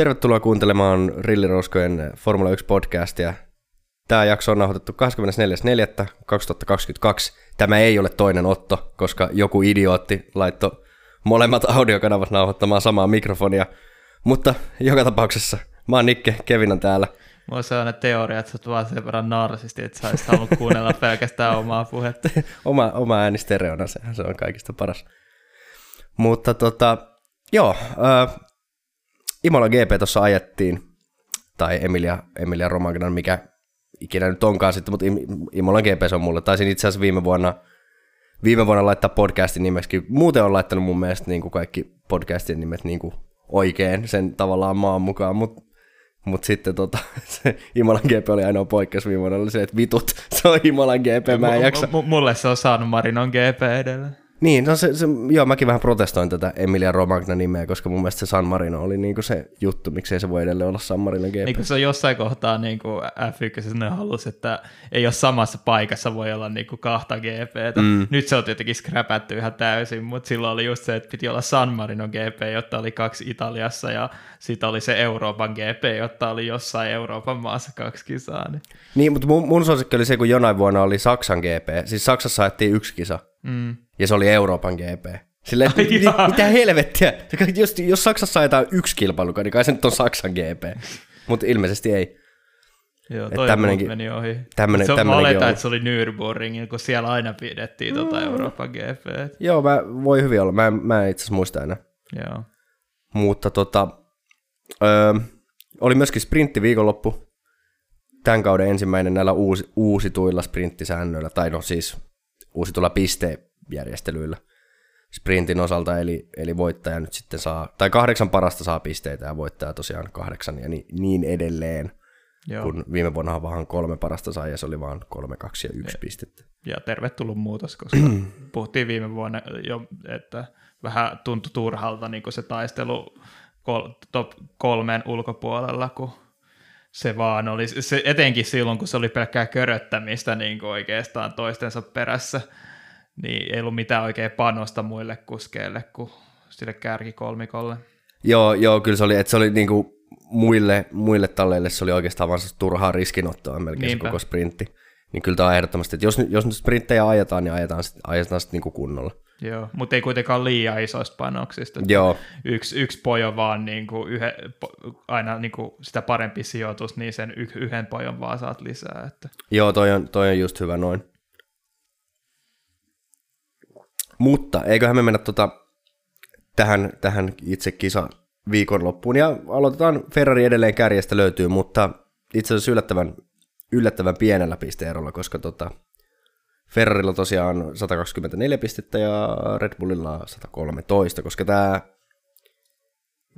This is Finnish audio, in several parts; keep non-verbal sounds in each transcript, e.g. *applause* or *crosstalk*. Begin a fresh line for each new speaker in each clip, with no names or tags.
Tervetuloa kuuntelemaan Rilliroskojen Formula 1 podcastia. Tämä jakso on nauhoitettu 24.4.2022. Tämä ei ole toinen otto, koska joku idiootti laittoi molemmat audiokanavat nauhoittamaan samaa mikrofonia. Mutta joka tapauksessa mä oon Nikke, Kevin on täällä.
Mulla on sellainen teoria, että sä oot vaan sen verran narsisti, että sä olisit halunnut kuunnella pelkästään omaa puhetta. *laughs*
oma, oma ääni stereona, sehän se on kaikista paras. Mutta tota, joo, äh, Imola GP tuossa ajettiin, tai Emilia, Emilia Romagnan, mikä ikinä nyt onkaan sitten, mutta Imola GP se on mulle. Taisin itse asiassa viime vuonna, viime vuonna laittaa podcastin nimeksi. Muuten on laittanut mun mielestä niin kuin kaikki podcastin nimet niin kuin oikein sen tavallaan maan mukaan, mutta mut sitten tota, *laughs* se Imolan GP oli ainoa poikkeus viime vuonna, oli se, että vitut, se on Imolan GP, mä en jaksa.
M- m- mulle se on saanut Marinon GP edelleen.
Niin, no se, se, joo, mäkin vähän protestoin tätä Emilia Romagna nimeä, koska mun mielestä se San Marino oli niinku se juttu, miksei se voi edelleen olla San Marino GP.
Niin kuin se on jossain kohtaa niin kuin F1 ne halusi, että ei ole samassa paikassa voi olla niin kuin kahta GPtä. Mm. Nyt se on tietenkin scrapätty ihan täysin, mutta silloin oli just se, että piti olla San Marino GP, jotta oli kaksi Italiassa ja sitten oli se Euroopan GP, jotta oli jossain Euroopan maassa kaksi kisaa. Niin,
niin mutta mun, mun suosikki oli se, kun jonain vuonna oli Saksan GP. Siis Saksassa ajettiin yksi kisa. Mm ja se oli Euroopan GP. Sille, Ai mit, mitä helvettiä? Jos, jos Saksassa ajetaan yksi kilpailu, niin kai se nyt on Saksan GP. Mutta ilmeisesti ei.
Joo, toi tämmönenkin, meni ohi. Tämmönen, se, mä oletan, että se oli Nürburgring, kun siellä aina pidettiin tuota mm. Euroopan GP.
Joo, mä, voi hyvin olla. Mä, mä en itse asiassa muista enää.
Joo.
Mutta tota, öö, oli myöskin sprintti viikonloppu. Tämän kauden ensimmäinen näillä uusi, uusituilla sprinttisäännöillä, tai no siis uusituilla piste, järjestelyillä sprintin osalta, eli, eli voittaja nyt sitten saa, tai kahdeksan parasta saa pisteitä ja voittaja tosiaan kahdeksan ja niin, niin edelleen. Joo. Kun viime vuonna vaan kolme parasta sai ja se oli vaan kolme, kaksi ja yksi ja, pistettä.
Ja tervetullut muutos, koska *clears throat* puhuttiin viime vuonna jo, että vähän tuntui turhalta niin se taistelu kol, top kolmeen ulkopuolella, kun se vaan oli, se, etenkin silloin, kun se oli pelkkää köröttämistä niin kuin oikeastaan toistensa perässä niin ei ollut mitään oikein panosta muille kuskeille kuin sille kärkikolmikolle.
Joo, joo, kyllä se oli, että se oli niinku muille, muille talleille se oli oikeastaan vaan turhaa riskinottoa melkein Niinpä. se koko sprintti. Niin kyllä tämä on ehdottomasti, että jos, jos nyt sprinttejä ajetaan, niin ajetaan, sit, ajetaan sitten niinku kunnolla.
Joo, mutta ei kuitenkaan liian isoista panoksista.
Joo.
Yksi, yksi pojo vaan niinku yhe, aina niinku sitä parempi sijoitus, niin sen y, yhden pojon vaan saat lisää. Että.
Joo, toi on, toi on just hyvä noin. Mutta eiköhän me mennä tota, tähän, tähän itse kisa viikonloppuun. Ja aloitetaan, Ferrari edelleen kärjestä löytyy, mutta itse asiassa yllättävän, yllättävän pienellä pisteerolla, koska tota, Ferrarilla tosiaan 124 pistettä ja Red Bullilla 113, koska tämä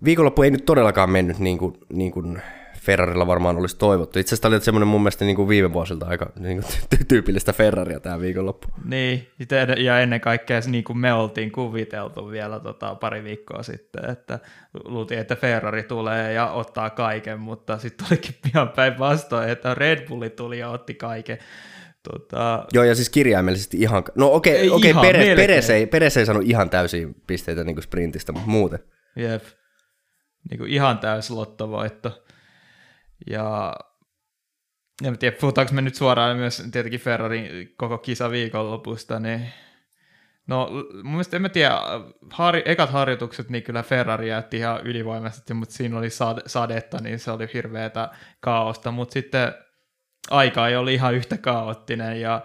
viikonloppu ei nyt todellakaan mennyt niin kuin, niin kuin Ferrarilla varmaan olisi toivottu. Itse asiassa tämä oli semmoinen mun mielestä niin kuin viime vuosilta aika niin kuin tyypillistä Ferraria tämä viikonloppu.
Niin, ja ennen kaikkea niin kuin me oltiin kuviteltu vielä tota, pari viikkoa sitten, että luultiin, että Ferrari tulee ja ottaa kaiken, mutta sitten tulikin pian päinvastoin, että Red Bulli tuli ja otti kaiken. Tota...
Joo, ja siis kirjaimellisesti ihan... No okei, okay, okay, Peres, Peres, ei, Peres ei saanut ihan täysiä pisteitä niin kuin sprintistä, mutta muuten.
Jep. Niin kuin ihan täys lottovoitto. Ja en tiedä, puhutaanko me nyt suoraan myös tietenkin Ferrarin koko kisa viikonlopusta, niin No mun mielestä en mä tiedä, har, ekat harjoitukset, niin kyllä Ferrari jätti ihan ylivoimaisesti, mutta siinä oli sade, sadetta, niin se oli hirveätä kaaosta, mutta sitten aika ei oli ihan yhtä kaoottinen ja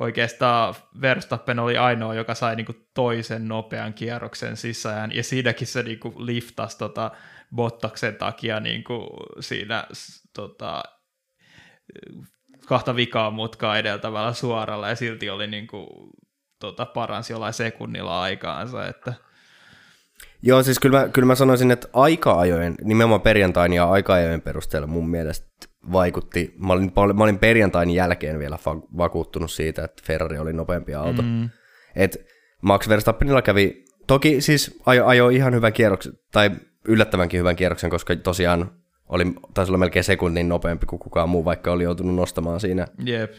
oikeastaan Verstappen oli ainoa, joka sai niinku toisen nopean kierroksen sisään ja siinäkin se niinku liftasi tota Bottaksen takia niin kuin siinä tota, kahta vikaa mutkaa edeltävällä suoralla ja silti oli niin kuin, tota, paransi jollain sekunnilla aikaansa. Että...
Joo, siis kyllä mä, kyllä mä sanoisin, että aika-ajojen, nimenomaan perjantain ja aika-ajojen perusteella mun mielestä vaikutti, mä olin, mä olin perjantain jälkeen vielä vakuuttunut siitä, että Ferrari oli nopeampi auto. Mm. Et Max Verstappenilla kävi, toki siis ajo, ajo ihan hyvän kierroksen, tai yllättävänkin hyvän kierroksen, koska tosiaan oli, taisi olla melkein sekunnin nopeampi kuin kukaan muu, vaikka oli joutunut nostamaan siinä.
Jep.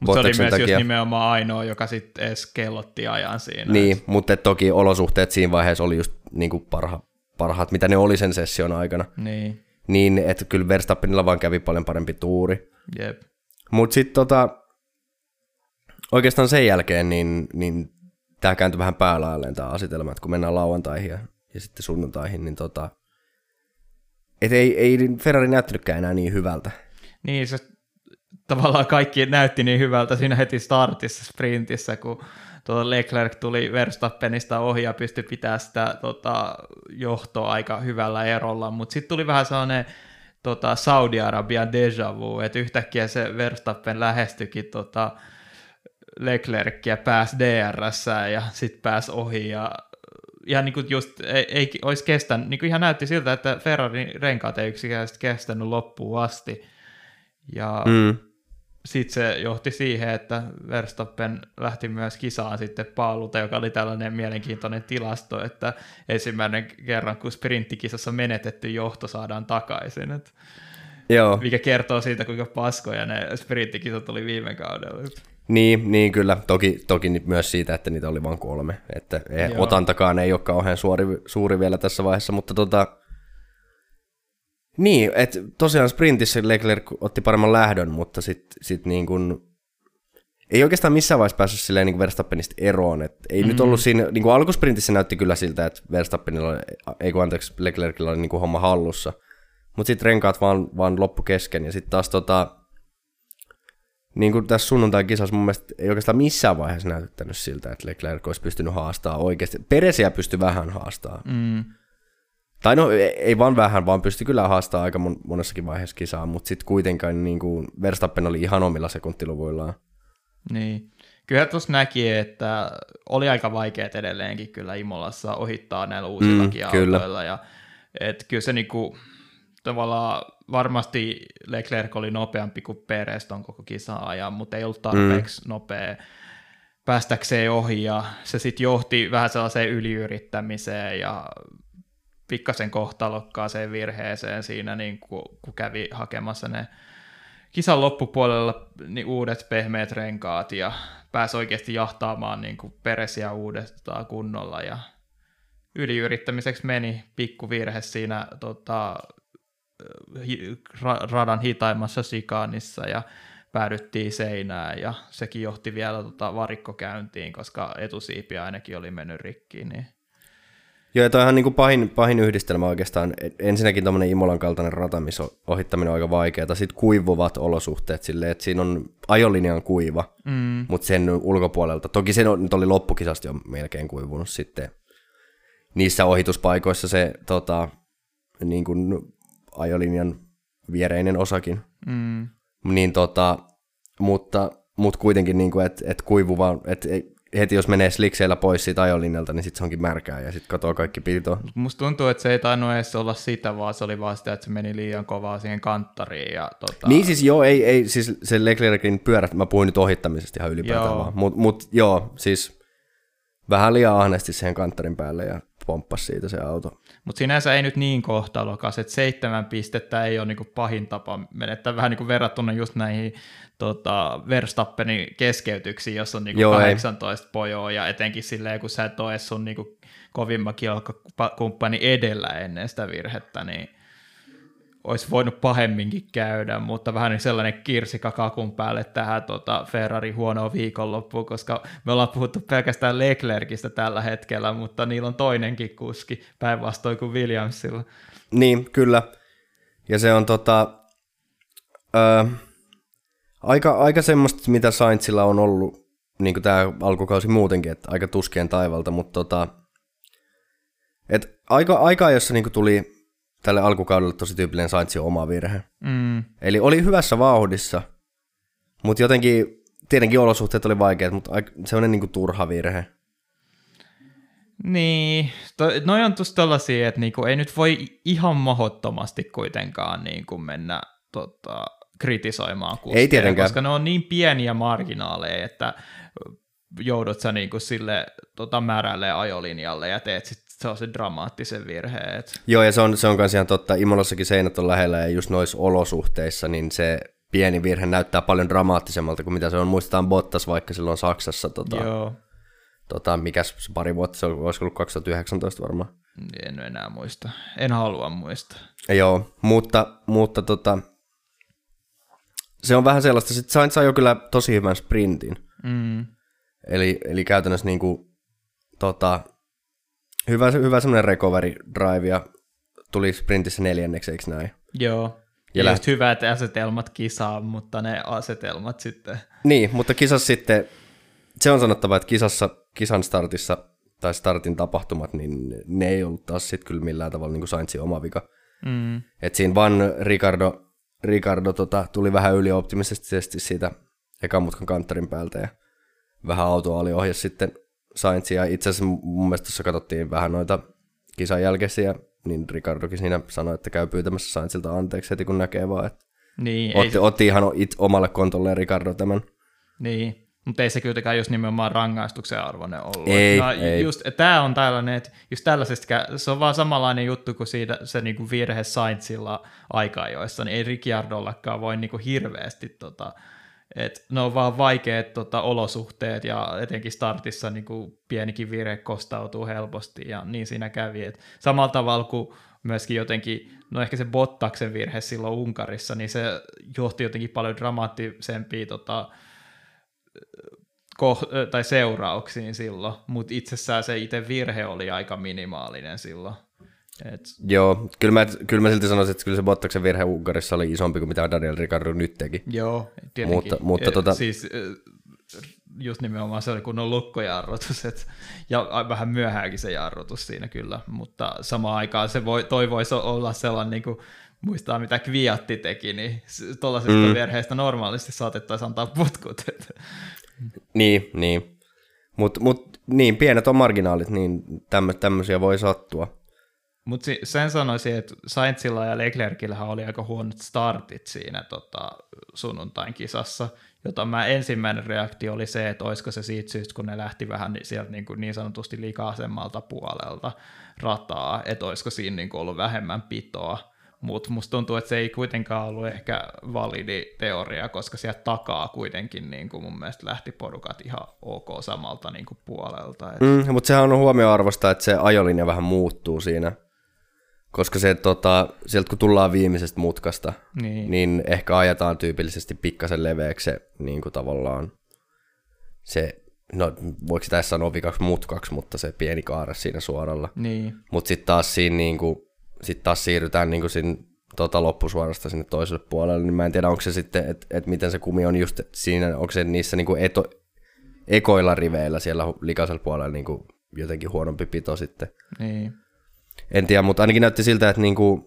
Mutta se oli myös takia. just nimenomaan ainoa, joka sitten edes kellotti ajan siinä.
Niin, mutta toki olosuhteet siinä vaiheessa oli just niin kuin parha, parhaat, mitä ne oli sen session aikana.
Niin,
Niin, että kyllä Verstappenilla vaan kävi paljon parempi tuuri.
jep.
Mutta sitten tota, oikeastaan sen jälkeen, niin, niin tämä kääntyi vähän päälailleen tämä asetelma, että kun mennään lauantaihin ja, ja sitten sunnuntaihin, niin tota, et ei, ei Ferrari näyttänytkään enää niin hyvältä.
Niin, se tavallaan kaikki näytti niin hyvältä siinä heti startissa sprintissä, kun tuo Leclerc tuli Verstappenista ohi ja pystyi pitämään sitä tota, johtoa aika hyvällä erolla, mutta sitten tuli vähän sellainen tota, Saudi-Arabian deja vu, että yhtäkkiä se Verstappen lähestyikin tota, Leclercia pääsi DRS ja sitten pääsi ohi ja ihan niin kuin just ei, ei olisi kestänyt, niin kuin ihan näytti siltä, että Ferrarin renkaat ei yksinkertaisesti kestänyt loppuun asti. Ja
Mm.
Sitten se johti siihen, että Verstappen lähti myös kisaan sitten paalulta, joka oli tällainen mielenkiintoinen tilasto, että ensimmäinen kerran, kun sprinttikisassa menetetty johto saadaan takaisin. Et
Joo,
mikä kertoo siitä, kuinka paskoja ne sprinttikisat oli viime kaudella.
niin, niin kyllä. Toki, toki myös siitä, että niitä oli vain kolme. Että
Joo.
otantakaan ei ole kauhean suuri, suuri vielä tässä vaiheessa, mutta tota, niin, että tosiaan sprintissä Leclerc otti paremman lähdön, mutta sitten sit niin kuin, ei oikeastaan missään vaiheessa päässyt silleen niin kuin Verstappenista eroon. Et ei mm. nyt ollut siinä, niin kuin alkusprintissä näytti kyllä siltä, että Verstappenilla, ei kun anteeksi, Leclercillä oli niin kuin homma hallussa. Mutta sitten renkaat vaan, vaan loppu kesken. Ja sitten taas tota, niin kuin tässä sunnuntain kisassa mun mielestä ei oikeastaan missään vaiheessa näyttänyt siltä, että Leclerc olisi pystynyt haastaa oikeasti. Peresiä pystyi vähän haastaa.
Mm.
Tai no ei, ei vaan vähän, vaan pystyi kyllä haastaa aika mon- monessakin vaiheessa kisaa, mutta sitten kuitenkaan niin kuin Verstappen oli ihan omilla sekuntiluvuillaan.
Niin. Kyllä tuossa näki, että oli aika vaikeet edelleenkin kyllä Imolassa ohittaa näillä uusillakin
Mm,
mm,
kyllä.
autoilla. Ja, et kyllä se niinku, tavallaan varmasti Leclerc oli nopeampi kuin Perez ton koko kisan ajan, mutta ei ollut tarpeeksi mm. nopea päästäkseen ohi ja se sitten johti vähän sellaiseen yliyrittämiseen ja pikkasen kohtalokkaaseen virheeseen siinä, niin kun, kun kävi hakemassa ne kisan loppupuolella niin uudet pehmeät renkaat ja pääsi oikeasti jahtaamaan niin kuin peresiä uudestaan kunnolla ja yliyrittämiseksi meni pikku virhe siinä tota, radan hitaimmassa sikaanissa ja päädyttiin seinään ja sekin johti vielä tota varikkokäyntiin, koska etusiipi ainakin oli mennyt rikki. Niin.
Joo, ja toi on ihan niin kuin pahin, pahin yhdistelmä oikeastaan. Ensinnäkin tämmöinen Imolan kaltainen rata, missä ohittaminen on aika vaikeaa. Sitten kuivuvat olosuhteet silleen, että siinä on ajolinjan kuiva,
Mm,
mutta sen ulkopuolelta. Toki se nyt oli loppukisasta jo melkein kuivunut sitten. Niissä ohituspaikoissa se tota, niin kuin ajolinjan viereinen osakin.
mm,
Niin tota, mutta, mutta kuitenkin, niin kuin, että et kuivuva, että heti jos menee slikseillä pois siitä ajolinjalta, niin sitten se onkin märkää ja sitten katoaa kaikki pito.
Musta tuntuu, että se ei tainnut edes olla sitä, vaan se oli vaan sitä, että se meni liian kovaa siihen kanttariin. Ja, tota,
Niin siis joo, ei, ei siis se Leclercin pyörät, mä puhuin nyt ohittamisesta ihan ylipäätään
Joo.
vaan. Mut, mut joo, siis vähän liian ahnesti siihen kanttarin päälle ja pomppasi siitä se auto.
Mutta sinänsä ei nyt niin kohtalokas, että seitsemän pistettä ei ole niinku pahin tapa menettää vähän niinku verrattuna just näihin tota, Verstappenin keskeytyksiin, jos on niinku
Joo, ei.
18 pojoa ja etenkin silleen, kun sä et ole sun niinku kovimman kilpakumppani edellä ennen sitä virhettä, niin olisi voinut pahemminkin käydä, mutta vähän niin sellainen kirsikka kakun päälle tähän tota Ferrari huonoa viikonloppuun, koska me ollaan puhuttu pelkästään Leclercistä tällä hetkellä, mutta niillä on toinenkin kuski, päinvastoin kuin Williamsilla.
Niin, kyllä. Ja se on tota, ö, aika, aika semmoista, mitä Saintsilla on ollut, niin kuin tämä alkukausi muutenkin, että aika tuskien taivalta, mutta tota, et aika, aika jossa niin tuli tälle alkukaudelle tosi tyypillinen Saintsin oma virhe.
Mm,
Eli oli hyvässä vauhdissa, mutta jotenkin, tietenkin olosuhteet oli vaikeat, mutta sellainen niin turha virhe.
niin, to, noi on tuossa tällaisia, että niinku, ei nyt voi ihan mahottomasti kuitenkaan niinku mennä tota, kritisoimaan kuskeja,
Ei tietenkään.
koska ne on niin pieniä marginaaleja, että joudut sä niinku sille tota, märälle ajolinjalle ja teet sit sellaisen dramaattisen virheen. Et,
Joo, ja se on, se on kans ihan totta. Imolassakin seinät on lähellä ja just noissa olosuhteissa, niin se pieni virhe näyttää paljon dramaattisemmalta kuin mitä se on. Muistetaan Bottas vaikka silloin Saksassa tota,
joo.
tota, mikäs se pari vuotta, se olisi ollut 2019 varmaan.
En enää muista. En halua muistaa.
Joo, mutta, mutta tota, se on vähän sellaista, sitten Sainz sai jo kyllä tosi hyvän sprintin.
Mm.
Eli, eli käytännössä niin kuin, tota, hyvä, hyvä semmoinen recovery drive ja tuli sprintissä neljänneksi, eikö näin?
Joo. Ja, just hyvät asetelmat kisaan, mutta ne asetelmat sitten...
Niin, mutta kisassa sitten, se on sanottava, että kisassa, kisan startissa tai startin tapahtumat, niin ne ei ollut taas sitten kyllä millään tavalla niin kuin Sainzin oma vika.
Mm.
Et siinä vaan Ricardo, Ricardo tota, tuli vähän ylioptimistisesti siitä ekan mutkan kantterin päältä ja vähän autoa oli ohjas sitten Sainzia. Ja itse asiassa mun mielestä tuossa katsottiin vähän noita kisan jälkeisiä, niin Ricardokin siinä sanoi, että käy pyytämässä Sainzilta anteeksi heti kun näkee vaan, että
Niin,
otti,
ei,
otti ihan it, omalle kontolleen Ricardo tämän.
niin. Mutta ei se kylläkään just nimenomaan rangaistuksen arvoinen ollut.
Ei,
no,
ei.
Just, tämä on tällainen, että just tällaisesta, se on vaan samanlainen juttu kuin siitä, se niinku virhe Sainzilla aika-ajoissa, niin ei Ricciardollakaan voi niinku hirveästi tota, et ne on vaan vaikeat tota, olosuhteet ja etenkin startissa niin kuin pienikin virhe kostautuu helposti ja niin siinä kävi. Et samalla tavalla kuin myöskin jotenkin, no ehkä se Bottaksen virhe silloin Unkarissa, niin se johti jotenkin paljon dramaattisempia tota, koh- tai seurauksiin silloin, mutta itsessään se itse virhe oli aika minimaalinen silloin. Et,
Joo, kyllä mä, kyllä mä silti sanoisin, että kyllä se Bottaksen virhe Unkarissa oli isompi kuin mitä Daniel Ricardo nyt teki.
joo, tietenkin.
Mutta- mutta
Eh,
tota-
Siis just nimenomaan se oli kunnon lukkojarrutus, et, ja vähän myöhäänkin se jarrutus siinä kyllä, mutta samaan aikaan se voi, toi voisi olla sellainen, niin kuin, muistaa mitä Kviatti teki, niin tuollaisesta mm. virheestä normaalisti saatettaisiin antaa potkut. Et.
Niin, niin. Mutta mut, niin, pienet on marginaalit, niin tämmö, tämmöisiä voi sattua.
Mutta sen sanoisin, että Sainzilla ja Leclercillähän oli aika huonot startit siinä tota, sunnuntain kisassa, jota mä ensimmäinen reaktio oli se, että olisiko se siitä syystä, kun ne lähti vähän sieltä niin, kuin niin sanotusti liika-asemalta puolelta rataa, että olisiko siinä niin kuin ollut vähemmän pitoa. Mutta musta tuntuu, että se ei kuitenkaan ollut ehkä validi teoria, koska sieltä takaa kuitenkin niin kuin mun mielestä lähti porukat ihan ok samalta niin kuin puolelta. Et,
Mm, mutta sehän on huomioarvosta, että se ajolinja vähän muuttuu siinä. Koska se, tota, sieltä kun tullaan viimeisestä mutkasta,
Niin.
niin ehkä ajetaan tyypillisesti pikkasen leveäksi se niin kuin tavallaan se, no voiko sitä edes sanoa vikaksi mutkaksi, mutta se pieni kaare siinä suoralla.
niin.
Mutta sitten taas siinä niin kuin, sit taas siirrytään niin kuin siinä, tota, loppusuorasta sinne toiselle puolelle, niin mä en tiedä, onko se sitten, että et miten se kumi on just siinä, onko se niissä niin kuin eto, ekoilla riveillä siellä likaisella puolella niin kuin jotenkin huonompi pito sitten.
niin.
En tiedä, mutta ainakin näytti siltä, että niin kuin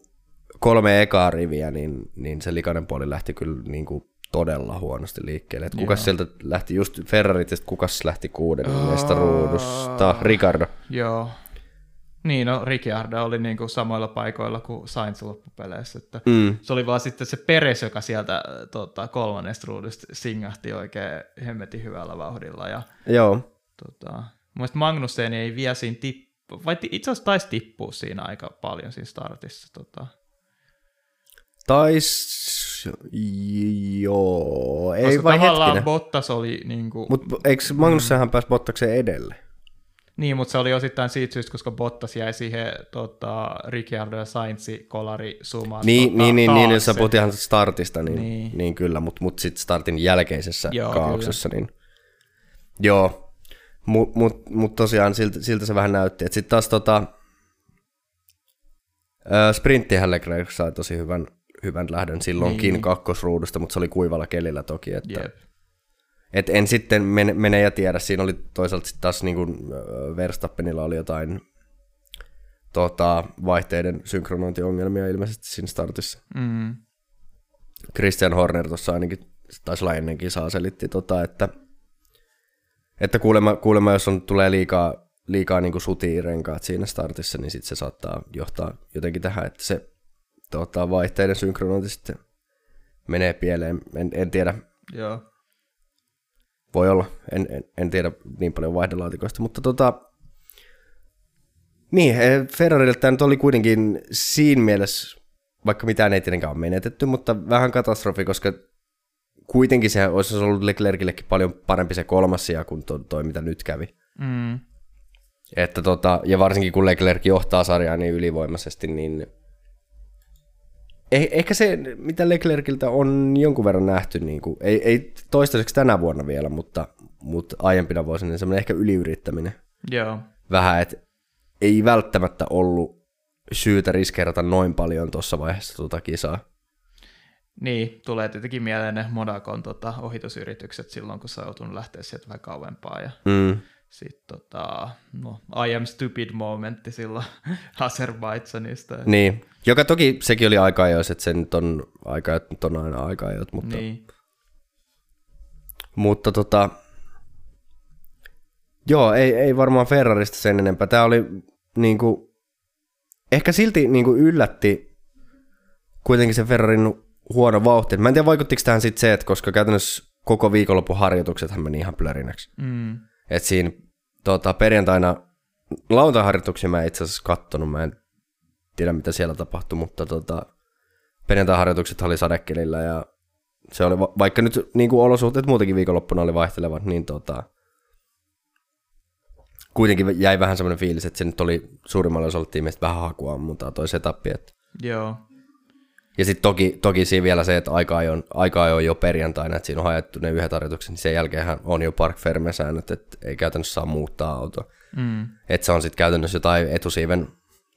kolme ekaa riviä, niin, niin se likainen puoli lähti kyllä niin kuin todella huonosti liikkeelle. Et kukas sieltä lähti, just Ferrarit, ja kukas lähti kuudennesta ruudusta? Ricardo.
Joo. Niin, no Ricciardo oli niin kuin samoilla paikoilla kuin Sainz loppupeleissä. Että
Mm.
Se oli vaan sitten se Peres, joka sieltä tota, kolmannesta ruudusta singahti oikein hemmetin hyvällä vauhdilla. Ja,
Joo.
tota, mun Magnussen ei vielä siinä tippu, vai itse asiassa taisi tippua siinä aika paljon siinä startissa. Tota.
Tais... Joo, ei
Koska
vai
tavallaan
hetkinen.
Bottas oli niin kuin,
Mutta eikö Magnussenhan pääsi Bottakseen edelle?
Niin, mutta se oli osittain siitä syystä, koska Bottas jäi siihen tota, Ricciardo ja Sainzi kolari sumaan
Niin,
tota,
niin, niin, niin, jos sä puhut ihan startista, niin,
Niin.
niin. niin kyllä, mutta mut sitten startin jälkeisessä
Joo,
kaauksessa, niin joo. Mutta mut, mut tosiaan siltä, siltä se vähän näytti. Sitten taas tota, ö, sprinttihän Leclerc sai tosi hyvän, hyvän lähdön silloinkin
Niin.
niin. kakkosruudusta, mutta se oli kuivalla kelillä toki. Että,
Jep.
Et en sitten mene, mene ja tiedä, siinä oli toisaalta sitten taas niin kuin Verstappenilla oli jotain tota, vaihteiden synkronointiongelmia ilmeisesti siinä startissa.
Mm.
Christian Horner tuossa ainakin, taisi olla ennen kisaa, selitti, tota, että, että kuulemma, kuulemma, jos on, tulee liikaa, liikaa niin sutiirenkaat siinä startissa, niin sitten se saattaa johtaa jotenkin tähän, että se tota, vaihteiden synkronointi sitten menee pieleen. En, en tiedä,
Joo.
Voi olla, en, en, en tiedä niin paljon vaihdelaatikoista, mutta tota, niin, eh, Ferrarilta tämä nyt oli kuitenkin siinä mielessä, vaikka mitään ei tietenkään ole menetetty, mutta vähän katastrofi, koska kuitenkin se olisi ollut Leclercillekin paljon parempi se kolmas sija kuin toi, toi mitä nyt kävi.
Mm.
Että tota, ja varsinkin kun Leclerc johtaa sarjaa niin ylivoimaisesti, niin eh, ehkä se, mitä Leclerciltä on jonkun verran nähty, niin kuin, ei, ei toistaiseksi tänä vuonna vielä, mutta, mutta aiempina vuosina, niin semmoinen ehkä yliyrittäminen.
Joo.
Vähän, että ei välttämättä ollut syytä riskeerata noin paljon tuossa vaiheessa tuota kisaa.
Niin, tulee tietenkin mieleen ne Monacon tota, ohitusyritykset silloin, kun sä joutunut lähteä sieltä vähän kauempaa. Ja
Mm.
Sitten tota, no, I am stupid momentti silloin *laughs* Azerbaidsanista.
Niin, joka toki sekin oli aika ajoissa, että se nyt on aika nyt on aina aika ajoit, mutta,
niin.
mutta tota, joo, ei, ei varmaan Ferrarista sen enempää. Tämä oli niinku, ehkä silti niinku yllätti kuitenkin se Ferrarin huono vauhti. Mä en tiedä, vaikuttiko tähän sitten se, että koska käytännössä koko viikonlopun harjoituksethan meni ihan plörinäksi.
Mm.
Et siinä tota, perjantaina, lauantai-harjoituksia mä itse asiassa kattonut, mä en tiedä mitä siellä tapahtui, mutta tota, perjantai-harjoitukset oli sadekelillä ja se oli, va- vaikka nyt niin kuin olosuhteet muutenkin viikonloppuna oli vaihtelevat, niin tota, kuitenkin jäi vähän semmoinen fiilis, että se nyt oli suurimmalle osalle tiimistä vähän hakua mutta toi setappi. Että.
Joo.
Ja sitten toki, toki siinä vielä se, että aika on, aika on jo perjantaina, että siinä on haettu ne yhdet harjoitukset, niin sen jälkeenhän on jo Park Ferme-säännöt, että ei käytännössä saa muuttaa autoa.
Mm.
Että se on sitten käytännössä jotain etusiiven,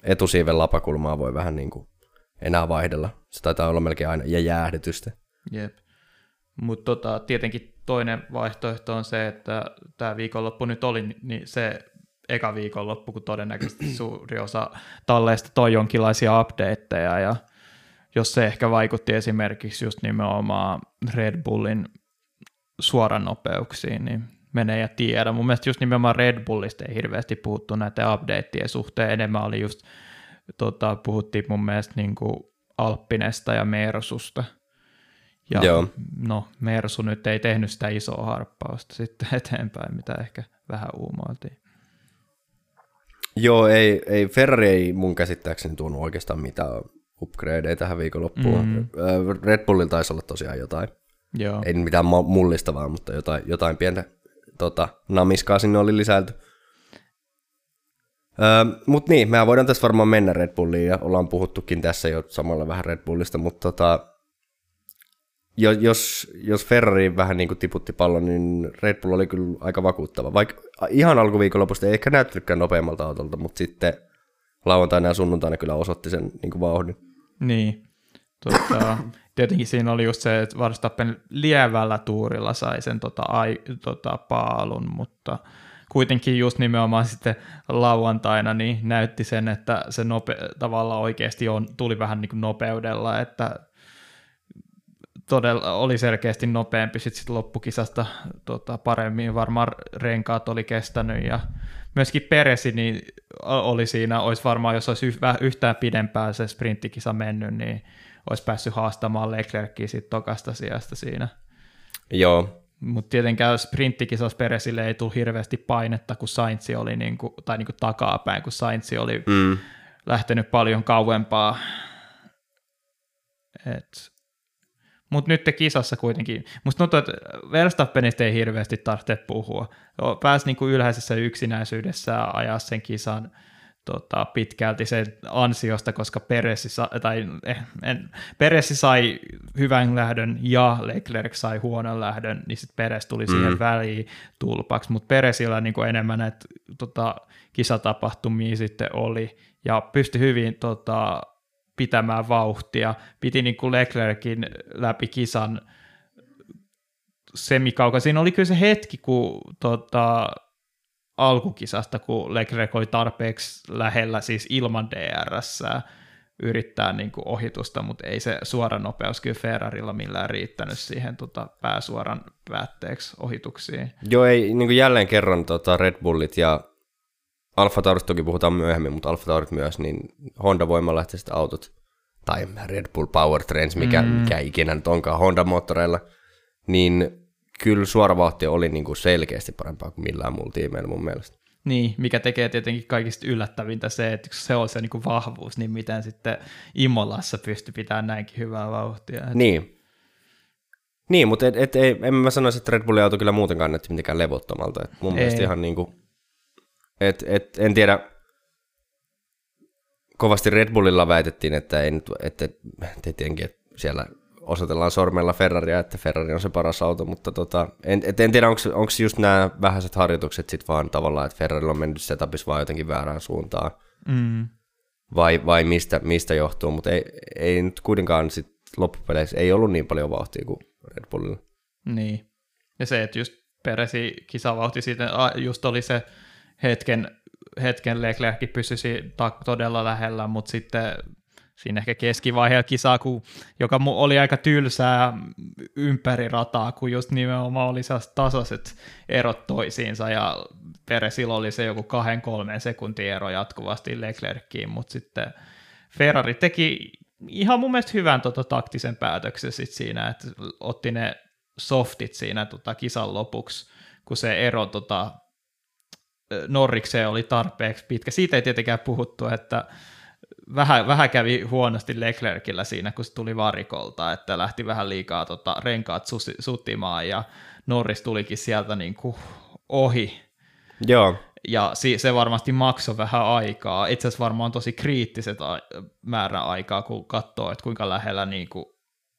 etusiiven lapakulmaa voi vähän niin kuin enää vaihdella. Se taitaa olla melkein aina, ja jäähdytystä.
Jep. Mutta tota, tietenkin toinen vaihtoehto on se, että tämä viikonloppu nyt oli niin se eka viikonloppu, kun todennäköisesti suuri osa talleista toi jonkinlaisia updateja ja jos se ehkä vaikutti esimerkiksi just nimenomaan Red Bullin suoranopeuksiin, niin menee ja tiedä. Mun mielestä just nimenomaan Red Bullista ei hirveästi puhuttu näiden updateien suhteen, enemmän oli just, tota, puhuttiin mun mielestä niin kuin Alppinesta ja Mersusta. Ja
Joo.
no, Mersu nyt ei tehnyt sitä isoa harppausta sitten *laughs* eteenpäin, mitä ehkä vähän uumoiltiin.
Joo, ei, ei, Ferrari ei mun käsittääkseni tuonut oikeastaan mitään upgradeja tähän viikonloppuun.
Mm.
Mm. Red Bullilla taisi olla tosiaan jotain.
Joo,
Ei mitään mullistavaa, mutta jotain, jotain pientä tota, namiskaa sinne oli lisäilty. Öö, mutta niin, mehän voidaan tässä varmaan mennä Red Bulliin ja ollaan puhuttukin tässä jo samalla vähän Red Bullista, mutta tota, jo- jos, jos Ferrari vähän niin kuin tiputti pallon, niin Red Bull oli kyllä aika vakuuttava. Vaikka ihan alkuviikonlopusta ei ehkä näyttänytkään nopeammalta autolta, mutta sitten lauantaina ja sunnuntaina kyllä osoitti sen niin kuin vauhdin.
Niin. Tota, *coughs* tietenkin siinä oli just se, että Verstappen lievällä tuurilla sai sen tota, ai, tota, paalun, mutta kuitenkin just nimenomaan sitten lauantaina niin näytti sen, että se nope, tavallaan oikeasti on, tuli vähän niin kuin nopeudella, että todella oli selkeästi nopeampi sitten sit loppukisasta tota, paremmin, varmaan renkaat oli kestänyt ja myöskin Peresi niin oli siinä, olisi varmaan, jos olisi yhtään pidempään se sprinttikisa mennyt, niin olisi päässyt haastamaan Leclercia sitten tokasta sijasta siinä.
Joo,
Mutta tietenkään sprinttikisassa Peresille ei tule hirveästi painetta, kun Sainz oli niinku, tai niinku takapäin, kun Sainz oli
mm.
lähtenyt paljon kauempaa. Et. Mutta nyt te kisassa kuitenkin, musta tuntuu, että Verstappenista ei hirveästi tarvitse puhua. Pääsi niinku ylhäisessä yksinäisyydessä ajaa sen kisan tota, pitkälti sen ansiosta, koska Peressi, sa- tai, eh, en, Peressi sai hyvän lähdön ja Leclerc sai huonon lähdön, niin sitten Peres tuli mm. siihen väliin tulpaksi, mutta Peresillä niin enemmän näitä tota, kisatapahtumia sitten oli, ja pystyi hyvin tota, pitämään vauhtia, piti niin kuin Leclerkin läpi kisan semikauka. Siinä oli kyllä se hetki, kun tota, alkukisasta, kun Leclerc oli tarpeeksi lähellä siis ilman DRS yrittää niin kuin ohitusta, mutta ei se suora nopeus kyllä Ferrarilla millään riittänyt siihen tota, pääsuoran päätteeksi ohituksiin.
Joo, ei niin kuin jälleen kerran tota Red Bullit ja Alfa Taurit toki puhutaan myöhemmin, mutta Alfa Taurit myös, niin Honda voimalähtöiset autot, tai Red Bull Powertrains, mikä, mm. mikä ikinä nyt onkaan Honda-moottoreilla, niin kyllä suora vauhti oli niin kuin selkeästi parempaa kuin millään muulla tiimeillä mun mielestä.
Niin, mikä tekee tietenkin kaikista yllättävintä se, että se on se niin kuin vahvuus, niin miten sitten Imolassa pystyy pitämään näinkin hyvää vauhtia.
Niin. Niin, mutta et, et, ei, en mä sanoisi, että Red Bullin auto kyllä muutenkaan näytti mitenkään levottomalta. Et mun
ei.
mielestä ihan niin kuin, et, et, en tiedä, kovasti Red Bullilla väitettiin, että, ei nyt, että tietenkin, että siellä osoitellaan sormella Ferraria, että Ferrari on se paras auto, mutta tota, en, et en tiedä, onko just nämä vähäiset harjoitukset sitten vaan tavallaan, että Ferrarilla on mennyt setupissa vaan jotenkin väärään suuntaan,
Mm.
vai, vai mistä, mistä johtuu, mutta ei, ei nyt kuitenkaan sit loppupeleissä ei ollut niin paljon vauhtia kuin Red Bullilla.
Niin. Ja se, että just Peresi kisavauhti siitä a, just oli se hetken, hetken Leclerc pysyi ta- todella lähellä, mutta sitten siinä ehkä keskivaiheella kisaa, kun, joka oli aika tylsää ympäri rataa, kun just nimenomaan oli tasaiset erot toisiinsa ja Peresillä oli se joku kahden kolmen sekuntin ero jatkuvasti Leclerciin, mutta sitten Ferrari teki ihan mun mielestä hyvän tota, taktisen päätöksen sit siinä, että otti ne softit siinä tota, kisan lopuksi, kun se ero tota, Norrikseen oli tarpeeksi pitkä. Siitä ei tietenkään puhuttu, että vähän, vähän kävi huonosti Leclercillä siinä, kun se tuli varikolta, että lähti vähän liikaa tota, renkaat susi, sutimaan ja Norris tulikin sieltä niin kuin ohi.
Joo.
Ja se varmasti maksoi vähän aikaa. Itse asiassa varmaan tosi kriittiset määrä aikaa, kun katsoo, että kuinka lähellä niin kuin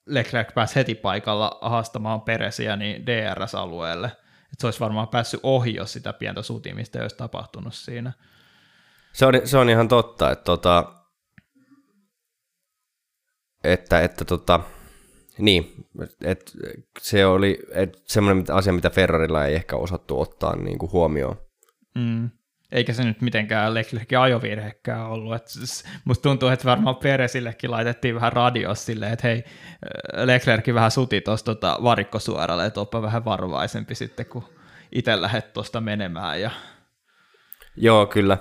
Leclerc pääsi heti paikalla haastamaan Peresiä niin DRS-alueelle. Että se olisi varmaan päässyt ohi, jos sitä pientä sutimista ei olisi tapahtunut siinä.
Se on, se on ihan totta, että, tota, että, että tota, niin, että se oli et semmoinen asia, mitä Ferrarilla ei ehkä osattu ottaa niin kuin huomioon.
Mm. Eikä se nyt mitenkään Leclercin ajovirhekään ollut. Et musta tuntuu, että varmaan Peresillekin laitettiin vähän radios silleen, että hei, Leclerc vähän suti tuossa tota varikkosuoralle, että oppa vähän varovaisempi sitten, kun itse lähdet tuosta menemään. Ja...
Joo, kyllä.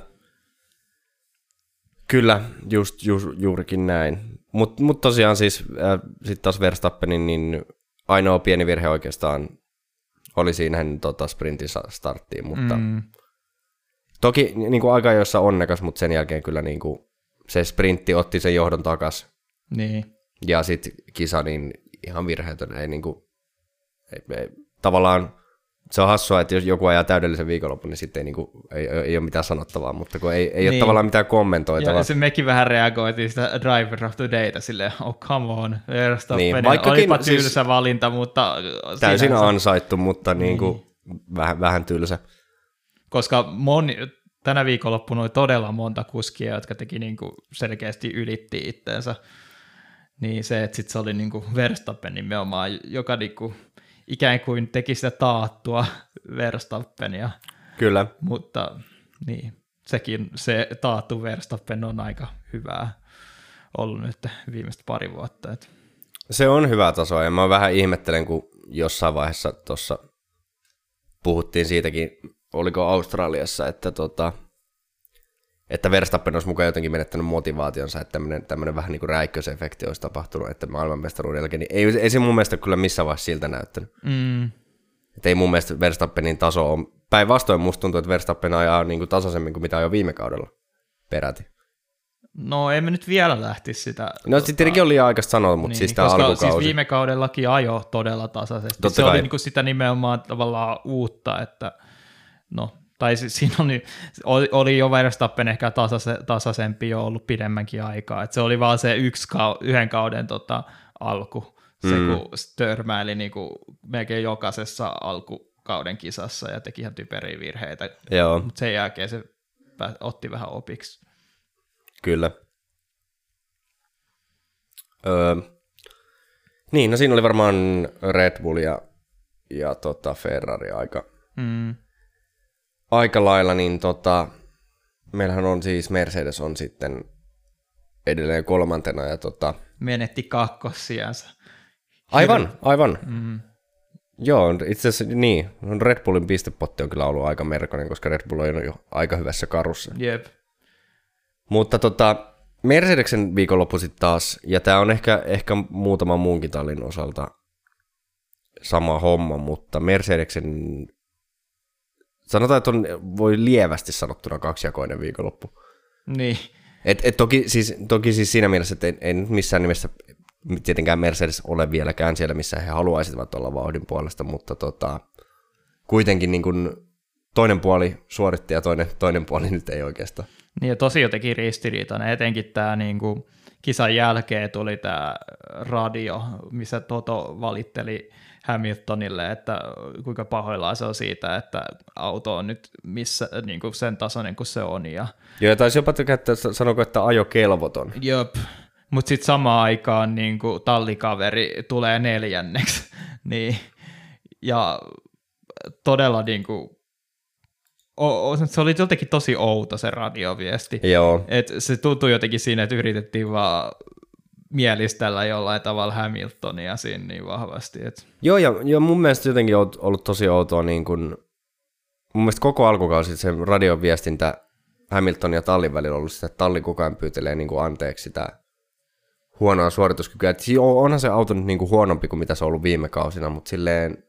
Kyllä, just, ju, juurikin näin. Mutta mut tosiaan siis äh, sitten taas Verstappenin, niin ainoa pieni virhe oikeastaan oli siinä tota, sprintin starttiin, mutta mm. Toki niin kuin aika jossa onnekas, mutta sen jälkeen kyllä niin kuin, se sprintti otti sen johdon takas.
Niin.
Ja sitten kisa niin ihan virheetön, ei niin kuin, ei, ei, tavallaan se on hassua, että jos joku ajaa täydellisen viikonlopun, niin sitten ei, niin kuin, ei, ei ole mitään sanottavaa, mutta kun ei, ei niin. ole tavallaan mitään kommentoitavaa.
Ja se mekin vähän reagoitiin sitä Driver of the Dayta silleen, oh come on, Verstappen, niin, olipa siis tylsä siis valinta, mutta...
Täysin ansaittu, mutta niin. Niin kuin, vähän, vähän tylsä.
Koska moni, tänä viikonloppuna oli todella monta kuskia, jotka teki niin kuin selkeästi ylitti itteensä. Niin se, että sitten se oli niin kuin Verstappen nimenomaan, joka niin kuin ikään kuin teki sitä taattua Verstappenia.
Kyllä.
Mutta niin, sekin se taattu Verstappen on aika hyvää ollut nyt viimeistä pari vuotta. Et.
Se on hyvä taso ja mä vähän ihmettelen, kun jossain vaiheessa tuossa puhuttiin siitäkin, oliko Australiassa, että tota, että Verstappen olisi mukaan jotenkin menettänyt motivaationsa, että tämmöinen, tämmöinen vähän niin kuin räikkösefekti olisi tapahtunut, että maailmanmestaruuden jälkeen, niin ei, ei se mun mielestä kyllä missään vaiheessa siltä näyttänyt.
Mm.
Että ei mun mielestä Verstappenin taso on, päinvastoin musta tuntuu, että Verstappen ajaa niin kuin tasaisemmin kuin mitä jo viime kaudella peräti.
No emme nyt vielä lähtisi sitä.
No tota... tietenkin oli liian aikaista sanoa, mutta niin, siis tämä koska alkukausi.
siis viime kaudellakin ajo todella tasaisesti. Totta se kai. oli niin kuin sitä nimenomaan tavallaan uutta, että no tai siinä oli, oli, oli jo Verstappen ehkä tasase, tasaisempi jo ollut pidemmänkin aikaa, että se oli vaan se yksi yhden kauden tota, alku, se mm. kun törmäili niin kuin melkein jokaisessa alkukauden kisassa ja teki ihan typeriä virheitä, mutta sen jälkeen se otti vähän opiksi.
Kyllä. Öö, niin, no siinä oli varmaan Red Bull ja, ja tota Ferrari aika,
mm
aika lailla, niin tota, meillähän on siis Mercedes on sitten edelleen kolmantena. Ja tota,
Menetti kakkossiansa.
Aivan, aivan.
Mm.
Joo, itse asiassa niin. Red Bullin pistepotti on kyllä ollut aika merkoinen, koska Red Bull on jo aika hyvässä karussa.
Jep.
Mutta tota, Mercedeksen viikonloppu sitten taas, ja tämä on ehkä, ehkä muutaman muunkin tallin osalta sama homma, mutta Mercedeksen Sanotaan, että on, voi lievästi sanottuna kaksijakoinen viikonloppu.
Niin.
Et, et toki, siis, toki siis siinä mielessä, että ei, ei nyt missään nimessä tietenkään Mercedes ole vieläkään siellä, missä he haluaisivat olla vauhdin puolesta, mutta tota, kuitenkin niin kuin toinen puoli suoritti ja toinen, toinen puoli nyt ei oikeastaan.
Niin ja tosi jotenkin ristiriitainen, etenkin tämä niin kuin, kisan jälkeen tuli tämä radio, missä Toto valitteli Hamiltonille, että kuinka pahoillaan se on siitä, että auto on nyt missä, niin kuin sen tasoinen kuin se on. Ja...
Joo, taisi jopa tykkää, että sanoiko, että ajo kelvoton.
Jop, mutta sitten samaan aikaan niin kuin tallikaveri tulee neljänneksi. *laughs* niin, ja todella niin kuin, o, o, se oli jotenkin tosi outo se radioviesti.
Joo.
Et se tuntui jotenkin siinä, että yritettiin vaan mielistellä jollain tavalla Hamiltonia siinä niin vahvasti. Et.
Joo, ja, ja mun mielestä jotenkin on ollut tosi outoa, niin kun, mun mielestä koko alkukausi se radioviestintä Hamilton ja Tallin välillä ollut sitä, että Talli koko ajan pyytelee niin kuin anteeksi sitä huonoa suorituskykyä. Et onhan se auto nyt niin kuin huonompi kuin mitä se on ollut viime kausina, mutta silleen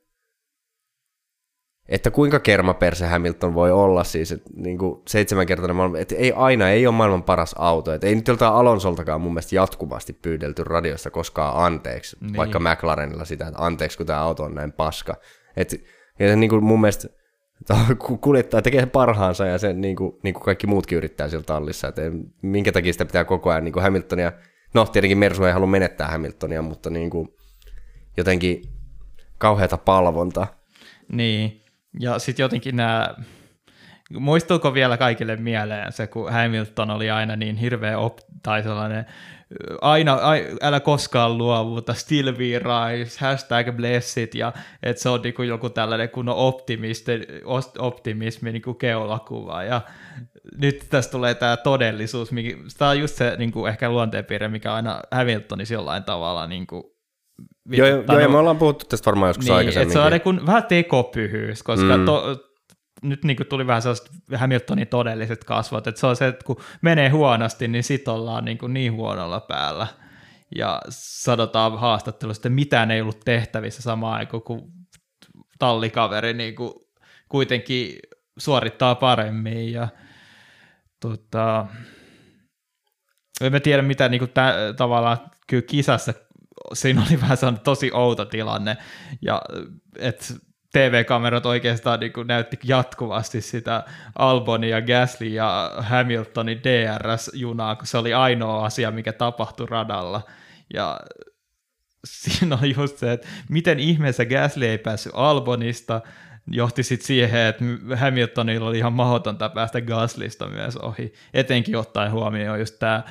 että kuinka kermaperse Hamilton voi olla siis, että niin kuin seitsemänkertainen maailman, että ei aina, ei ole maailman paras auto, että ei nyt joltain Alonsoltakaan mun mielestä jatkuvasti pyydelty radiosta koskaan anteeksi, niin. vaikka McLarenilla sitä, että anteeksi kun tämä auto on näin paska, että ja niin kuin mun mielestä *laughs* kuljettaja tekee parhaansa ja se niin kuin, niin kuin kaikki muutkin yrittää sillä tallissa, että minkä takia sitä pitää koko ajan niin kuin Hamiltonia, no tietenkin Mersu ei halua menettää Hamiltonia, mutta niin kuin jotenkin kauheata palvonta.
Niin, ja sitten jotenkin nämä, muistuuko vielä kaikille mieleen se, kun Hamilton oli aina niin hirveä op, tai sellainen, aina, ai, älä koskaan luovuta, still be rise, hashtag blessit, ja että se on niin kuin joku tällainen kunnon optimisti, optimismi niin kuin keulakuva, ja nyt tässä tulee tämä todellisuus, mikä, tämä on just se niin kuin ehkä luonteenpiirre, mikä aina Hamiltonissa jollain tavalla niin kuin
Joo, joo, ja me ollaan puhuttu tästä varmaan joskus
niin,
aikaisemmin.
Se on niin vähän tekopyhyys, koska mm. to, nyt niin tuli vähän sellaiset Hamiltonin todelliset kasvot, että se on se, että kun menee huonosti, niin sit ollaan niin, kuin niin huonolla päällä. Ja sanotaan haastattelussa, että mitään ei ollut tehtävissä samaan aikaan, kun tallikaveri niin kuin kuitenkin suorittaa paremmin. Ja, tota, en mä tiedä, mitä niin kuin tä, tavallaan kyllä kisassa siinä oli vähän sellainen tosi outo tilanne, ja et TV-kamerat oikeastaan niin näytti jatkuvasti sitä Albonia, ja Gasly ja Hamiltonin DRS-junaa, kun se oli ainoa asia, mikä tapahtui radalla. Ja siinä on just se, että miten ihmeessä Gasly ei päässyt Albonista, johti sitten siihen, että Hamiltonilla oli ihan mahdotonta päästä Gaslista myös ohi, etenkin ottaen huomioon just tämä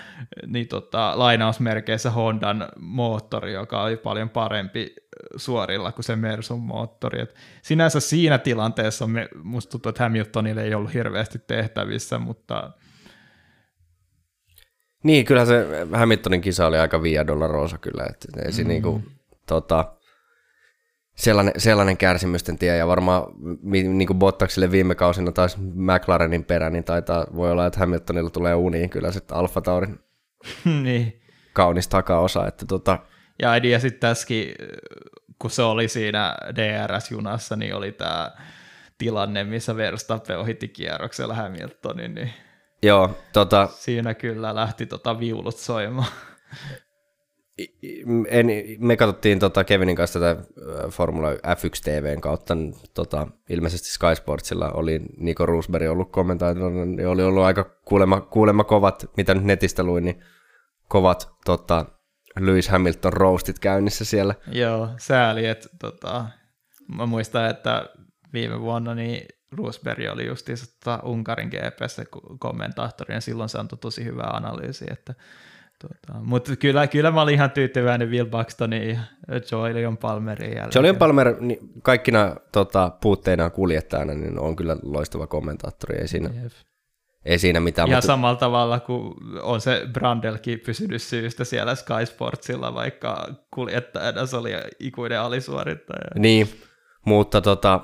niin tota, lainausmerkeissä Hondan moottori, joka oli paljon parempi suorilla kuin se Mersun moottori. Et sinänsä siinä tilanteessa me, musta tuntuu, että Hamiltonille ei ollut hirveästi tehtävissä, mutta...
Niin, kyllä se Hamiltonin kisa oli aika via dollarosa kyllä, että ei mm. niinku, tota, sellainen, sellainen kärsimysten tie, ja varmaan niin kuin Bottaksille viime kausina taas McLarenin perä, niin taitaa, voi olla, että Hamiltonilla tulee uniin kyllä sitten Alfa Taurin *laughs*
niin.
kaunis takaosa. Että tota...
Ja ja sitten tässäkin, kun se oli siinä DRS-junassa, niin oli tämä tilanne, missä Verstappen ohitti kierroksella Hamiltonin, niin
Joo, tota...
siinä kyllä lähti tota viulut soimaan
en, me katsottiin tota Kevinin kanssa tätä Formula F1 TVn kautta, tota, ilmeisesti Sky Sportsilla oli Nico Roosberg ollut kommentaattorina, niin oli ollut aika kuulemma, kuulemma kovat, mitä nyt netistä luin, niin kovat tota, Lewis Hamilton roastit käynnissä siellä.
Joo, sääli, että tota, mä muistan, että viime vuonna niin Roosberg oli justiinsa tota Unkarin GPS kommentaattori, ja silloin se antoi tosi hyvää analyysiä, että Tota, mutta kyllä, kyllä mä olin ihan tyytyväinen Will Buxtonin ja Joelion Palmerin jälkeen.
Joelion Palmer niin kaikkina tota, puutteinaan kuljettajana niin on kyllä loistava kommentaattori, ei siinä, Jep. ei siinä mitään.
Ja mutta... samalla tavalla kuin on se Brandelkin pysynyt syystä siellä Sky Sportsilla, vaikka kuljettajana se oli ikuinen alisuorittaja.
Niin, mutta tota,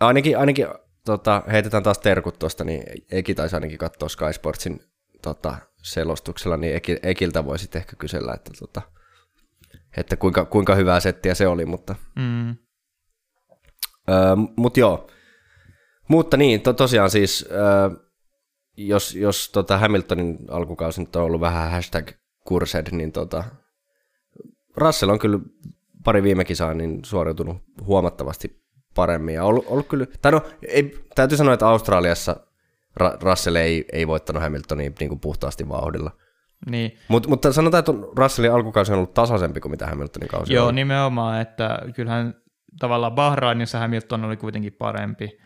ainakin, ainakin tota, heitetään taas terkut tuosta, niin Eki taisi ainakin katsoa Sky Sportsin tota, selostuksella, niin Ekiltä voisit ehkä kysellä, että, tota, että kuinka, kuinka hyvää settiä se oli, mutta... Mm. Öö, mut joo. Mutta niin, to, tosiaan siis, öö, jos, jos tota Hamiltonin alkukausi nyt on ollut vähän hashtag kursed, niin tota, Russell on kyllä pari viime kisaa niin suoriutunut huomattavasti paremmin. Ja ollut, ollut kyllä, tai no, ei, täytyy sanoa, että Australiassa Ra- Russell ei, ei voittanut Hamiltonia niin kuin puhtaasti vauhdilla.
Niin.
Mut, mutta sanotaan, että Russellin alkukausi on ollut tasaisempi kuin mitä Hamiltonin kausi
Joo,
on.
nimenomaan, että kyllähän tavallaan Bahrainissa Hamilton oli kuitenkin parempi.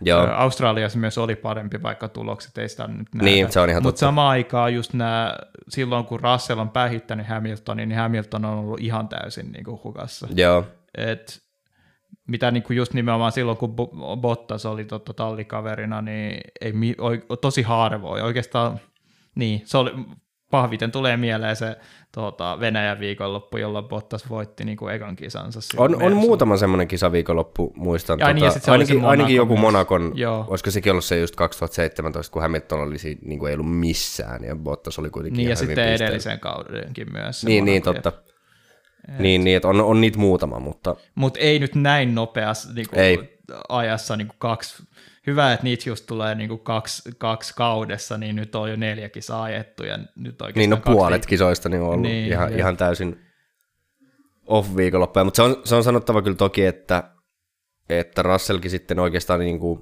Joo.
Australiassa myös oli parempi, vaikka tulokset ei sitä nyt näytä.
Niin, se on ihan
Mutta samaan aikaan just nämä, silloin kun Russell on päihittänyt Hamiltonin, niin Hamilton on ollut ihan täysin niin kuin hukassa.
Joo,
Et, mitä niin kuin just nimenomaan silloin, kun Bo- Bottas oli totta tallikaverina, niin ei, mi- oi- tosi harvoin. Oikeastaan, niin, se oli, pahviten tulee mieleen se tuota, Venäjän viikonloppu, jolloin Bottas voitti niin kuin ekan kisansa.
on, on muutama semmoinen kisaviikonloppu, muistan. tota,
Ai niin, ja sit se
ainakin,
se
ainakin joku
myös.
Monakon,
Joo.
olisiko sekin ollut se just 2017, kun Hamilton oli niin kuin ei ollut missään, ja Bottas oli kuitenkin
Niin, ja sitten edellisen kaudenkin myös.
Niin, niin,
Monaco.
Niin, niin, että on, on niitä muutama, mutta
Mutta ei nyt näin nopeassa niin kuin
Ei.
ajassa niin kuin kaksi. Hyvä, että niitä just tulee niin kuin kaksi, kaksi kaudessa, niin nyt on jo neljä kisaa ajettu. Ja nyt oikeastaan
niin no puolet kisoista niin on ollut
Niin,
ihan,
jep.
ihan täysin off-viikonloppuja, mutta se on, se on sanottava kyllä toki, että, että Russellkin sitten oikeastaan niin kuin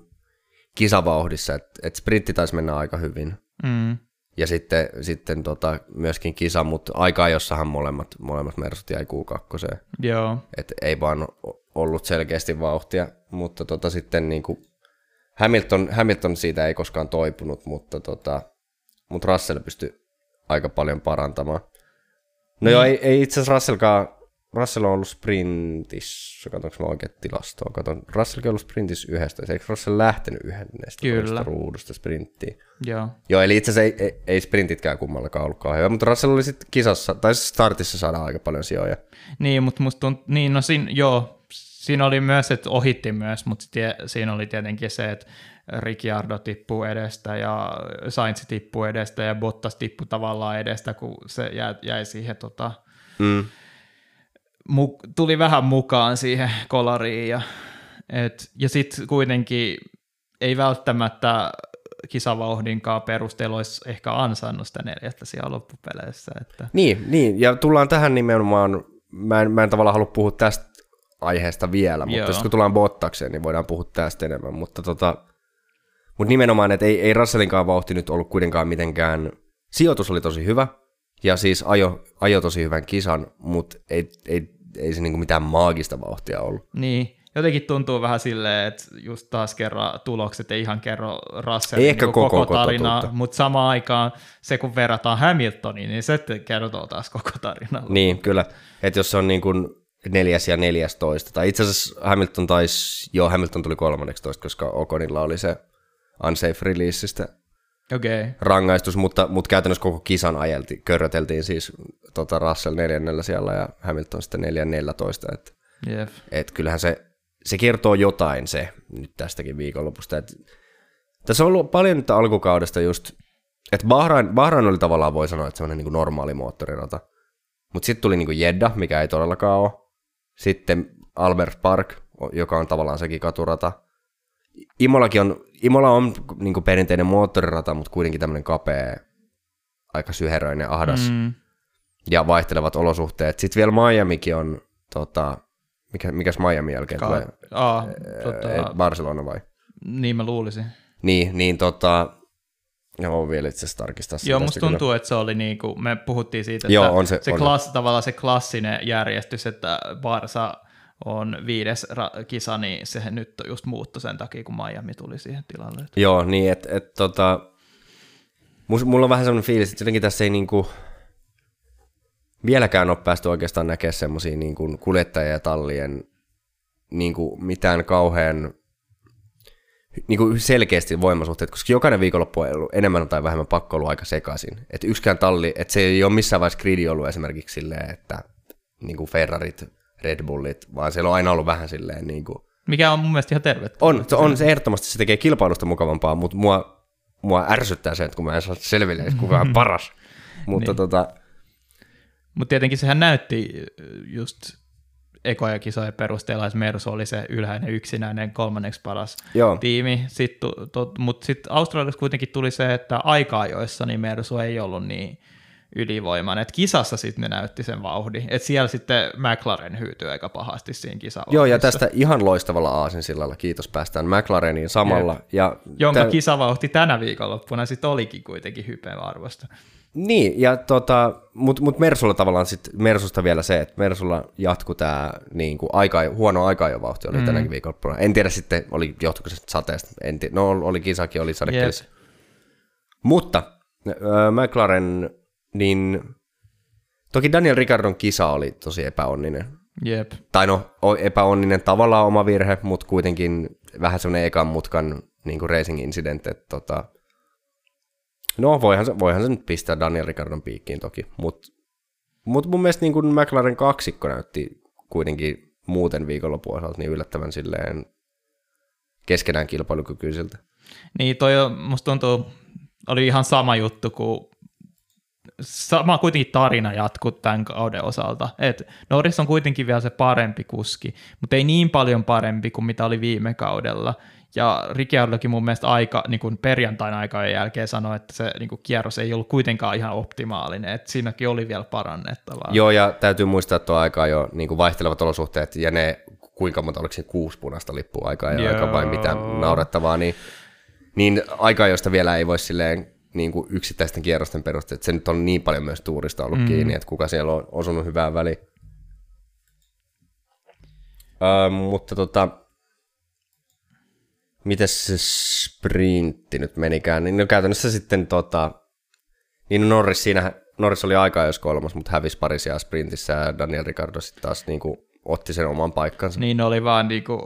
kisavauhdissa, että, että sprintti taisi mennä aika hyvin.
Mm.
Ja sitten, sitten tota, myöskin kisa, mutta aikaa jossahan molemmat, molemmat Mersut jäi Q2.
Joo,
Et ei vaan ollut selkeästi vauhtia, mutta tota, sitten niin kuin Hamilton, Hamilton siitä ei koskaan toipunut, mutta, tota, mutta Russell pystyi aika paljon parantamaan. No joo, ei, ei itse asiassa Russellkaan, Russell on ollut sprintissä, katsonko mä oikein tilastoa, katon, Russellkin on ollut sprintissä yhdestä, eikö Russell lähtenyt yhdestä
Kyllä.
ruudusta sprinttiin?
joo.
Joo, eli itse asiassa ei, ei, ei sprintitkään kummallakaan ollut kauhean hyvä, mutta Russell oli sitten kisassa, tai siis startissa saada aika paljon sijoja.
Niin, mutta musta tunt, niin no siinä, joo, siinä oli myös, että ohitti myös, mutta tie, siinä oli tietenkin se, että Ricciardo tippuu edestä ja Sainz tippuu edestä ja Bottas tippui tavallaan edestä, kun se jäi, jäi siihen tota,
Mm.
Mu, tuli vähän mukaan siihen kolariin ja, et, ja sitten kuitenkin ei välttämättä kisavauhdinkaan perusteella olisi ehkä ansainnut sitä neljättä siellä loppupeleissä. Että.
Niin, niin, ja tullaan tähän nimenomaan, mä en, mä en tavallaan halua puhua tästä aiheesta vielä, mutta
Joo.
jos kun tullaan Bottakseen, niin voidaan puhua tästä enemmän, mutta tota, mutta nimenomaan, että ei, ei Russellinkaan vauhti nyt ollut kuitenkaan mitenkään, sijoitus oli tosi hyvä, ja siis ajo, ajo tosi hyvän kisan, mutta ei, ei, ei se niinku mitään maagista vauhtia ollut.
Niin, jotenkin tuntuu vähän silleen, että just taas kerran tulokset ei ihan kerro Russellin
ehkä
niin
koko-
koko tarinaa,
totuutta.
mutta samaan aikaan se kun verrataan Hamiltoniin, niin se kertoo taas koko tarinaa.
Niin, kyllä. Että jos se on niin kuin neljäs ja neljästoista, tai itse asiassa Hamilton taisi, joo Hamilton tuli kolmanneksitoista, koska Oconilla oli se unsafe releaseistä
okay.
rangaistus, mutta, mutta käytännössä koko kisan ajelti, körröteltiin siis tota Russell neljännellä siellä ja Hamilton sitten neljän neljätoista, että
jep.
et kyllähän se, se kertoo jotain se nyt tästäkin viikonlopusta. Et, tässä on ollut paljon nyt alkukaudesta just, että Bahrain, Bahrain oli tavallaan voi sanoa, että semmoinen niin normaali moottorirata. Mutta sitten tuli niin Jeddah, mikä ei todellakaan ole. Sitten Albert Park, joka on tavallaan sekin katurata. Imolakin on, Imola on niin perinteinen moottorirata, mutta kuitenkin tämmöinen kapea, aika syheröinen, ahdas mm. Ja vaihtelevat olosuhteet. Sitten vielä Miamikin on, tota, mikä, mikäs Miami jälkeen
ka-
tulee?
Aa,
Tota... Barcelona vai?
niin mä luulisin.
Niin, niin tota, Joo, vielä itse asiassa tarkistaa
Joo, musta
kyllä.
tuntuu, että se oli niinku, me puhuttiin siitä,
Joo,
että
on se-
se,
on
klass, tavallaan se klassinen järjestys, että Barsa on viides ra- kisa, niin se nyt just muuttui sen takia, kun Miami tuli siihen tilalle.
Joo, niin että et, tota, mulla on vähän sellainen fiilis, että jotenkin tässä ei niinku, vieläkään ole päästy oikeastaan näkemään semmoisia niinku kuljettajia tallien niinku mitään kauhean niinku selkeästi voimasuhteet, koska jokainen viikonloppu on ollut enemmän tai vähemmän pakko ollut aika sekaisin. Että yksikään talli, että se ei ole missään vaiheessa gridi ollut esimerkiksi silleen, että niinku Ferrarit, Red Bullit, vaan siellä on aina ollut vähän silleen niinku,
Mikä on mun mielestä ihan tervettä.
on, se, on se ehdottomasti, se tekee kilpailusta mukavampaa, mutta mua, mua ärsyttää se, että kun mä en saa selville, että kuka on paras. Mutta
Niin.
tota,
Mutta tietenkin sehän näytti just ekoja kisojen perusteella, että Mersu oli se ylhäinen yksinäinen kolmanneksi paras
joo,
tiimi, Sitten, mutta sitten Australiassa kuitenkin tuli se, että aika-ajoissa niin Mersu ei ollut niin ylivoiman. Et kisassa sitten ne näytti sen vauhdin. Et siellä sitten McLaren hyytyi aika pahasti siinä kisassa.
Joo, ja tästä ihan loistavalla aasinsillalla, kiitos, päästään McLareniin samalla. Ja
Jonka tämän... kisavauhti tänä viikonloppuna sitten olikin kuitenkin hypeä arvosta.
Niin, ja tota, mutta mut Mersulla tavallaan sit, Mersusta vielä se, että Mersulla jatkuu tämä niinku, aika, huono aika jo vauhti oli mm. tänäkin viikonloppuna. En tiedä sitten, oli, johtuiko se sateesta, en tiedä. no oli kisakin, oli sadekelissä. Mutta äh, McLaren, niin toki Daniel Ricardon kisa oli tosi epäonninen.
Jep.
Tai no, epäonninen tavallaan oma virhe, mutta kuitenkin vähän semmoinen ekan mutkan niin kuin racing incident, että tota, No voihan se, voihan se nyt pistää Daniel Ricardon piikkiin toki, mutta mut mun mielestä niin kuin McLaren kaksikko näytti kuitenkin muuten viikonlopun osalta niin yllättävän silleen keskenään kilpailukykyisiltä.
Niin, toi musta tuntuu, oli ihan sama juttu kuin sama kuitenkin tarina jatkuu tämän kauden osalta. Et Norris on kuitenkin vielä se parempi kuski, mutta ei niin paljon parempi kuin mitä oli viime kaudella. Ja Ricciardokin mun mielestä aika, niin kuin perjantain aikojen jälkeen sanoi, että se niin kuin kierros ei ollut kuitenkaan ihan optimaalinen, että siinäkin oli vielä parannettavaa.
Joo, ja täytyy muistaa, että tuo aika jo niin kuin vaihtelevat olosuhteet, ja ne kuinka monta, oliko se kuusi punaista lippua aikaa ja aika vai mitä naurettavaa, niin, niin aika, josta vielä ei voi silleen niin kuin yksittäisten kierrosten perusteella, että se nyt on niin paljon myös tuurista ollut mm. kiinni, että kuka siellä on osunut hyvään väliin. Öö, mutta tota, miten se sprintti nyt menikään, niin no käytännössä sitten tota, niin Norris siinä, Norris oli aikaa jos kolmas, mutta hävisi parisia sprintissä ja Daniel Ricardo sitten taas niin kuin, otti sen oman paikkansa.
Niin oli vaan niin kuin,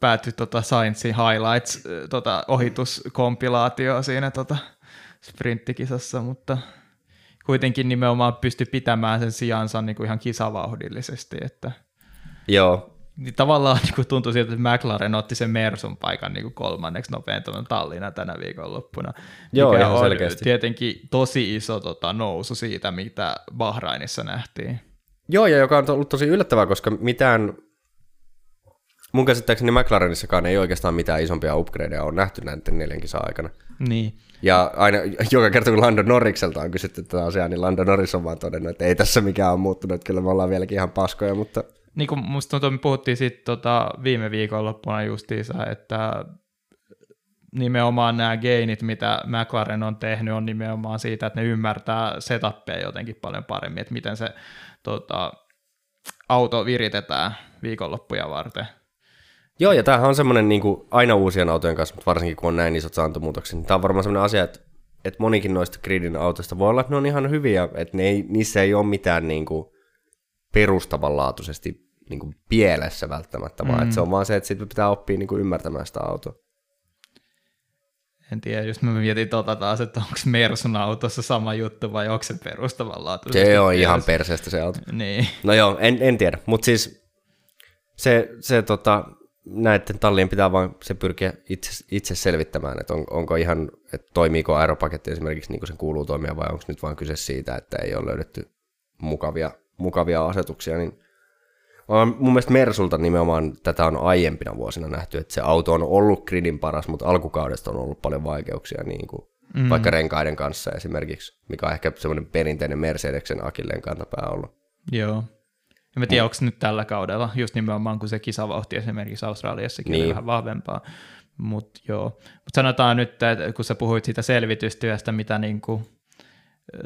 päätty tota Sainzin highlights tota, ohituskompilaatio siinä tota, sprinttikisassa, mutta kuitenkin nimenomaan pystyi pitämään sen sijansa niin kuin ihan kisavauhdillisesti. Että...
Joo,
niin tavallaan niin kuin tuntui siltä, että McLaren otti sen Mersun paikan niin kuin kolmanneksi nopeintavan tallina tänä viikonloppuna.
Joo, ihan on selkeästi.
tietenkin tosi iso tota, nousu siitä, mitä Bahrainissa nähtiin.
Joo, ja joka on ollut tosi yllättävää, koska mitään, mun käsittääkseni McLarenissakaan ei oikeastaan mitään isompia upgradeja ole nähty näiden neljän kisan aikana.
Niin.
Ja aina, joka kerta kun Lando Norrikselta on kysytty tätä asiaa, niin Lando Norris on vaan todennut, että ei tässä mikään ole muuttunut, että kyllä me ollaan vieläkin ihan paskoja, mutta
niin kuin musta tuntuu, me puhuttiin sitten tota viime viikonloppuna justiinsa, että nimenomaan nämä geinit, mitä McLaren on tehnyt, on nimenomaan siitä, että ne ymmärtää setuppeja jotenkin paljon paremmin, että miten se tota, auto viritetään viikonloppuja varten.
Joo, ja tämähän on semmoinen niin kuin aina uusien autojen kanssa, mutta varsinkin kun on näin isot saantomuutokset, niin tämä on varmaan semmoinen asia, että, että monikin noista gridin autoista voi olla, että ne on ihan hyviä, että ne ei, niissä ei ole mitään niin kuin, perustavanlaatuisesti niin kuin pielessä välttämättä, vaan mm. että se on vaan se, että sitten pitää oppia niin kuin ymmärtämään sitä autoa.
En tiedä, just mä mietin tota taas, että onko Mersun autossa sama juttu vai onko se perustavanlaatuisesti
Se on ihan perseestä se auto.
Niin.
No joo, en, en tiedä, mutta siis se, se tota, näiden tallien pitää vaan se pyrkiä itse, itse selvittämään, että on, onko ihan, että toimiiko aeropaketti esimerkiksi niin kuin sen kuuluu toimia vai onko nyt vain kyse siitä, että ei ole löydetty mukavia mukavia asetuksia, niin on, mun mielestä Mersulta nimenomaan tätä on aiempina vuosina nähty, että se auto on ollut gridin paras, mutta alkukaudesta on ollut paljon vaikeuksia, niin kuin mm. vaikka renkaiden kanssa esimerkiksi, mikä on ehkä semmoinen perinteinen Mercedeksen akilleen kantapää ollut.
Joo. En mä tiedä, onko nyt tällä kaudella, just nimenomaan kun se kisavauhti esimerkiksi Australiassakin niin. on vähän vahvempaa. Mutta joo. Mut sanotaan nyt, että kun sä puhuit siitä selvitystyöstä, mitä niinku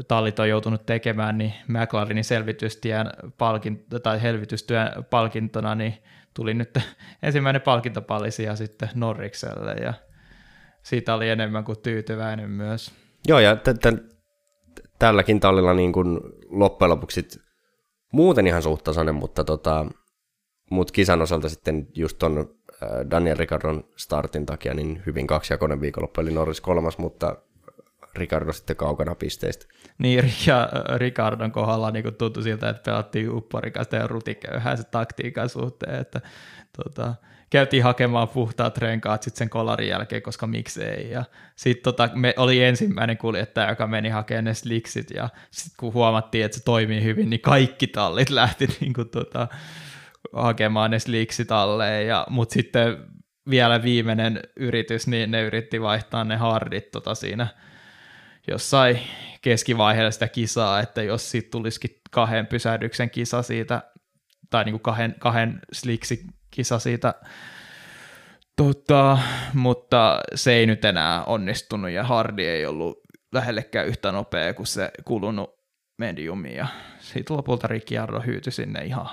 tallit on joutunut tekemään, niin McLarenin selvitystien palkinto, tai helvitystyön palkintona niin tuli nyt *laughs* ensimmäinen palkintopallisia sitten Norrikselle ja siitä oli enemmän kuin tyytyväinen myös.
Joo, ja t- t- tälläkin tallilla niin kuin loppujen lopuksi muuten ihan suht tasainen, mutta tota, mut kisan osalta sitten just ton Daniel Ricardon startin takia niin hyvin kaksijakoinen viikonloppu, eli Norris kolmas, mutta Ricardo sitten kaukana pisteistä.
Niin, ja Ricardon kohdalla niin tuntui siltä, että pelattiin upporikasta ja rutiköyhää se taktiikan suhteen, että tota, käytiin hakemaan puhtaat renkaat sitten sen kolarin jälkeen, koska miksei. Ja sitten tota, me oli ensimmäinen kuljettaja, joka meni hakemaan ne sliksit, ja sitten kun huomattiin, että se toimii hyvin, niin kaikki tallit lähti *laughs* niin kuin, tota, hakemaan ne sliksit alleen, ja, mutta sitten vielä viimeinen yritys, niin ne yritti vaihtaa ne hardit tota, siinä jossain keskivaiheella sitä kisaa, että jos siitä tulisikin kahden pysähdyksen kisa siitä, tai niin kuin kahden, kahden sliksi kisa siitä, tota, mutta se ei nyt enää onnistunut ja Hardi ei ollut lähellekään yhtä nopea kuin se kulunut mediumi ja siitä lopulta Ricciardo hyytyi sinne ihan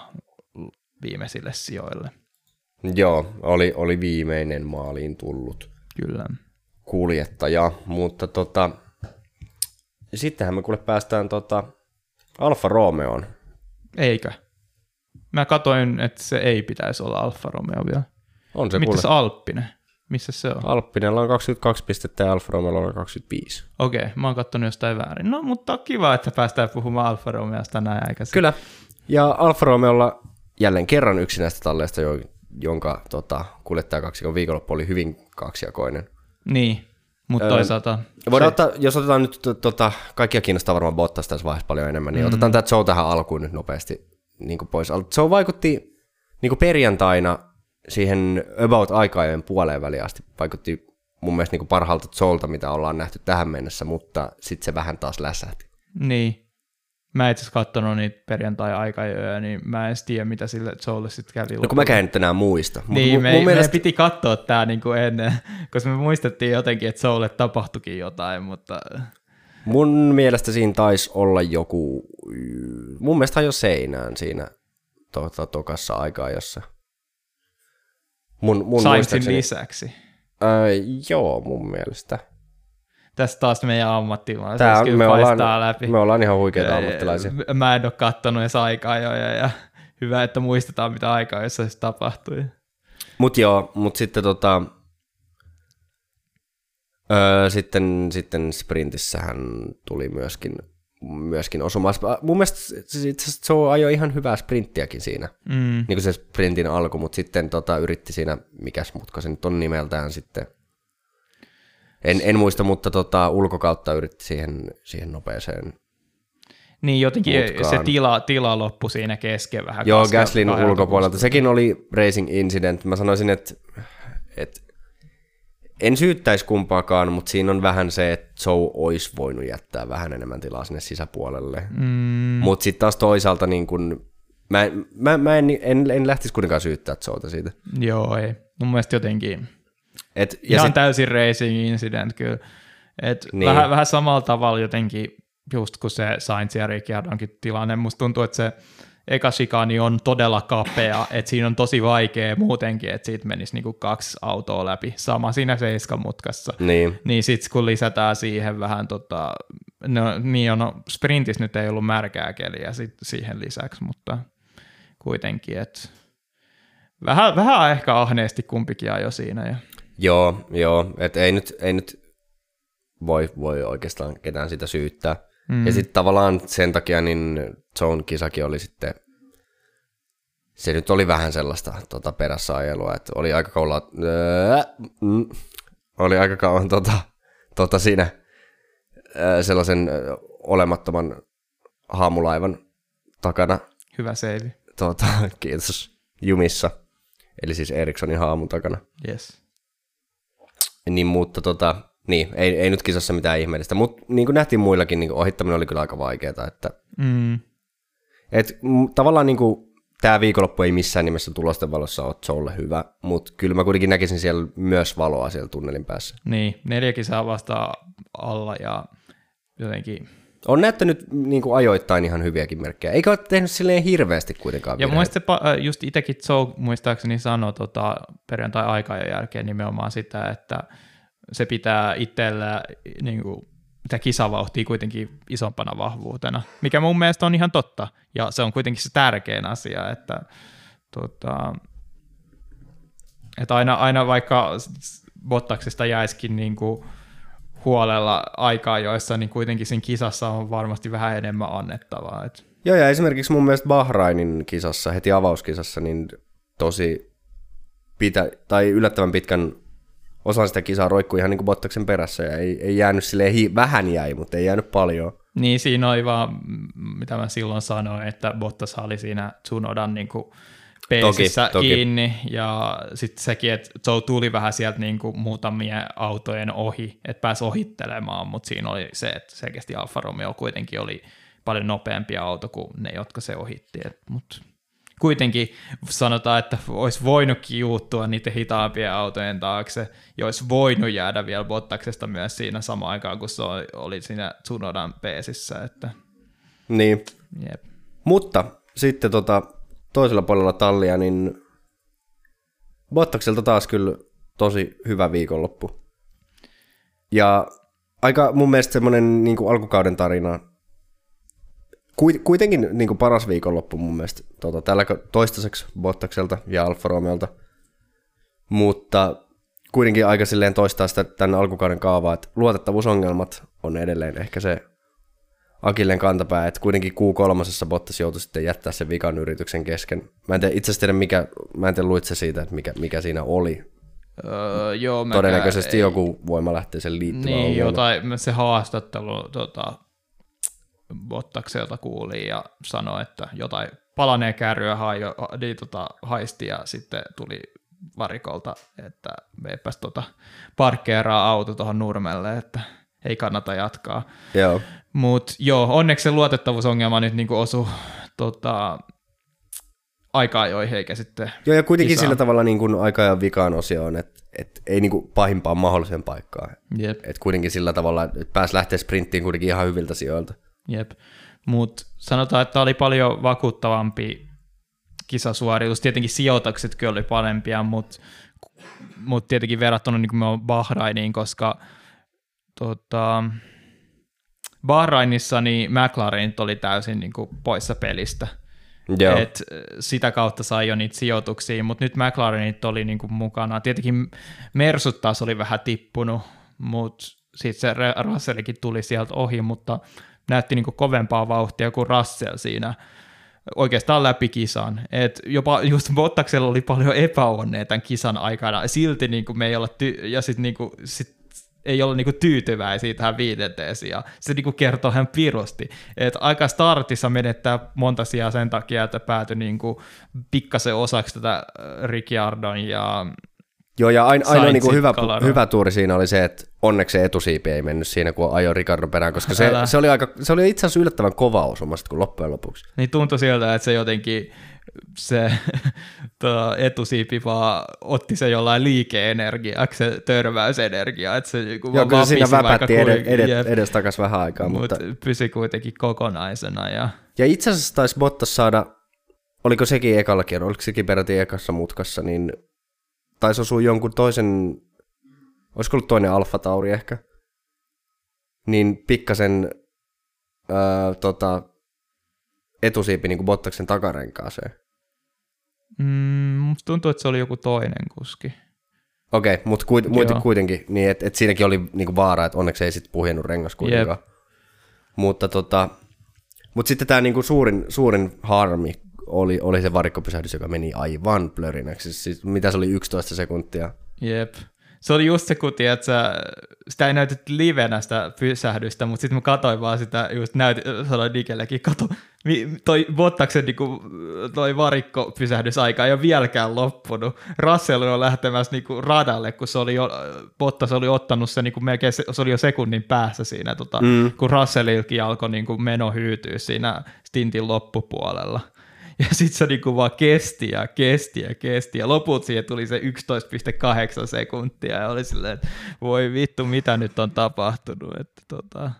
viimeisille sijoille.
Joo, oli, oli viimeinen maaliin tullut
Kyllä.
kuljettaja, mutta tota, sittenhän me kuule päästään tota Alfa Romeoon.
Eikö? Mä katoin, että se ei pitäisi olla Alfa Romeo vielä.
On se
Mitäs
kuule.
Alppinen? Missä se on?
Alppinella on 22 pistettä ja Alfa Romeolla on 25.
Okei, okay, mä oon kattonut jostain väärin. No, mutta kiva, että päästään puhumaan Alfa Romeosta näin aikaisin.
Kyllä. Ja Alfa Romeolla jälleen kerran yksi näistä talleista, jo- jonka tota, kuljettajakaksikon viikonloppu oli hyvin kaksijakoinen.
Niin, mutta toisaalta...
Voidaan ottaa, jos otetaan nyt to- tota, kaikkia kiinnostaa varmaan Bottas tässä vaiheessa paljon enemmän, niin mm. otetaan tämä Joe tähän alkuun nyt nopeasti niin kuin pois. Joe vaikutti niin kuin perjantaina siihen about aikajojen puoleen väliin asti, vaikutti mun mielestä niin kuin parhaalta Joelta, mitä ollaan nähty tähän mennessä, mutta sitten se vähän taas läsähti.
Niin. Mä itse asiassa katsonut niitä perjantai-aikajoja, niin mä en edes tiedä, mitä sille Joelle sitten kävi.
No kun mäkään nyt enää muista.
Niin,
mu-
me,
mun
mun
mielestä,
piti katsoa tämä niinku ennen, *laughs* koska me muistettiin jotenkin, että Soule tapahtuikin jotain, mutta
mun mielestä siinä taisi olla joku, mun mielestä jo seinään siinä tota, tokassa aikaa, jossa mun, mun muistaakseni-
lisäksi.
Öö, joo, mun mielestä.
Tässä taas meidän ammattilaiset
Tää, me, ollaan,
läpi.
me ollaan ihan huikeita ammattilaisia.
Mä en ole kattonut edes aikaa jo, ja, ja hyvä, että muistetaan, mitä aikaa jossa se tapahtui.
Mut joo, mut sitten tota, öö, sitten, sitten sprintissähän tuli myöskin, myöskin osumaan. Mun mielestä se, ajoi ihan hyvää sprinttiäkin siinä,
Mm.
niin kuin se sprintin alku, mutta sitten tota, yritti siinä, mikäs mutka se nyt on nimeltään sitten, en, en muista, mutta tota, ulkokautta yritti siihen, siihen nopeeseen.
Niin jotenkin
Mutkaan.
se tila, tila loppui siinä kesken vähän.
Joo, Gaslin ulkopuolelta. Sekin oli racing incident. Mä sanoisin, että, että en syyttäisi kumpaakaan, mutta siinä on vähän se, että Joe olisi voinut jättää vähän enemmän tilaa sinne sisäpuolelle.
Mm,
Mutta sitten taas toisaalta niin kun, mä, mä, mä en, en, en lähtisi kuitenkaan syyttää Joeta siitä.
joo, ei. Mun mielestä jotenkin
Et, ja
ihan
sit,
täysin racing incident kyllä. Et
Niin.
vähän, vähän samalla tavalla jotenkin, just kun se Sainz ja Ricciardonkin tilanne, musta tuntuu, että se eka shikani on todella kapea, että siinä on tosi vaikea muutenkin, että siitä menisi niinku kaksi autoa läpi. Sama siinä seiskamutkassa.
niin,
Niin sitten kun lisätään siihen vähän, tota, no, niin on, no, sprintissä nyt ei ollut märkää keliä sit siihen lisäksi, mutta kuitenkin, että vähän, vähän ehkä ahneesti kumpikin ajoi siinä. Ja,
joo, joo. Et ei nyt, ei nyt voi, voi oikeastaan ketään sitä syyttää. Mm. Ja sitten tavallaan sen takia niin Joan kisakin oli sitten, se nyt oli vähän sellaista tota, perässä ajelua, että oli aika kauan, öö, mm, oli aika kauan tota, tota siinä öö, sellaisen öö, olemattoman haamulaivan takana,
hyvä seivi.
tota, *laughs* kiitos, jumissa, eli siis Erikssonin haamun takana.
Yes.
Niin, mutta tota, niin, ei, ei nyt kisassa mitään ihmeellistä, mutta niin kuin nähtiin muillakin, niin ohittaminen oli kyllä aika vaikeaa, että
Mm.
et, tavallaan niin kuin, tämä viikonloppu ei missään nimessä tulosten valossa ole Joelle hyvä, mutta kyllä mä kuitenkin näkisin siellä myös valoa siellä tunnelin päässä.
Niin, neljä kisaa vasta alla ja jotenkin...
On näyttänyt niin kuin ajoittain ihan hyviäkin merkkejä, eikä ole tehnyt silleen hirveästi kuitenkaan
Ja pa- äh, just itsekin Joe muistaakseni sanoi tota, perjantai aikaa jälkeen nimenomaan sitä, että se pitää itsellä niin kuin, sitä kisavauhtia kuitenkin isompana vahvuutena, mikä mun mielestä on ihan totta. Ja se on kuitenkin se tärkein asia, että, tota, että aina, aina vaikka Bottaksesta jäisikin niin kuin huolella aikaa, joissa niin kuitenkin siinä kisassa on varmasti vähän enemmän annettavaa. Että
Joo, ja esimerkiksi mun mielestä Bahrainin kisassa, heti avauskisassa, niin tosi pitä, tai yllättävän pitkän osan sitä kisaa roikkui ihan niin kuin Bottaksen perässä, ja ei, ei jäänyt silleen, hi- vähän jäi, mutta ei jäänyt paljon.
Niin siinä oli vaan, mm, mitä mä silloin sanoin, että Bottas oli siinä Tsunodan niin kuin peesissä
Toki, toki.
kiinni, ja sitten sekin, että Joe tuli vähän sieltä niin kuin muutamien autojen ohi, että pääsi ohittelemaan, mutta siinä oli se, että selkeästi Alfa Romeo kuitenkin oli paljon nopeampi auto kuin ne, jotka se ohitti, mutta kuitenkin sanotaan, että olisi voinutkin juuttua niiden hitaampien autojen taakse, ja olisi voinut jäädä vielä Bottaksesta myös siinä samaan aikaan, kun se oli siinä Tsunodan peesissä, että
Niin,
jep.
mutta sitten tota, toisella puolella tallia, niin Bottakselta taas kyllä tosi hyvä viikonloppu. Ja aika mun mielestä semmoinen niin alkukauden tarina, kuitenkin niin kuin paras viikonloppu mun mielestä tota, tällä toistaiseksi Bottakselta ja Alfa Romeolta, mutta kuitenkin aika silleen toistaa sitä tämän alkukauden kaavaa, että luotettavuusongelmat on edelleen ehkä se Akilleen kantapää, että kuitenkin Q3 Bottas joutui sitten jättää sen vikan yrityksen kesken. Mä en tiedä, itse asiassa tiedä, mikä, mä en tiedä luitse siitä, että mikä, mikä siinä oli.
Öö, joo,
Todennäköisesti
ei-
joku voimalähteeseen liittyvä
Niin,
ongelma.
jotain, se haastattelu tota, Bottakselta kuuli ja sanoi, että jotain palaneen kärryä haijo, niin, tota, haisti ja sitten tuli varikolta, että meipäs tota, parkkeeraa auto tuohon nurmelle, että ei kannata jatkaa.
Joo.
Mutta joo, onneksi se luotettavuusongelma nyt niinku osui tota, aika ajoihin, eikä sitten
Joo, ja kuitenkin
kisaan.
sillä tavalla niin kuin aika ja vikaan osio on, että, että ei niin kuin pahimpaan mahdolliseen paikkaan.
Jep.
Että kuitenkin sillä tavalla, että pääsi lähteä sprinttiin kuitenkin ihan hyviltä sijoilta.
Jep. Mutta sanotaan, että oli paljon vakuuttavampi kisasuoritus. Tietenkin sijoituksetkin oli parempia, mutta mut tietenkin verrattuna niin me Bahrainiin, koska tota, Bahrainissa niin McLaren oli täysin niin kuin poissa pelistä.
Joo.
Et äh, sitä kautta sai jo niitä sijoituksia, mutta nyt McLarenit oli niinku mukana. Tietenkin Mersut taas oli vähän tippunut, mutta sitten se Russellikin tuli sieltä ohi, mutta näytti niinku kovempaa vauhtia kuin Russell siinä oikeastaan läpi kisan. Et jopa just Bottaksella oli paljon epäonnea tämän kisan aikana. Silti niinku me ei olla ty- ja sit niinku, sit ei olla niinku tyytyväisiä tähän viidenteeseen, ja se niinku kertoo hän pirusti, että aika startissa menettää monta sijaa sen takia, että päätyi niinku pikkasen osaksi tätä Ricciardon ja
Joo, ja aina, ainoa niin kuin hyvä, hyvä tuuri siinä oli se, että onneksi se etusiipi ei mennyt siinä, kun ajo Ricardo perään, koska se,
Älä.
se, oli aika, se oli itse asiassa yllättävän kova osuma sitten, loppujen lopuksi.
niin tuntui siltä, että se jotenkin se *laughs* tuo etusiipi vaan otti se jollain liikeenergiaksi, se törmäysenergia, että se niinku
Joo,
vaan
kyllä se siinä väpätti ed- ed- edes takas vähän aikaa,
mut
mutta...
pysyi kuitenkin kokonaisena ja
Ja itse asiassa taisi Bottas saada, oliko sekin ekalla kierrolla, oliko sekin peräti ekassa mutkassa, niin taisi osua jonkun toisen, olisiko ollut toinen Alfa Tauri ehkä, niin pikkasen öö, tota, etusiipi niin kuin Bottaksen takarenkaaseen.
Mm, musta tuntuu, että se oli joku toinen kuski.
Okei, mutta kuit, kuitenkin, niin että et siinäkin oli niinku vaara, että onneksi ei sitten puhjennut rengas kuitenkaan. Mutta tota, mut sitten tämä niinku suurin, suurin harmi oli, oli se varikkopysähdys, joka meni aivan plörinäksi. Siis, mitä se oli 11 sekuntia?
Jep. Se oli just se, kun tiedät, sä, sitä ei näytetty livenä sitä pysähdystä, mutta sitten mä katsoin vaan sitä, just näyt, sanoin Nikellekin, kato, toi Bottaksen niinku, toi varikko pysähdysaika ei ole vieläkään loppunut. Russell on lähtemässä niinku radalle, kun se oli jo, Bottas oli ottanut se niinku melkein, se, se oli jo sekunnin päässä siinä, tota, mm. kun Russellilkin alkoi niinku meno hyytyä siinä stintin loppupuolella. Ja sitten se niinku vaan kesti ja kesti ja kesti. Ja loput siihen tuli se 11,8 sekuntia. Ja oli silleen, että voi vittu, mitä nyt on tapahtunut. Että tota...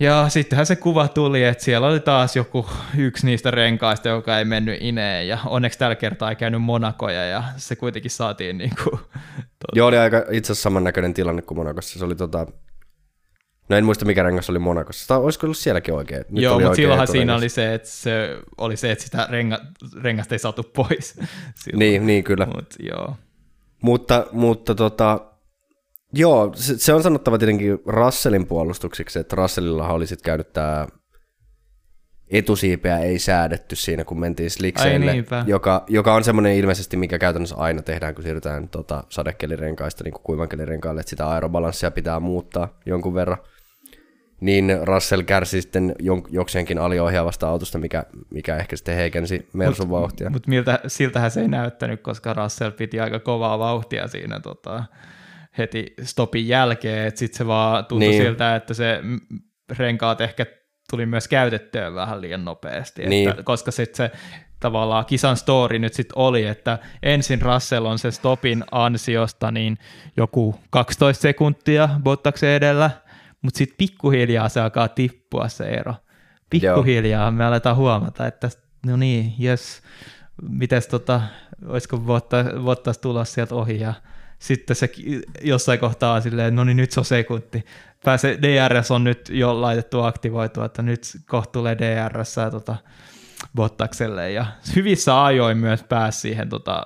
Ja sittenhän se kuva tuli, että siellä oli taas joku yksi niistä renkaista, joka ei mennyt ineen. Ja onneksi tällä kertaa ei käynyt Monakoja. Ja se kuitenkin saatiin niinku... Tota...
Joo, oli aika itse asiassa samannäköinen tilanne kuin Monakossa. Se oli tota, no en muista mikä rengas oli Monakossa. Tai olisiko ollut sielläkin oikein? Nyt
Joo, mutta silloinhan siinä oli se, että se oli se, että sitä renga, rengasta ei saatu pois. *laughs* Silloin.
Niin, niin kyllä.
Mut, joo.
Mutta, mutta tota, joo, se, se on sanottava tietenkin Russellin puolustuksiksi, että Russellillahan oli sitten käynyt tämä etusiipeä ei säädetty siinä, kun mentiin slikseille, joka, joka on semmoinen ilmeisesti, mikä käytännössä aina tehdään, kun siirrytään tota, sadekelirenkaista niin kuin kuivankelirenkaille, että sitä aerobalanssia pitää muuttaa jonkun verran. Niin Russell kärsi sitten jokseenkin aliohjaavasta autosta, mikä, mikä ehkä sitten heikensi Mersun mut, vauhtia.
Mutta miltä, siltähän se ei näyttänyt, koska Russell piti aika kovaa vauhtia siinä tota, heti stopin jälkeen, sitten se vaan tuntui niin. siltä, että se renkaat ehkä tuli myös käytettyä vähän liian nopeasti, niin. että, koska sitten se tavallaan kisan story nyt sitten oli, että ensin Russell on se stopin ansiosta niin joku 12 sekuntia Bottaksen edellä, mutta sitten pikkuhiljaa se alkaa tippua se ero. Pikkuhiljaa me aletaan huomata, että no niin, jes, mites tota, olisiko Bottas tulla sieltä ohi ja sitten se jossain kohtaa silleen, no niin nyt se on sekunti. Pääse, DRS on nyt jo laitettu aktivoitua, että nyt kohta tulee DRS tota, Bottakselle ja hyvissä ajoin myös pääsi siihen tota,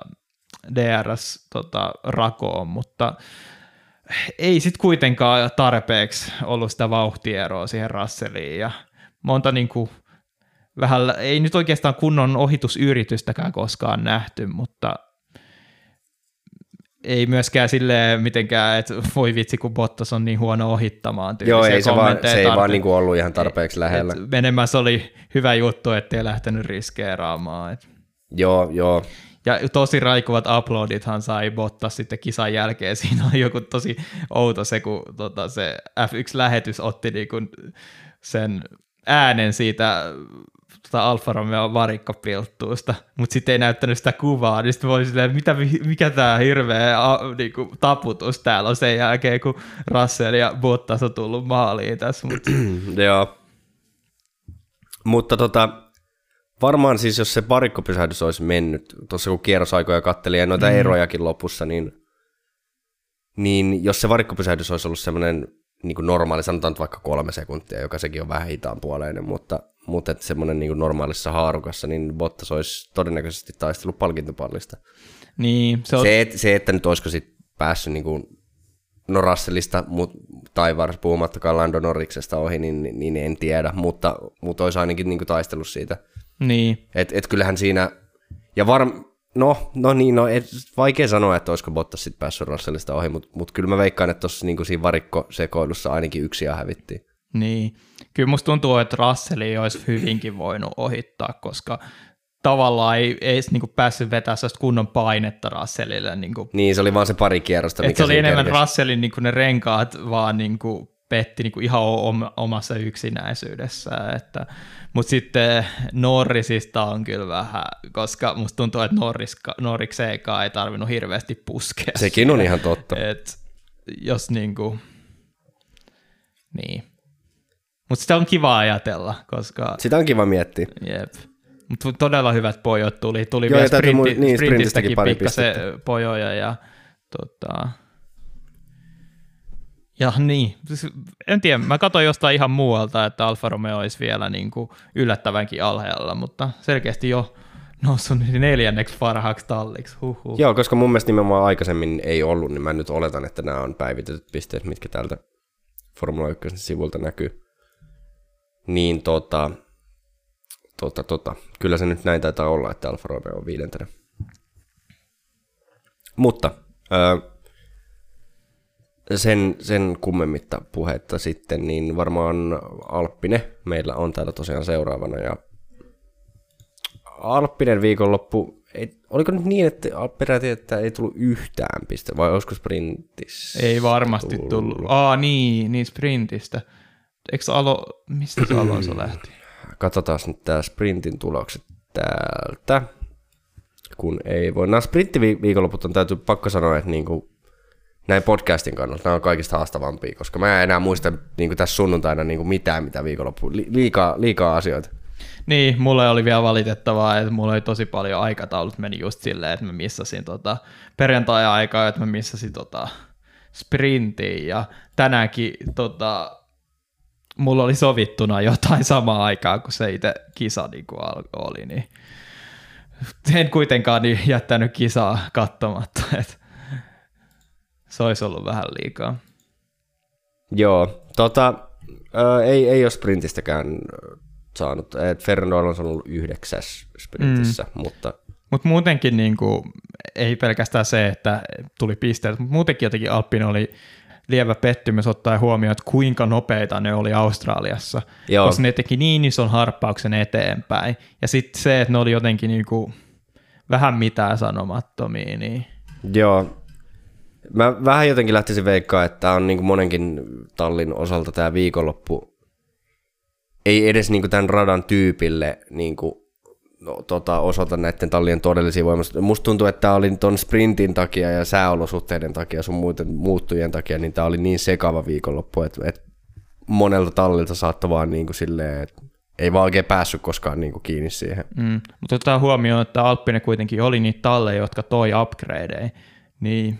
DRS-rakoon, tota, mutta ei sitten kuitenkaan tarpeeksi ollut sitä vauhtieroa siihen Russelliin ja monta niin kuin, vähän, ei nyt oikeastaan kunnon ohitusyritystäkään koskaan nähty, mutta ei myöskään silleen mitenkään, että voi vitsi, kun Bottas on niin huono ohittamaan.
Joo, ei se, vaan, se ei vaan niinku ollut ihan tarpeeksi lähellä.
Et se oli hyvä juttu, ettei lähtenyt riskeeraamaan. Et.
Joo, joo.
Ja tosi raikuvat uploadithan sai Bottas sitten kisan jälkeen. *laughs* Siinä oli joku tosi outo se, kun tota, se F1-lähetys otti niinku sen äänen siitä tota Alfa Romeo varikkopilttuusta, mutta sitten ei näyttänyt sitä kuvaa, niin sitten voi silleen, mitä, mikä tämä hirveä a, niinku, taputus täällä on sen jälkeen, kun Russell ja Bottas on tullut maaliin tässä. Mutta... *clears throat*
Joo. Mutta tota, varmaan siis jos se varikkopysähdys olisi mennyt, tuossa kun kierrosaikoja katteli ja noita mm. erojakin lopussa, niin, niin jos se varikkopysähdys olisi ollut semmoinen niin normaali, sanotaan vaikka kolme sekuntia, joka sekin on vähän hitaan puoleinen, mutta mutta että semmoinen niin normaalissa haarukassa, niin Bottas olisi todennäköisesti taistellut palkintopallista.
Niin,
se, on... se, et, se, että nyt olisiko sitten päässyt niin kuin, no Russellista mut, tai varsin puhumattakaan Lando Norriksesta ohi, niin, niin, niin en tiedä, mutta, mutta olisi ainakin niin kuin taistellut siitä.
Niin.
Et, et kyllähän siinä, ja varm, no, no niin, no et, vaikea sanoa, että olisiko Bottas sitten päässyt Russellista ohi, mutta mut kyllä mä veikkaan, että tuossa niin siinä varikkosekoilussa ainakin yksi ja hävittiin.
Niin, kyllä musta tuntuu, että Russell olisi hyvinkin voinut ohittaa, koska tavallaan ei, ei edes niinku päässyt vetää sellaista kunnon painetta Russellille. Niinku.
Niin, se oli vaan se pari kierrosta, mikä
se oli enemmän kerkesi. Russellin niinku ne renkaat vaan niinku petti niinku ihan omassa yksinäisyydessä. Että, mutta sitten Norrisista on kyllä vähän, koska musta tuntuu, että Norris, Norrikseenkaan ei tarvinnut hirveästi puskea.
Sekin on ihan totta.
Et jos niinku, niin. Mutta sitä on kiva ajatella, koska...
Sitä on kiva miettiä.
Jep. Mutta todella hyvät pojot tuli. Tuli Joo, myös sprinti, mu- niin, sprintistäkin pikkasen pojoja ja tota... Ja niin, siis en tiedä, mä katsoin jostain ihan muualta, että Alfa Romeo olisi vielä niin kuin yllättävänkin alhaalla, mutta selkeästi jo noussut neljänneksi parhaaksi talliksi. Huhhuh.
Joo, koska mun mielestä nimenomaan aikaisemmin ei ollut, niin mä nyt oletan, että nämä on päivitetyt pisteet, mitkä täältä Formula 1 sivulta näkyy niin tota, tota, tota, kyllä se nyt näin taitaa olla, että Alfa Romeo on viidentenä. Mutta öö, sen, sen kummemmitta puhetta sitten, niin varmaan Alppine meillä on täällä tosiaan seuraavana. Ja Alppinen viikonloppu, ei, oliko nyt niin, että peräti, että ei tullut yhtään piste, vai olisiko sprintissä?
Ei varmasti tullut. tullut. Aa niin, niin sprintistä. Eikö Alo, mistä se Alonso *clears throat* lähti?
Katsotaan nyt tämä sprintin tulokset täältä. Kun ei voi. Nämä sprinttiviikonloput on täytyy pakko sanoa, että niinku, näin podcastin kannalta nämä on kaikista haastavampia, koska mä en enää muista niinku tässä sunnuntaina niinku mitään, mitä viikonloppu, liikaa, liikaa asioita.
Niin, mulle oli vielä valitettavaa, että mulla oli tosi paljon aikataulut meni just silleen, että mä missasin tota perjantai-aikaa, että mä missasin tota sprintin ja tänäänkin tota, mulla oli sovittuna jotain samaa aikaa, kun se itse kisa niin kuin oli, niin en kuitenkaan niin jättänyt kisaa katsomatta, että se olisi ollut vähän liikaa.
Joo, tota, ää, ei, ei ole sprintistäkään saanut. Fernando on ollut yhdeksäs sprintissä, mm. mutta...
Mutta muutenkin niin kuin, ei pelkästään se, että tuli pisteet, mutta muutenkin jotenkin Alppin oli lievä pettymys ottaa huomioon, että kuinka nopeita ne oli Australiassa,
Joo.
koska ne teki niin ison harppauksen eteenpäin. Ja sitten se, että ne oli jotenkin niinku vähän mitään sanomattomia, niin
Joo. Mä vähän jotenkin lähtisin veikkaa, että on niin kuin monenkin tallin osalta tämä viikonloppu ei edes niin kuin tämän radan tyypille niin kuin, no, tota, osoita näiden tallien todellisia voimasta. Musta tuntuu, että tämä oli ton sprintin takia ja sääolosuhteiden takia, sun muuten muuttujien takia, niin tämä oli niin sekava viikonloppu, että, että monelta tallilta saattoi vaan niin kuin silleen, että ei vaan oikein päässyt koskaan niin kuin kiinni siihen.
Mm. Mutta otetaan huomioon, että Alppinen kuitenkin oli niitä talleja, jotka toi upgradeja, niin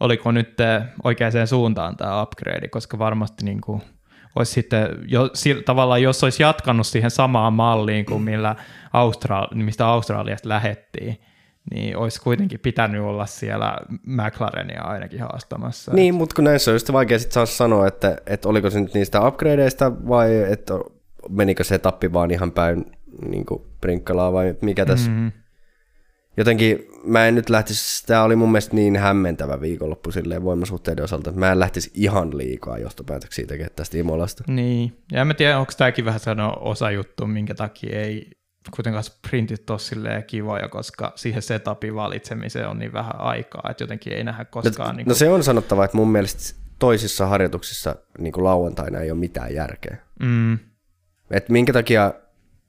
oliko nyt oikeaan suuntaan tämä upgrade, koska varmasti niin kuin olisi sitten, jo, tavallaan jos olisi jatkanut siihen samaan malliin kuin millä Austral, mistä Australiasta lähettiin, niin olisi kuitenkin pitänyt olla siellä McLarenia ainakin haastamassa.
Niin, mutta kun näissä on just vaikea sitten saada sanoa, että, että oliko se nyt niistä upgradeista vai että menikö se tappi vaan ihan päin niin prinkkalaa vai mikä tässä. Mm-hmm. Jotenkin mä en nyt lähtisi, tämä oli mun mielestä niin hämmentävä viikonloppu silleen voimasuhteiden osalta, että mä en lähtisi ihan liikaa johtopäätöksiä tekemään tästä Imolasta.
Niin, ja en mä tiedä, onko tämäkin vähän sanoa osa juttu, minkä takia ei kuitenkaan sprintit ole silleen kivoja, koska siihen setupin valitsemiseen on niin vähän aikaa, että jotenkin ei nähdä koskaan.
No,
niin
no se on sanottava, että mun mielestä toisissa harjoituksissa niin kuin lauantaina ei ole mitään järkeä.
Mm,
Et minkä takia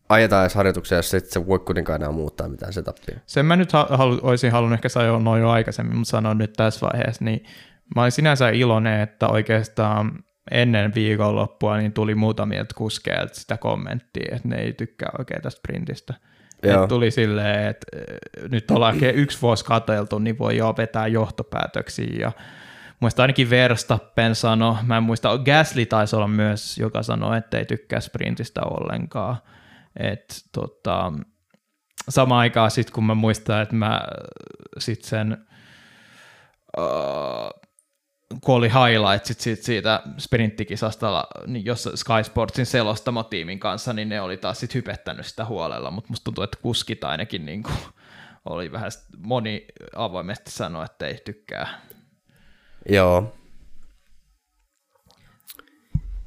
ajetaan edes harjoituksia, jos et sä voi kuitenkaan enää muuttaa mitään setupia.
sen mä nyt halu, olisin halunnut ehkä sanoa noin jo aikaisemmin, mutta sanon nyt tässä vaiheessa, niin mä olin sinänsä iloinen, että oikeastaan ennen viikonloppua niin tuli muutamia kuskeilta sitä kommenttia, että ne ei tykkää oikein tästä.
Joo.
Et tuli silleen, että eh, nyt ollaan yksi vuosi katseltu, niin voi jo vetää johtopäätöksiä ja Muista ainakin Verstappen sanoi, mä en muista, Gasly taisi olla myös, joka sanoi, että ei tykkää sprintistä ollenkaan. Et, tota, samaan aikaan sitten kun mä muistan, että mä sit sen, uh, kun oli highlightsit siitä, siitä sprinttikisasta, niin jos Sky Sportsin selostamo tiimin kanssa, niin ne oli taas sit hypettänyt sitä huolella, mutta musta tuntuu, että kuskit ainakin niin kuin, oli vähän, moni avoimesti sanoi, että ei tykkää.
Joo.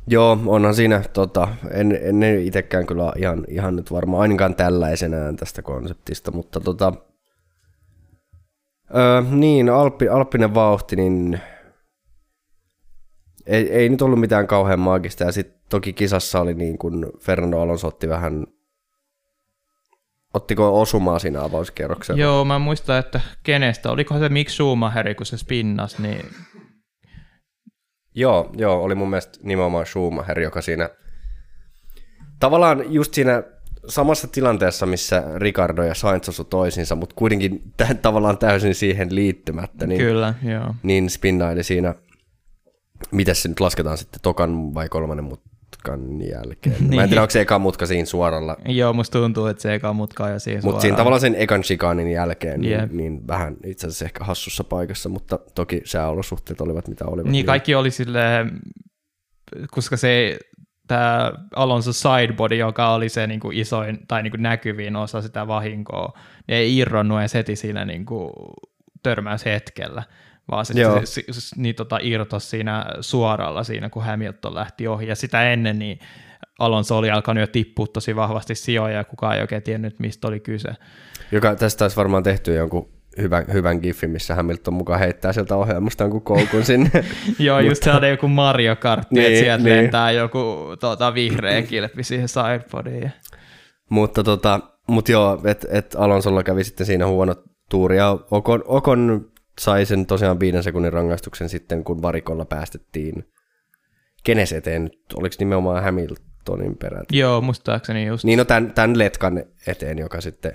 Joo, onhan siinä, tota, en, en itsekään kyllä ihan, ihan nyt varmaan ainakaan tällaisenään tästä konseptista, mutta tota, öö, niin, Alppi, Alppinen vauhti, niin ei, ei nyt ollut mitään kauhean maagista, ja sitten toki kisassa oli niin kuin Fernando Alonso otti vähän, ottiko osumaa siinä avauskierroksella?
Joo, mä muistan, että kenestä, olikohan se Mick Schumacheri, kun se spinnas, niin
Joo, joo, oli mun mielestä nimenomaan Schumacher, joka siinä tavallaan just siinä samassa tilanteessa, missä Ricardo ja Sainz osu toisinsa, mutta kuitenkin t- tavallaan täysin siihen liittymättä, niin,
Kyllä, joo.
niin spinnaili siinä, miten se nyt lasketaan sitten, tokan vai kolmannen mutkan jälkeen. niin. Mä en tiedä, onko se eka mutka siinä suoralla,
Joo, musta tuntuu, että se eka mutka ja siihen
mutta siinä tavallaan sen ekan chikanin jälkeen, niin,
Jep.
niin vähän itse asiassa ehkä hassussa paikassa, mutta toki sääolosuhteet olivat mitä olivat.
Niin kaikki oli silleen, koska se tämä Alonso sidebody, joka oli se niinku isoin tai niinku näkyvin osa sitä vahinkoa, niin ei irronnut edes heti siinä niinku törmäyshetkellä, vaan se,
Joo.
se, se, se niin tota irtosi siinä suoralla siinä, kun Hamilton lähti ohi. Ja sitä ennen niin Alonso oli alkanut jo tippua tosi vahvasti sijoja, ja kukaan ei oikein tiennyt, mistä oli kyse.
Joka tästä olisi varmaan tehty jonkun hyvän, hyvän giffin, missä Hamilton mukaan heittää sieltä ohjelmasta jonkun koukun sinne. *laughs*
Joo, just sellainen joku Mario Kart, niin, että sieltä
niin.
lentää joku tota, vihreä kilpi siihen sidebodyin.
mutta tota, mut joo, että et Alonsolla kävi sitten siinä huono tuuri, ja Okon, Okon sai sen tosiaan viiden sekunnin rangaistuksen sitten, kun varikolla päästettiin kenes eteen nyt, oliko nimenomaan Hamiltonin peräti?
Joo, muistaakseni just.
Niin no tämän, tämän letkan eteen, joka sitten,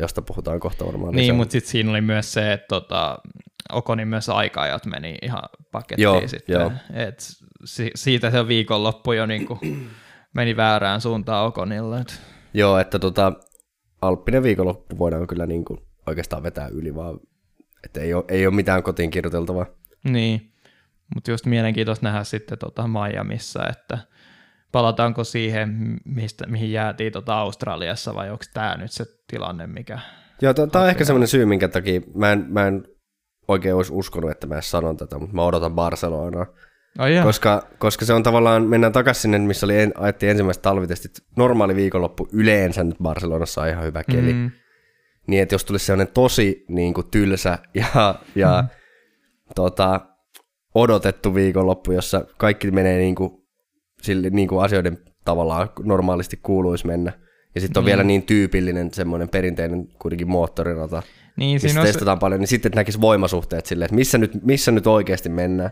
josta puhutaan kohta varmaan
Niin, mutta sitten siinä oli myös se, että tota, Okonin myös aika-ajat meni ihan pakettiin
Joo,
sitten.
joo.
Et si- siitä se viikonloppu jo niinku *clears throat* meni väärään suuntaan Okonille. Et.
Joo, että tota, Alppinen viikonloppu voidaan kyllä niin kuin oikeastaan vetää yli, vaan että ei ole, ei ole mitään kotiin kirjoiteltavaa.
Niin, mutta just mielenkiintoista nähdä sitten tota Miamiissa, että palataanko siihen, mistä, mihin jäätiin tota Australiassa, vai onko tämä nyt se tilanne, mikä...
Joo, tämä on ehkä semmoinen syy, minkä takia mä en, mä en oikein olisi uskonut, että mä edes sanon tätä, mutta mä odotan Barcelonaa.
Ai jaa.
Koska, koska se on tavallaan, mennään takaisin sinne, missä oli, en, ajettiin ensimmäiset talvitestit. Normaali viikonloppu yleensä nyt Barcelonassa on ihan hyvä keli. Mm. Niin, että jos tulisi sellainen tosi niin kuin, tylsä ja, ja mm. tota, odotettu viikonloppu, jossa kaikki menee niin kuin, sille, niin kuin asioiden tavallaan normaalisti kuuluisi mennä. Ja sitten on mm. vielä niin tyypillinen semmoinen perinteinen kuitenkin moottorirata,
Niin,
missä
se,
testataan paljon, niin sitten näkisi voimasuhteet silleen, että missä nyt, missä nyt oikeasti mennään.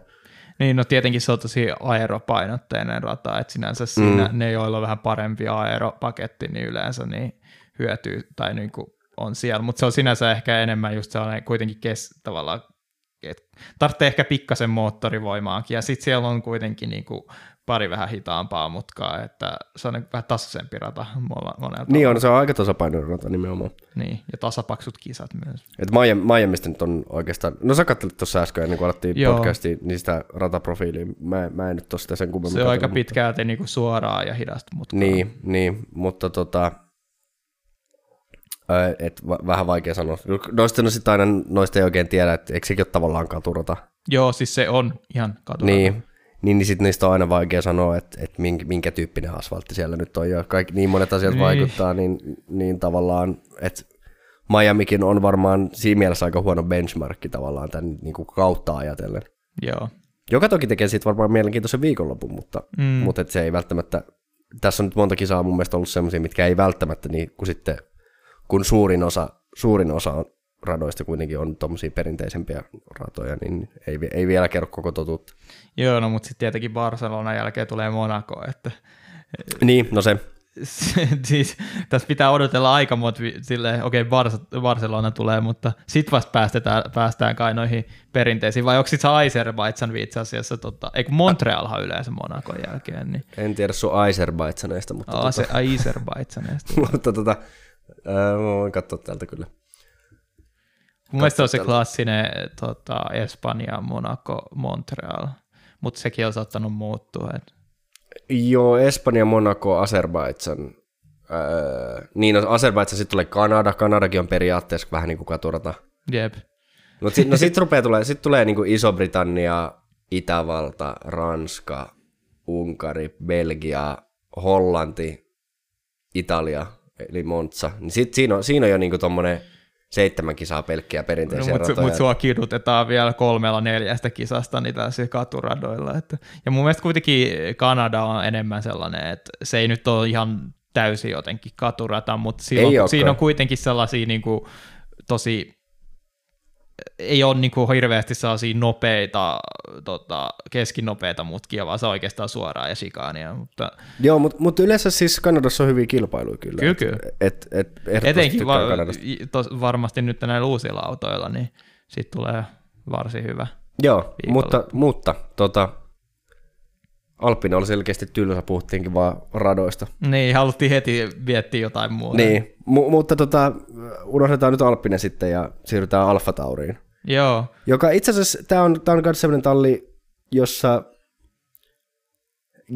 niin, no tietenkin se on tosi aeropainotteinen rata, että sinänsä siinä
Mm.
ne, joilla on vähän parempi aeropaketti, niin yleensä niin hyötyy tai niin kuin on siellä, mutta se on sinänsä ehkä enemmän just sellainen kuitenkin kes, tavallaan, että tarvitsee ehkä pikkasen moottorivoimaakin, ja sitten siellä on kuitenkin niin kuin pari vähän hitaampaa mutkaa, että se on niin vähän tasaisempi rata monelta.
Niin on, se on aika tasapainoinen rata nimenomaan.
Niin, ja tasapaksut kisat myös.
Et Miami, Miamista nyt on oikeastaan, no sä kattelit tuossa äsken ennen kuin alettiin
Joo.
podcastia, niin sitä rataprofiilia, mä, mä en nyt sitä sen kummemmin
Se on aika pitkälti niin kuin suoraa ja hidasta mutkaa.
Niin, niin, mutta tota, et va- vähän vaikea sanoa. Noista, no sit aina noista ei oikein tiedä, että eikö sekin ole tavallaan katurata.
Joo, siis se on ihan katurata.
Niin, niin, niin sitten niistä on aina vaikea sanoa, että, että minkä, minkä tyyppinen asfaltti siellä nyt on, ja kaikki, niin monet asiat
Niin.
vaikuttaa, niin, niin tavallaan, että Miamikin on varmaan siinä mielessä aika huono benchmarkki tavallaan tämän niin kuin kautta ajatellen.
Joo.
Joka toki tekee siitä varmaan mielenkiintoisen viikonlopun, mutta,
mm.
mutta et se ei välttämättä, tässä on nyt monta kisaa mun mielestä ollut sellaisia, mitkä ei välttämättä, niin kun sitten, kun suurin osa, suurin osa on radoista kuitenkin on tuommoisia perinteisempiä ratoja, niin ei, ei vielä kerro koko totuutta.
Joo, no mutta sitten tietenkin Barcelonan jälkeen tulee Monaco, että
Niin, no se,
siis tässä pitää odotella aika monta, silleen, okei, okay, Bar- Barcelona tulee, mutta sit vasta päästetään, päästään kai noihin perinteisiin, vai onko sitten se Azerbaijan itse asiassa, tota, eikö Montrealhan yleensä Monacon jälkeen, niin
en tiedä sun Azerbaidsaneista, mutta,
Aa, se
tota, *laughs* mutta tota, ää, mä voin katsoa täältä kyllä.
Mun mielestä on se klassinen tota, Espanja, Monaco, Montreal, mutta sekin on saattanut muuttua. Et.
Joo, Espanja, Monaco, Azerbaidsan. Öö, niin, no Azerbaidsan sitten tulee Kanada. Kanadakin on periaatteessa vähän niin kuin katurata.
Jep.
No, sit, no *laughs* sitten rupeaa tulee, sit tulee niin kuin Iso-Britannia, Itävalta, Ranska, Unkari, Belgia, Hollanti, Italia, eli Monza. Niin sit siinä on, siinä on jo niinku tommonen seitsemän kisaa pelkkiä
No,
perinteisiä
mutta
ratoja.
mut sua kidutetaan vielä kolmella neljästä kisasta niin tässä katuradoilla. Että. Ja mun mielestä kuitenkin Kanada on enemmän sellainen, että se ei nyt ole ihan täysin jotenkin katurata, mutta siinä,
Ei
on,
olekaan.
siinä on kuitenkin sellaisia niin kuin, tosi ei ole niin kuin hirveästi sellaisia nopeita, tota, keskinopeita mutkia, vaan se oikeastaan suoraa ja shikaania, mutta
Joo, mutta mut yleensä siis Kanadassa on hyviä kilpailuja kyllä.
Kyllä,
Et-
kyllä.
Et, et, ehdottomasti
etenkin va- tos, varmasti nyt näillä uusilla autoilla, niin siitä tulee varsin hyvä.
Joo,
viikolla.
mutta, mutta tota, Alppina oli selkeästi tylsä, puhuttiinkin vaan radoista.
Niin, haluttiin heti miettiä jotain muuta.
Niin, mu- mutta tota, unohdetaan nyt Alppinen sitten ja siirrytään Alfa Tauriin.
Joo,
Joka itse asiassa, tämä on, tää on myös sellainen talli, jossa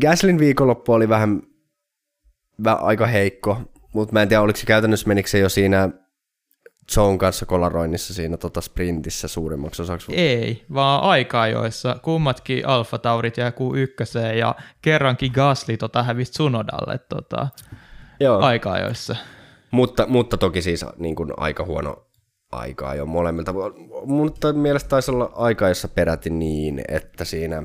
Gaslin viikonloppu oli vähän, vähän aika heikko, mutta mä en tiedä, oliko se käytännössä, menikö se jo siinä Joan kanssa kolaroinnissa siinä tota sprintissä suurimmaksi osaksi.
ei, vaan aikaa joissa kummatkin Alfa Taurit jää Q1 ja kerrankin Gasly tota hävisi Tsunodalle tota,
Joo.
aikaa joissa.
Mutta, mutta toki siis niin kuin aika huono aikaa jo molemmilta. Mutta mielestä taisi olla aika, jossa peräti niin, että siinä,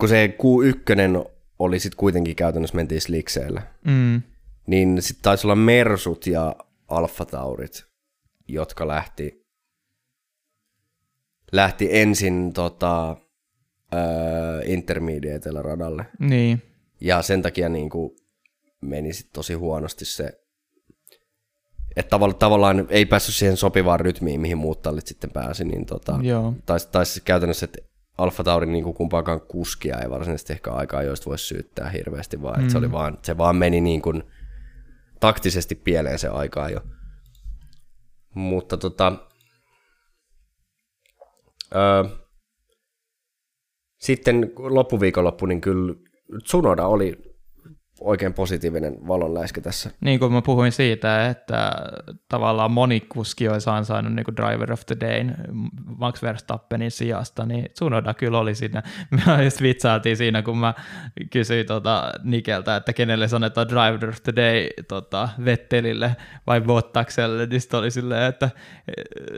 kun se Q1 oli sitten kuitenkin käytännössä mentiin slikseillä,
Mm.
niin sitten taisi olla Mersut ja Alfa Taurit, jotka lähti, lähti ensin tota, intermediateilla radalle.
Niin,
Ja sen takia niin kuin meni sit tosi huonosti se, että tavall- tavallaan ei päässyt siihen sopivaan rytmiin, mihin muut tallit sitten pääsi, niin tota,
joo.
taisi tais käytännössä, että Alfa Taurin niin kuin kumpaakaan kuskia ei varsinaisesti ehkä aikaa, joista voisi syyttää hirveästi, vaan mm. se, oli vaan, se vaan meni niin kuin taktisesti pieleen se aikaa jo. Mutta tota, öö, sitten loppuviikonloppu, niin kyllä Tsunoda oli oikein positiivinen valonläiskä tässä.
Niin kuin mä puhuin siitä, että tavallaan moni kuski olisi ansainnut niin kuin Driver of the Day Max Verstappenin sijasta, niin Tsunoda kyllä oli siinä. Me just vitsaatiin siinä, kun mä kysyin tota Nikeltä, että kenelle sanotaan Driver of the Day tota, Vettelille vai Bottakselle, niin sitten oli silleen, että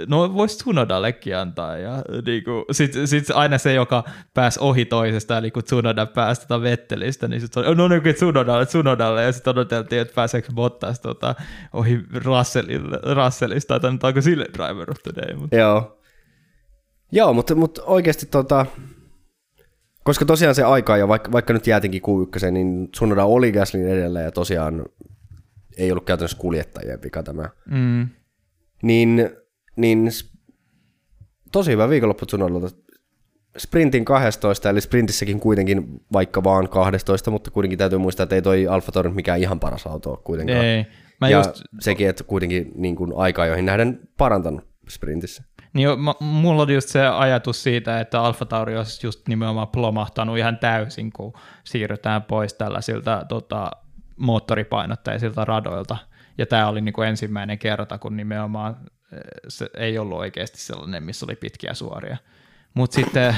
no voisi Tsunodallekin antaa. Ja niin sitten sit aina se, joka pääsi ohi toisesta, eli kun Tsunoda pääsi tota Vettelistä, niin sitten oli, no niin, Tsunoda Tsunodalle, Tsunodalle, ja sitten odoteltiin, että pääseekö Bottas tota, ohi Russellista, tai onko sille driver of the day. Mutta.
Joo. Joo, mutta, mutta oikeasti tota, koska tosiaan se aika ja vaikka, vaikka nyt jäätinkin Q1, niin Tsunoda oli Gaslin edellä ja tosiaan ei ollut käytännössä kuljettajien vika tämä. Mm. Niin, niin tosi hyvä viikonloppu Tsunodalta sprintin 12, eli sprintissäkin kuitenkin vaikka vaan 12, mutta kuitenkin täytyy muistaa, että ei toi Alfa Tauri mikään ihan paras auto ole kuitenkaan.
Ei.
Mä ja just... sekin, että kuitenkin niin kuin aikaa, joihin nähden parantanut sprintissä.
Niin jo, mä, mulla oli just se ajatus siitä, että Alfa Tauri olisi just nimenomaan plomahtanut ihan täysin, kun siirrytään pois tällaisilta tota, moottoripainotteisilta radoilta. Ja tämä oli niin kuin ensimmäinen kerta, kun nimenomaan eh, se ei ollut oikeasti sellainen, missä oli pitkiä suoria. Mutta sitten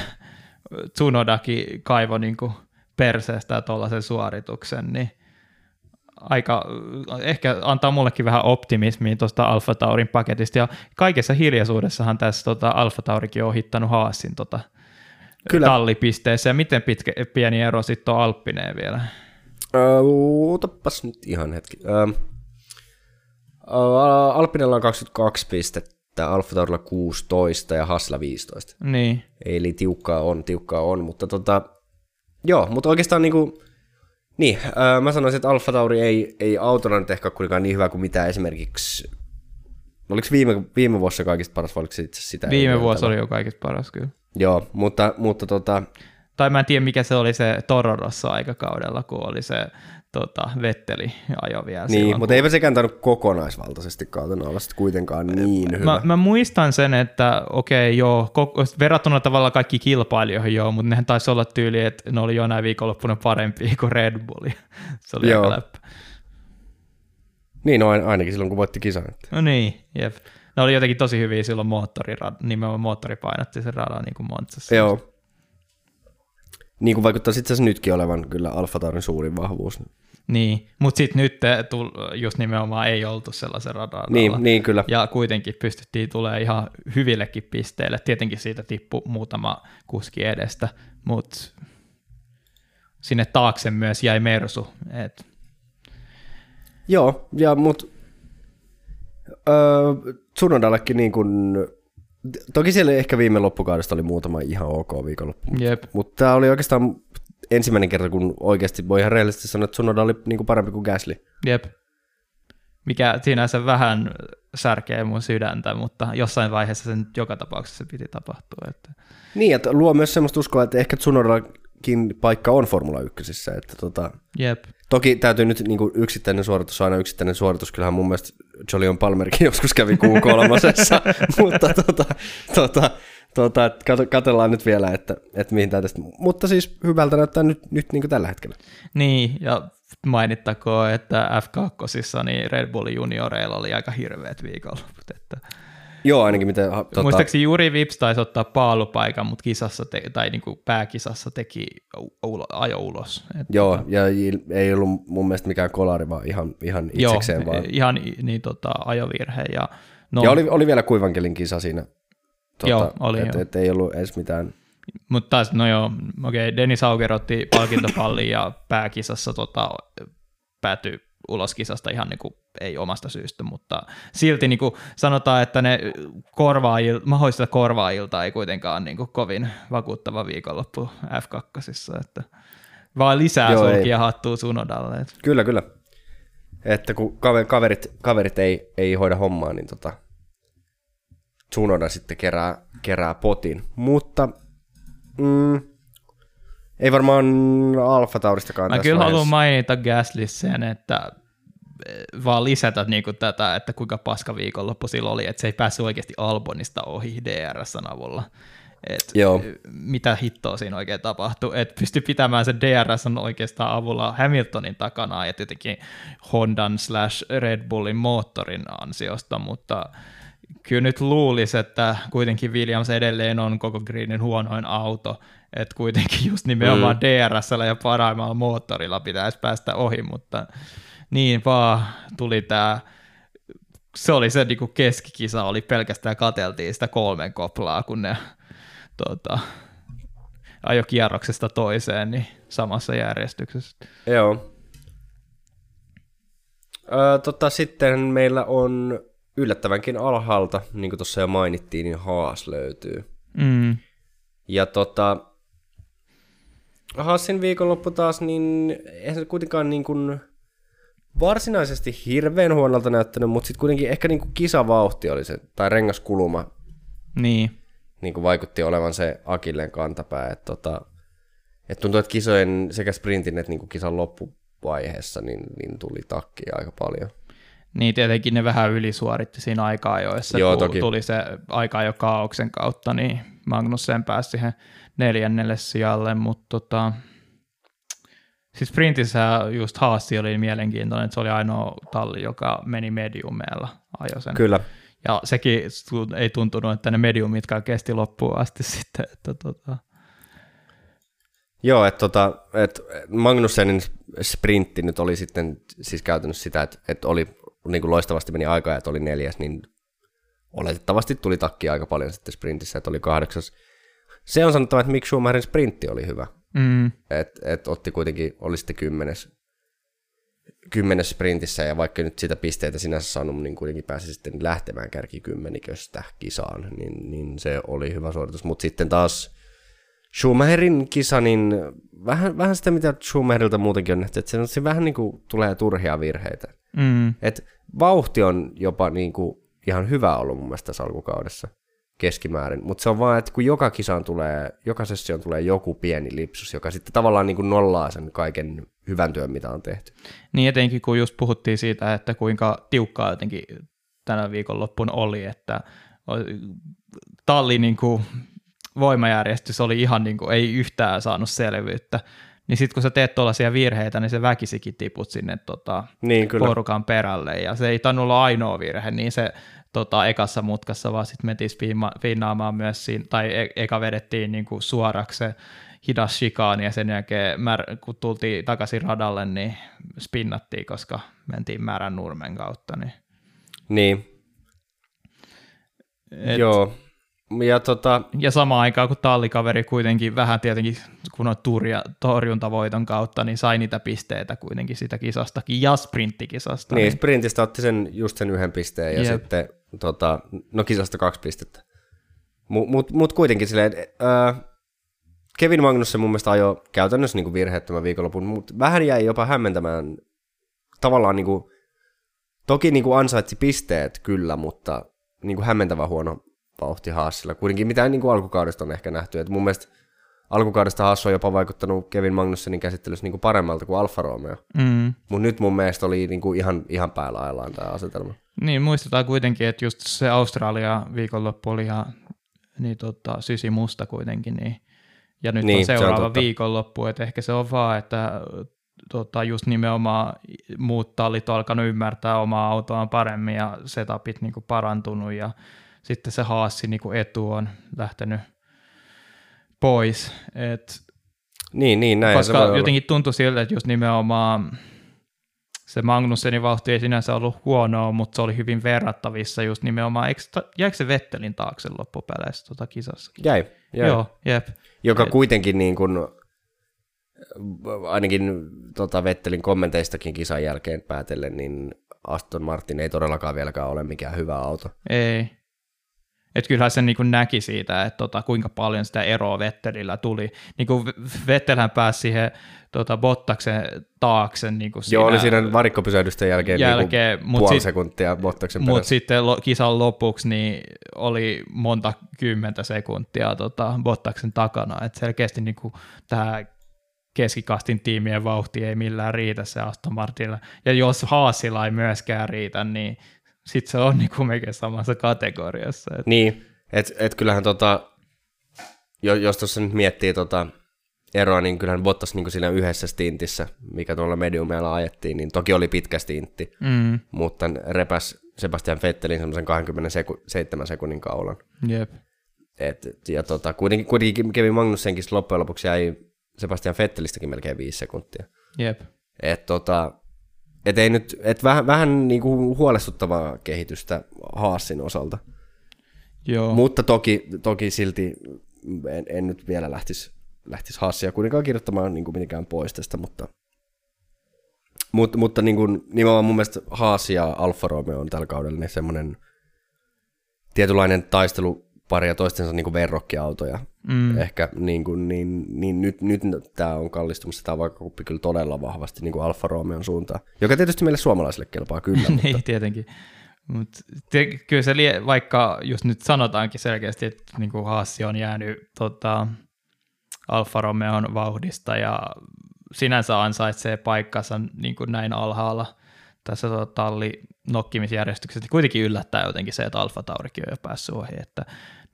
Tsunodakin kaivo niin kuin perseestä tuollaisen suorituksen, niin aika, ehkä antaa mullekin vähän optimismia tuosta Alfa Taurin paketista, ja kaikessa hiljaisuudessahan tässä tota, Alfa Taurikin on ohittanut Haasin tota, Kyllä. tallipisteessä, ja miten pitkä, pieni ero sitten on Alppineen vielä?
Otapas nyt ihan hetki. Uh, Alppinella on 22 pistettä, että Alfa Taurilla 16 ja Hasla 15.
Niin.
Eli tiukkaa on, tiukkaa on, mutta tota, joo, mutta oikeastaan niinku, niin, ää, mä sanoisin, että Alfa Tauri ei, ei autona nyt ehkä kuitenkaan niin hyvä kuin mitä esimerkiksi, oliko viime, viime vuossa kaikista paras, vai oliko se itse sitä?
Viime vuosi oli jo kaikista paras kyllä.
Joo, mutta, mutta tota...
Tai mä en tiedä, mikä se oli se Tororossa aikakaudella, kun oli se tota, Vetteli ajo vielä.
Niin, silloin, mutta kun... eipä sekään tainnut kokonaisvaltaisesti kautena olla sitten niin hyvä.
Mä, mä muistan sen, että okei okay, joo, verrattuna tavallaan kaikki kilpailijoihin joo, mutta nehän taisi olla tyyli, että ne oli jonain viikonloppuna parempi *laughs* kuin Red Bull. Se oli joo. läppä.
Niin, no ainakin silloin, kun voitti kisan.
No niin, jep. Ne oli jotenkin tosi hyviä silloin moottorirad, nimenomaan moottoripainotti sen radan niin kuin Montsassa.
Joo. Niin kuin vaikuttaa itse asiassa nytkin olevan kyllä Alfa Taurin suurin vahvuus.
Niin, mutta sitten nyt just nimenomaan ei oltu sellaisen radalla.
Niin, niin, kyllä.
Ja kuitenkin pystyttiin tulemaan ihan hyvillekin pisteille. Tietenkin siitä tippui muutama kuski edestä, mutta sinne taakse myös jäi Mersu. Et.
Joo, ja mutta öö, Tsunodallekin niin kuin Toki siellä ehkä viime loppukaudesta oli muutama ihan ok viikonloppu,
Jep.
mutta tämä oli oikeastaan ensimmäinen kerta, kun oikeasti voi ihan reellisesti sanoa, että Sunoda oli niinku parempi kuin Gasly.
Jep. Mikä sinänsä vähän särkee mun sydäntä, mutta jossain vaiheessa sen joka tapauksessa piti tapahtua. Että...
Niin, että luo myös semmoista uskoa, että ehkä Tsunodakin paikka on Formula 1. Että tota...
Jep.
Toki täytyy nyt niin kuin yksittäinen suoritus, aina yksittäinen suoritus. Kyllähän mun mielestä Jolion Palmerkin *laughs* joskus kävi Q3, *laughs* mutta tota, tota, tota, katsellaan nyt vielä, että, että mihin tämä tästä. Mutta siis hyvältä näyttää nyt, nyt niin kuin tällä hetkellä.
Niin, ja mainittakoon, että F2, niin Red Bull junioreilla oli aika hirveät viikonloput. Että
Joo, ainakin miten... Tota...
Muistaakseni Juri Vips taisi ottaa paalupaikan, mutta kisassa te, tai niin kuin pääkisassa teki ulo, ajo ulos.
Että Joo, tota... ja ei ollut mun mielestä mikään kolari, vaan ihan, ihan itsekseen
Joo,
vaan.
ihan niin, tota, ajovirhe. Ja,
no, ja oli, oli vielä kuivankelin kisa siinä.
Tota, joo, oli
et,
jo.
Et ei ollut edes mitään...
Mutta taas, no joo, okei, okay, Dennis Auger otti palkintopallin ja pääkisassa tota, päätyi ulos kisasta ihan niin kuin, ei omasta syystä, mutta silti niin kuin sanotaan, että ne korvaajil, mahdollisista korvaajilta ei kuitenkaan niin kuin kovin vakuuttava viikonloppu F2, että vaan lisää Joo, sulkia ei. hattua Sunodalle. Että.
Kyllä, kyllä. Että kun kaverit, kaverit ei, ei hoida hommaa, niin tota, Tsunoda sitten kerää, kerää potin. Mutta mm, ei varmaan Alfa Tauristakaan
Mä kyllä vaiheessa. haluan mainita Gasly sen, että eh, vaan lisätä niin kuin tätä, että kuinka paska viikonloppu sillä oli, että se ei päässyt oikeasti Albonista ohi DRSn avulla. Et
Joo.
mitä hittoa siinä oikein tapahtui, että pystyi pitämään sen DRS oikeastaan avulla Hamiltonin takana ja tietenkin Hondan slash Red Bullin moottorin ansiosta, mutta kyllä nyt luulisi, että kuitenkin Williams edelleen on koko greenin huonoin auto, että kuitenkin just nimenomaan mm. DRSllä ja parhaimmalla moottorilla pitäisi päästä ohi, mutta niin vaan tuli tämä se oli se niin keskikisa, oli pelkästään kateltiin sitä kolmen koplaa, kun ne tota, ajo kierroksesta toiseen niin samassa järjestyksessä.
Joo. Öö, tota, sitten meillä on yllättävänkin alhaalta, niin kuin tuossa jo mainittiin, niin Haas löytyy.
Mm.
Ja tota, Haasin viikonloppu taas, niin eihän se kuitenkaan niin kuin varsinaisesti hirveän huonolta näyttänyt, mutta sitten kuitenkin ehkä niin kuin kisavauhti oli se, tai rengaskuluma.
Niin.
Niin kuin vaikutti olevan se Akilleen kantapää. Että tota, et tuntuu, että kisojen sekä sprintin että niin kuin kisan loppuvaiheessa niin, niin tuli takkia aika paljon.
Niin tietenkin ne vähän ylisuoritti siinä aikaa joissa
Joo,
kun
toki.
tuli se aika jo kaauksen kautta, niin Magnussen pääsi siihen neljännelle sijalle, mutta tota, siis sprintissä just Haassi oli mielenkiintoinen, että se oli ainoa talli, joka meni mediumeella ajo sen.
Kyllä.
Ja sekin ei tuntunut, että ne mediumitkaan kesti loppuun asti *laughs* sitten. Että tota.
Joo, että tota, et Magnussenin sprintti nyt oli sitten siis käytännössä sitä, että, että oli niin kuin loistavasti meni aikaa, että oli neljäs, niin oletettavasti tuli takki aika paljon sitten sprintissä, että oli kahdeksas. Se on sanottava, että Mick Schumacherin sprintti oli hyvä.
Mm,
että et otti kuitenkin, oli sitten kymmenes, kymmenes sprintissä, ja vaikka nyt sitä pisteitä sinänsä saanut, niin kuitenkin pääsi sitten lähtemään kärkikymmeniköstä kisaan, niin, niin se oli hyvä suoritus. Mutta sitten taas Schumacherin kisa, niin vähän, vähän sitä, mitä Schumacherilta muutenkin on nähty, että se, se vähän niin kuin tulee turhia virheitä.
mm,
Et vauhti on jopa niin kuin ihan hyvä ollut mun mielestä tässä alkukaudessa keskimäärin, mutta se on vaan, että kun joka kisaan tulee, joka sessioon tulee joku pieni lipsus, joka sitten tavallaan niin kuin nollaa sen kaiken hyvän työn, mitä on tehty.
Niin etenkin kun just puhuttiin siitä, että kuinka tiukkaa jotenkin tänä viikonloppuna oli, että talli niin kuin voimajärjestys oli ihan niin kuin, ei yhtään saanut selvyyttä. Niin sitten kun sä teet tuollaisia virheitä, niin se väkisikin tiput sinne tota,
Niin kyllä.
porukan perälle. Ja se ei tainnut olla ainoa virhe, niin se tota, ekassa mutkassa vaan sitten mentiin finnaamaan myös siinä, tai e- eka vedettiin niin kuin suoraksi se hidas shikaani ja sen jälkeen mär- kun tultiin takaisin radalle, niin spinnattiin, koska mentiin märän nurmen kautta. Niin.
Niin,
Et,
joo. Ja tota,
Ja samaan aikaan, kun tallikaveri kuitenkin vähän tietenkin, kun on turja, torjuntavoiton kautta, niin sai niitä pisteitä kuitenkin sitä kisastakin ja sprinttikisasta.
niin, sprintistä otti sen, just sen yhden pisteen ja
Jep.
sitten tota, no kisasta kaksi pistettä. Mutta mut, mut kuitenkin silleen, ää, Kevin Magnussen mun mielestä ajoi käytännössä niin virheettömän viikonlopun, mutta vähän jäi jopa hämmentämään tavallaan niin kuin, toki niin kuin ansaitsi pisteet kyllä, mutta niin kuin hämmentävä huono vauhti Haasilla. Kuitenkin mitä niin kuin alkukaudesta on ehkä nähty. Et mun mielestä alkukaudesta Haas on jopa vaikuttanut Kevin Magnussenin käsittelyssä niin kuin paremmalta kuin Alfa Romeo.
Mm.
Mutta nyt mun mielestä oli niin kuin ihan, ihan päällä ajallaan tämä asetelma.
Niin, muistetaan kuitenkin, että just se Australia viikonloppu oli ihan niin tota, sysi musta kuitenkin, niin, ja nyt
Niin,
on
se on
seuraava
totta.
viikonloppu, että ehkä se on vaan, että tota, just nimenomaan muut tallit on alkanut ymmärtää omaa autoaan paremmin ja setupit niin kuin parantunut ja sitten se haassi niin kuin etu on lähtenyt pois, et
Niin, niin näin se
koska
olla.
jotenkin tuntui siltä, että just nimenomaan se Magnussenin vauhti ei sinänsä ollut huonoa, mutta se oli hyvin verrattavissa just nimenomaan, eikö, jäikö se Vettelin taakse loppupeleissä tota kisassa?
Jäi, jäi.
Joo, jep.
Joka
Et-
kuitenkin niin kuin, ainakin tota Vettelin kommenteistakin kisan jälkeen päätellen, niin Aston Martin ei todellakaan vieläkään ole mikään hyvä auto.
Ei. Et kyllähän se niin näki siitä, että tota, kuinka paljon sitä eroa Vettelillä tuli. Niin kuin Vettelhän pääsi siihen tota, Bottaksen taakse. Niin kuin
Joo, oli siinä varikkopysähdysten jälkeen,
jälkeen,
niin
mut
puoli
sit-
sekuntia Bottaksen
Mutta sitten lo- kisan lopuksi niin oli monta kymmentä sekuntia tota, Bottaksen takana. Et selkeästi niin tämä keskikastin tiimien vauhti ei millään riitä se Aston Martinilla. Ja jos Haasilla ei myöskään riitä, niin sitten se on niin melkein samassa kategoriassa. Et,
Niin, että et kyllähän tota, jos tuossa nyt miettii tota eroa, niin kyllähän Bottas niin siinä yhdessä stintissä, mikä tuolla mediumilla ajettiin, niin toki oli pitkä stintti,
Mm,
mutta repäs Sebastian Vettelin semmoisen 27 sekunnin kaulan.
jep.
Et, ja tota, kuitenkin, kuitenkin Kevin Magnussenkin loppujen lopuksi jäi Sebastian Vettelistäkin melkein viisi sekuntia.
Jep.
Et, tota, et ei nyt, et vähän, vähän niinku huolestuttavaa kehitystä Haasin osalta.
Joo.
Mutta toki, toki silti en, en nyt vielä lähtisi lähtis Haasia kuitenkaan kirjoittamaan niin kuin mitenkään pois tästä, mutta, Mut, mutta niin kuin, nimenomaan mun mielestä Haas ja Alfa Romeo on tällä kaudella niin semmoinen tietynlainen taistelupari ja toistensa niin kuin verrokkiautoja.
Mm.
Ehkä niin, kuin, niin, niin nyt, nyt tämä on kallistumassa tämä vaakakuppi kyllä todella vahvasti niin kuin Alfa Romeon suuntaan, joka tietysti meille suomalaisille kelpaa kyllä. *laughs* mutta,
niin, tietenkin. Mut te, kyllä se, lie, vaikka just nyt sanotaankin selkeästi, että niin kuin Haassi on jäänyt tota, Alfa Romeon vauhdista ja sinänsä ansaitsee paikkansa niin kuin näin alhaalla tässä tota, talli nokkimisjärjestyksessä, niin kuitenkin yllättää jotenkin se, että Alfa Taurikin on jo päässyt ohi, että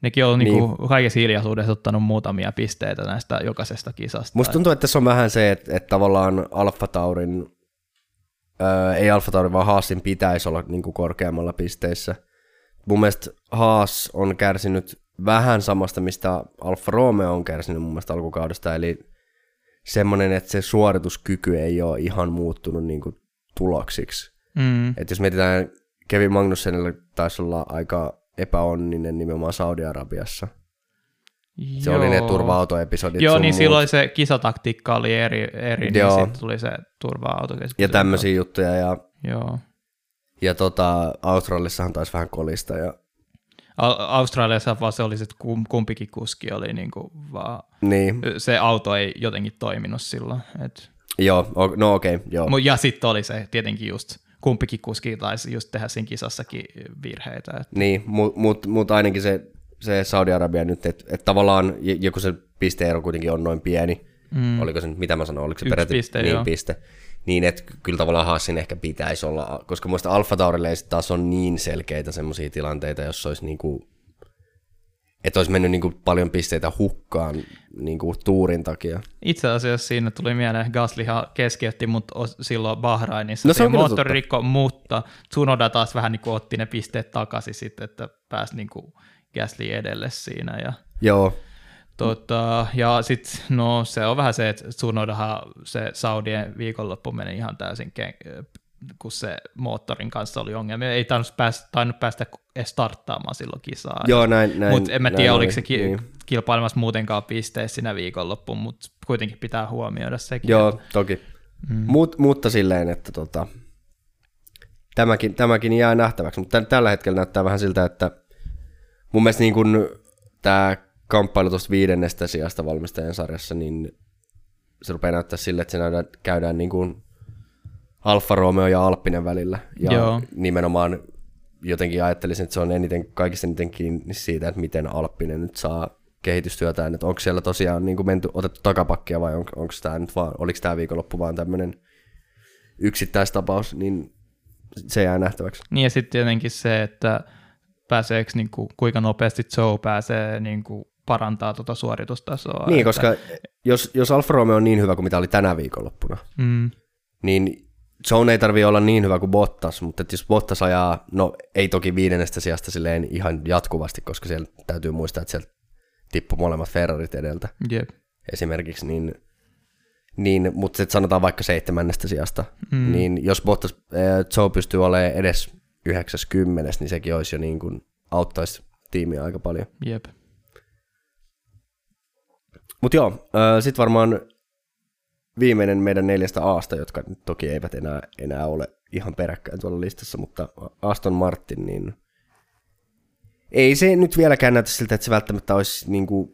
nekin on niin. Niin kuin, kaikessa hiljaisuudessa ottanut muutamia pisteitä näistä jokaisesta kisasta.
Musta tuntuu, että se on vähän se, että, että tavallaan Alfa Taurin, öö, ei Alfa Taurin, vaan Haasin pitäisi olla niin kuin korkeammalla pisteissä. Mun mielestä Haas on kärsinyt vähän samasta, mistä Alfa Romeo on kärsinyt mun mielestä alkukaudesta, eli semmoinen, että se suorituskyky ei ole ihan muuttunut niin kuin tuloksiksi.
Mm.
Et jos mietitään, Kevin Magnussenilla taisi olla aika epäonninen nimenomaan Saudi-Arabiassa. Se
Joo.
oli ne turva-autoepisodit
Joo, niin
muut.
silloin se kisataktiikka oli eri, eri niin
Joo.
sitten tuli se turva-auto.
Ja tämmöisiä juttuja, ja,
Joo.
ja tota, Australissahan taisi vähän kolista, ja
Au- Australiassa vaan se oli, että kum- kumpikin kuski oli niin kuin vaan,
niin,
se auto ei jotenkin toiminut silloin. Et,
joo, no okei, okay, joo.
ja sitten oli se tietenkin just, kumpikin kuski taisi just tehdä siinä kisassakin virheitä. Et,
Niin, mutta mut, mut ainakin se, se Saudi-Arabia nyt, että et tavallaan joku se pisteero kuitenkin on noin pieni,
mm,
oliko se nyt, mitä mä sanoin, oliko se peräti
piste,
niin
joo.
piste, niin että kyllä tavallaan Haasin ehkä pitäisi olla, koska muista Alfa Taurille taas on niin selkeitä semmoisia tilanteita, jos olisi niinku, että olisi mennyt niinku paljon pisteitä hukkaan niinku tuurin takia.
Itse asiassa siinä tuli mieleen, Gaslyhan keskeytti mut silloin Bahrainissa.
No se on
moottoririkko, mutta Tsunoda taas vähän niin kuin otti ne pisteet takaisin sitten, että pääsi niin kuin Gasly edelle siinä. Ja,
Joo,
tota, ja sitten no, se on vähän se, että Tsunodahan se Saudien viikonloppu meni ihan täysin, kun se moottorin kanssa oli ongelmia. Ei tainnut päästä, tainnut päästä starttaamaan silloin kisaa.
joo näin, näin
Mutta en mä
näin
tiedä,
oli,
oliko se ki-
niin.
kilpailemassa muutenkaan pisteissä siinä viikonloppuun, mutta kuitenkin pitää huomioida sekin.
Joo, toki.
Mm.
Mut, mutta silleen, että tota, tämäkin, tämäkin jää nähtäväksi, mutta tä- tällä hetkellä näyttää vähän siltä, että mun mielestä niin kun tämä kamppailu tuosta viidennestä sijasta valmistajien sarjassa, niin se rupeaa näyttää sille, että se nähdään, käydään niin kuin Alfa Romeo ja Alppinen välillä. Ja
Joo.
nimenomaan jotenkin ajattelisin, että se on eniten, kaikista eniten kiinni siitä, että miten Alppinen nyt saa kehitystyötään, että onko siellä tosiaan niin kuin menty, otettu takapakkia vai on, onko tämä nyt vaan, oliko tämä viikonloppu vaan tämmöinen yksittäistapaus, niin se jää nähtäväksi.
Niin ja sitten tietenkin se, että pääseekö, niinku, kuinka nopeasti Joe pääsee niinku, parantaa tuota suoritustasoa.
Niin,
että,
koska jos, jos Alfa Romeo on niin hyvä kuin mitä oli tänä viikonloppuna,
Mm,
niin Zone ei tarvi olla niin hyvä kuin Bottas, mutta että jos Bottas ajaa, no ei toki viidennestä sijasta silleen ihan jatkuvasti, koska siellä täytyy muistaa, että siellä tippui molemmat Ferrarit edeltä
jep.
esimerkiksi, niin, niin mutta sitten sanotaan vaikka seitsemännestä sijasta,
Mm.
mm. niin jos Bottas, äh, Joe pystyy olemaan edes 90, niin sekin olisi jo niin kuin auttaisi tiimiä aika paljon.
Jep.
Mutta joo, äh, sitten varmaan viimeinen meidän neljästä Aasta, jotka nyt toki eivät enää, enää ole ihan peräkkäin tuolla listassa, mutta Aston Martin, niin ei se nyt vieläkään näytä siltä, että se välttämättä olisi niin kuin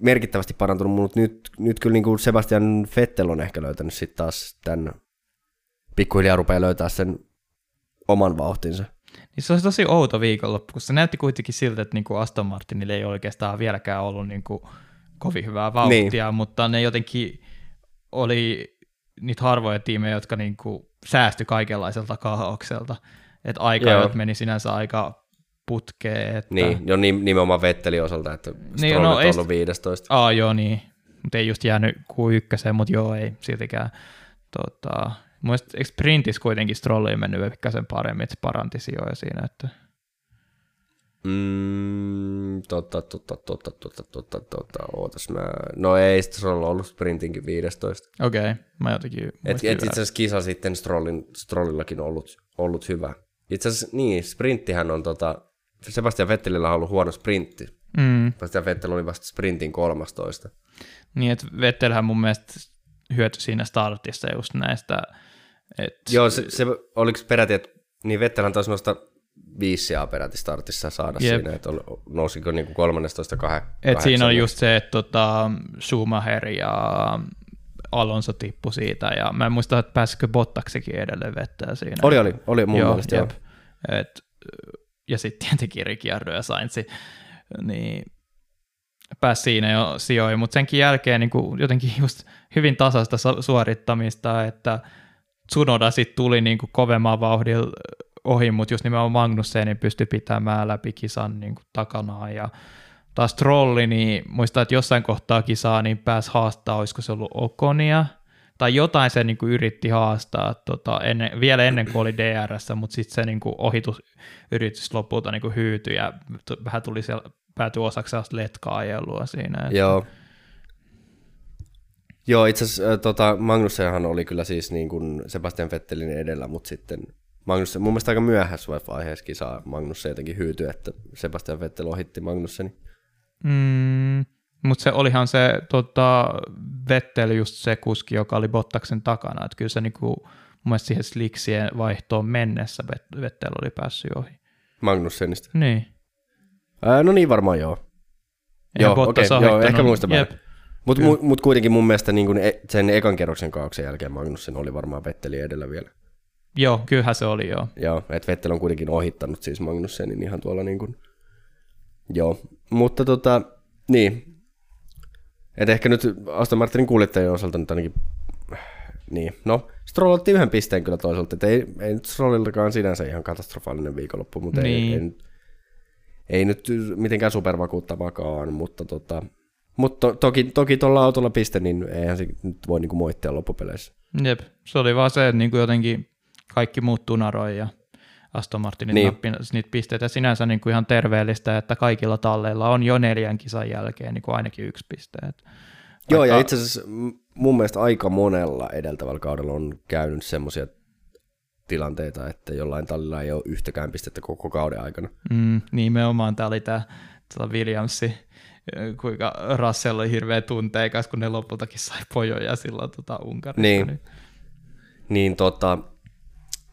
merkittävästi parantunut, mutta nyt, nyt kyllä niin kuin Sebastian Vettel on ehkä löytänyt sitten taas tämän, pikkuhiljaa rupeaa löytää sen oman vauhtinsa.
Niin se olisi tosi outo viikonloppu, kun se näytti kuitenkin siltä, että niinku Aston Martinille ei oikeastaan vieläkään ollut niinku kovin hyvää vauhtia, niin. mutta ne jotenkin oli niitä harvoja tiimejä, jotka niinku säästyi kaikenlaiselta kaaukselta. Että aika meni sinänsä aika putkeen. Että...
Niin, jo nimenomaan Vetteli osalta, että
Niin, no
on
ei
ollut 15.
Aa, joo, niin. Mutta ei just jäänyt kuin ykköseen, mutta joo, ei siltikään. Tota, Mielestäni sprintissä kuitenkin Strolliin mennyt pikkasen paremmin, että se paranti sijoja siinä, että
Mm, totta, totta, totta, totta, totta, totta, ootas mä... No ei, Stroll on ollut sprintinkin 15.
okei, okay, mä jotenkin
Et, et itse asiassa kisa sitten Strollin, Strollillakin on ollut, ollut hyvä. Itse asiassa niin, sprinttihän on tota... Sebastian Vettelillä on ollut huono sprintti.
Mm,
Sebastian Vettel oli vasta sprintin 13.
niin, että Vettelhän mun mielestä hyötyi siinä startissa just näistä, että
Joo, se, se oliko peräti, että niin Vettelhän taisi nosta viisi sijaa peräti startissa saada
Jep.
siinä, että nousiko niinku 13 kah-
Et siinä on just se, että tota, Schumacher ja Alonso tippu siitä, ja mä en muista, että pääsikö Bottaksikin edelleen vettää siinä.
Oli, oli, oli mun mielestä joo.
Et, ja sitten tietenkin Ricciardo ja Sainz, niin pääsi siinä jo sijoihin, mutta senkin jälkeen niin kuin jotenkin just hyvin tasaista su- suorittamista, että Tsunoda sitten tuli niin kuin kovemman vauhdilla ohi, mutta just nimenomaan Magnussen pystyi pitämään läpi kisan niin kuin takanaan ja taas trolli, niin muistan, että jossain kohtaa kisaa niin pääsi haastaa, olisiko se ollut Okonia, tai jotain se niin kuin yritti haastaa tota, ennen, vielä ennen kuin oli DRS, mutta sitten se niin kuin ohitusyritys lopulta niin kuin hyytyi ja vähän tuli siellä, päätyi osaksi sellaista letkaa-ajelua siinä. Että,
Joo. Joo, itse asiassa tota, Magnussenhan oli kyllä siis niin kuin Sebastian Vettelin edellä, mutta sitten Magnussen, mun mielestä aika myöhässä vaiheessa kisaa Magnussen jotenkin hyytyi, että Sebastian Vettel ohitti Magnusseni.
Mm, mutta se olihan se tota, Vettel just se kuski, joka oli Bottaksen takana, että kyllä se niinku, mun mielestä siihen sliksien vaihtoon mennessä Vet- Vettel oli päässyt ohi.
Magnussenista.
Niin.
Ää, no niin varmaan joo.
Eihän
Joo, okei, joo,
ohittanut-
ehkä väärin. Mutta mu, mut kuitenkin mun mielestä niin sen ekan kerroksen kaauksen jälkeen Magnussen oli varmaan Vetteli edellä vielä.
Joo, kyllähän se oli joo.
Joo, että Vettel on kuitenkin ohittanut siis Magnussenin ihan tuolla niin kuin, joo. Mutta tota, niin. Et ehkä nyt Aston Martinin kuljettajien osalta nyt ainakin, niin. No, Stroll otti yhden pisteen kyllä toisaalta, että ei, ei nyt Strolliltakaan sinänsä ihan katastrofaalinen viikonloppu, mutta
Niin.
ei, ei, ei, nyt mitenkään supervakuuttavakaan, mutta tota, mutta to, toki, toki tuolla autolla piste, niin eihän se nyt voi niinku moittia loppupeleissä.
Jep, se oli vaan se, että niinku jotenkin kaikki muut tunaroi ja Aston Martinin
Niin.
niin. nappi niitä pisteitä. Sinänsä niinku ihan terveellistä, että kaikilla talleilla on jo neljän kisan jälkeen niinku ainakin yksi piste. Et
Joo, ja
vaikka-
itse asiassa mun mielestä aika monella edeltävällä kaudella on käynyt semmoisia tilanteita, että jollain tallilla ei ole yhtäkään pistettä koko kauden aikana.
Mm, nimenomaan tämä oli tämä Williamsi, kuinka Russell oli hirveä tunteikas, kun ne lopultakin sai pojoja silloin tota Unkarissa.
Niin. Niin tota,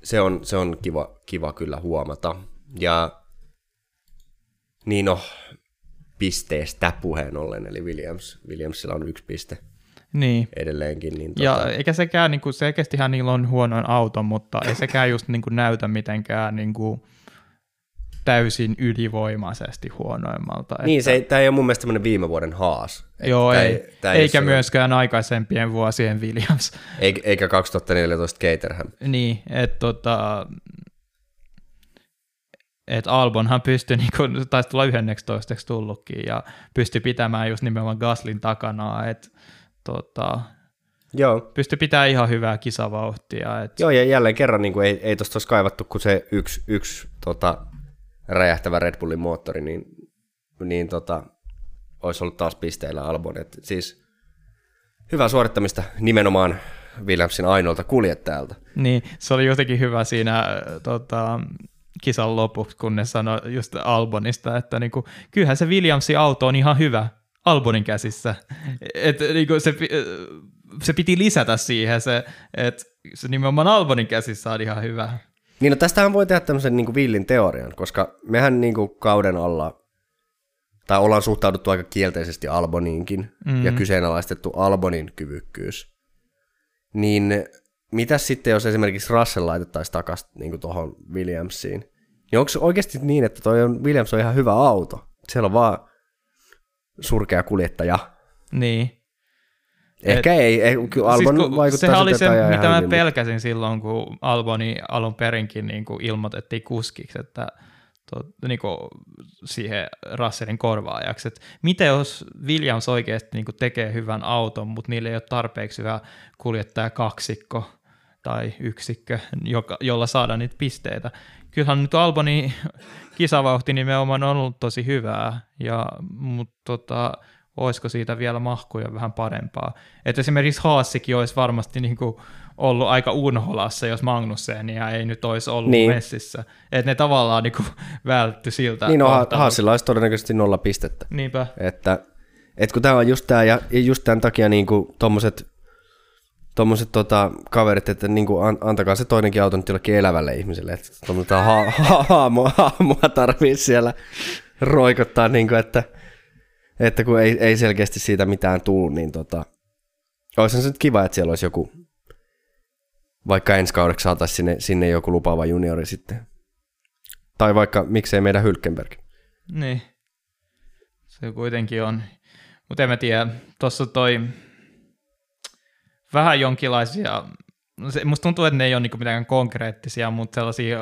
se on, se on kiva, kiva kyllä huomata. Ja niin no, pisteestä puheen ollen, eli Williams, Williamsilla on yksi piste
niin.
edelleenkin. Niin tota,
Ja eikä sekään, niin kuin, selkeästihän niillä on huonoin auto, mutta ei sekään just niin kuin, näytä mitenkään niin kuin, täysin ylivoimaisesti huonoimmalta.
niin, se, tämä ei ole mun mielestä tämmöinen viime vuoden haas.
Joo,
tää
ei,
tää
eikä
ole sellainen-
myöskään aikaisempien vuosien Williams.
Eikä, eikä 2014 Caterham.
niin, että tota, et Albonhan pystyi, niin kuin, taisi tulla 11 tullutkin, ja pystyi pitämään just nimenomaan Gaslin takana, että tota,
Joo.
pystyi pitämään ihan hyvää kisavauhtia. Et,
Joo, ja jälleen kerran niin kuin ei, ei tuosta olisi kaivattu kuin se yksi, yksi tota, räjähtävä Red Bullin moottori, niin, niin tota, olisi ollut taas pisteillä Albon. Et siis hyvää suorittamista nimenomaan Williamsin ainoalta kuljettajalta.
Niin, se oli jotenkin hyvä siinä äh, tota, kisan lopuksi, kun ne sanoi just Albonista, että niinku, kyllähän se Williamsin auto on ihan hyvä Albonin käsissä. *laughs* Et, niinku, se, äh, se piti lisätä siihen se, että se nimenomaan Albonin käsissä on ihan hyvä.
Niin no tästähän voi tehdä tämmöisen niin kuin villin teorian, koska mehän niin kuin kauden alla, tai ollaan suhtauduttu aika kielteisesti Alboniinkin, mm. ja kyseenalaistettu Albonin kyvykkyys. Niin mitä sitten, jos esimerkiksi Russell laitettaisiin takaisin niin tuohon Williamsiin? Niin onko oikeasti niin, että toi on, Williams on ihan hyvä auto? Siellä on vaan surkea kuljettaja.
Niin.
Ehkä Et, ei, ei kyllä Albon
siis,
siis, vaikuttaa
sehän oli se, mitä mä
mutta-
pelkäsin silloin, kun Alboni alun perinkin niin kuin ilmoitettiin kuskiksi, että to, niin kuin siihen Russellin korvaajaksi. Et miten jos Williams oikeasti niin kuin tekee hyvän auton, mutta niillä ei ole tarpeeksi hyvä kuljettaja kaksikko tai yksikkö, joka, jolla saadaan niitä pisteitä. Kyllähän nyt Albonin *laughs* kisavauhti nimenomaan on ollut tosi hyvää, ja, mutta tota, olisiko siitä vielä mahkuja vähän parempaa. Et esimerkiksi Haassikin olisi varmasti niin kuin ollut aika unholassa, jos Magnussenia ei nyt olisi ollut niin. messissä. Että ne tavallaan niin kuin *laughs* vältty siltä.
Niin, no Haasilla olisi todennäköisesti nolla pistettä.
Niinpä.
Että, että kun tämä on just tämä, ja just tämän takia niin kuin tommoset, tommoset tota, kaverit, että niin kuin antakaa se toinenkin auto nyt jollekin elävälle ihmiselle, että tuommoista ha- *laughs* ha- haamua, haamua tarvii siellä roikottaa, niin kuin, että, että kun ei, ei selkeästi siitä mitään tuu, niin tota, olisi se nyt kiva, että siellä olisi joku, vaikka ensi kaudeksi saataisiin sinne, sinne joku lupaava juniori sitten. Tai vaikka miksei meidän Hylkenberg.
Niin. Se kuitenkin on. Mutta en mä tiedä, tuossa toi vähän jonkinlaisia, musta tuntuu, että ne ei ole niinku mitään konkreettisia, mutta sellaisia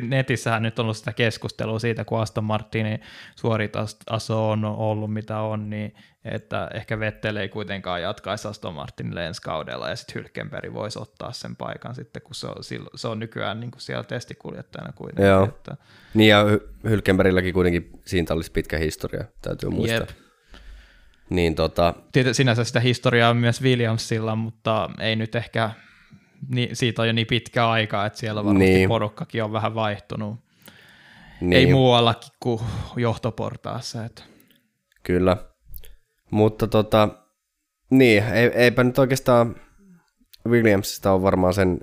netissähän nyt on ollut sitä keskustelua siitä, kun Aston Martinin suoritaso on ollut mitä on, niin että ehkä Vettel ei kuitenkaan jatkaisi Aston Martinille ensi kaudella, ja sitten Hylkenberg voisi ottaa sen paikan sitten, kun se on, se on nykyään niin kuin siellä testikuljettajana kuitenkin.
Joo.
Että...
Niin ja Hylkenbergilläkin kuitenkin siitä olisi pitkä historia, täytyy muistaa. Jep. Niin tota...
Sinänsä sitä historiaa on myös Williamsilla, mutta ei nyt ehkä niin, siitä on jo niin pitkä aika, että siellä varmasti niin. porukkakin on vähän vaihtunut. Niin. Ei muuallakin kuin johtoportaassa. Että.
Kyllä. Mutta tota, niin, ei, eipä nyt oikeastaan Williamsista ole varmaan sen,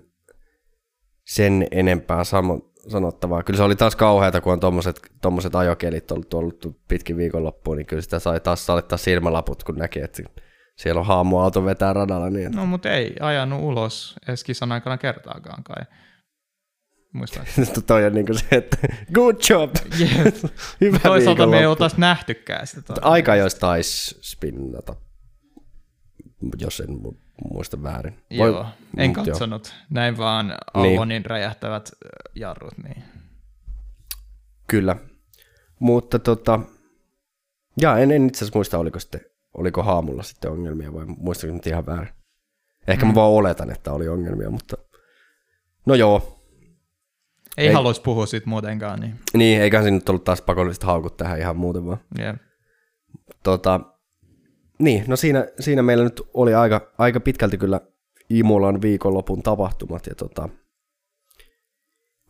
sen enempää samo, sanottavaa. Kyllä se oli taas kauheata, kun on tommoset, tommoset ajokelit ollut, ollut pitkin viikonloppuun, niin kyllä sitä sai taas salittaa silmälaput, kun näki, että siellä on haamuauto vetää radalla. Niin
No, mutta ei ajanut ulos edes kisan aikana kertaakaan kai.
Muistaakseni. *laughs* toi on niinku se, että good job!
Yeah. *laughs* Hyvä Toisaalta me ei oltaisi nähtykään sitä.
Aika jos taisi spinnata, jos en muista väärin.
Voi, joo, en katsonut. Jo. Näin vaan Albonin niin. räjähtävät jarrut. Niin.
Kyllä. Mutta tota, ja en, en itse asiassa muista, oliko sitten oliko haamulla sitten ongelmia vai muistakin nyt ihan väärin. Ehkä mm. mä vaan oletan, että oli ongelmia, mutta no joo.
Ei, ei haluaisi puhua siitä muutenkaan. Niin,
niin eiköhän siinä nyt ollut taas pakolliset haukut tähän ihan muuten vaan.
Yeah.
Tota, niin, no siinä, siinä meillä nyt oli aika, aika pitkälti kyllä Imolan viikonlopun tapahtumat ja tota,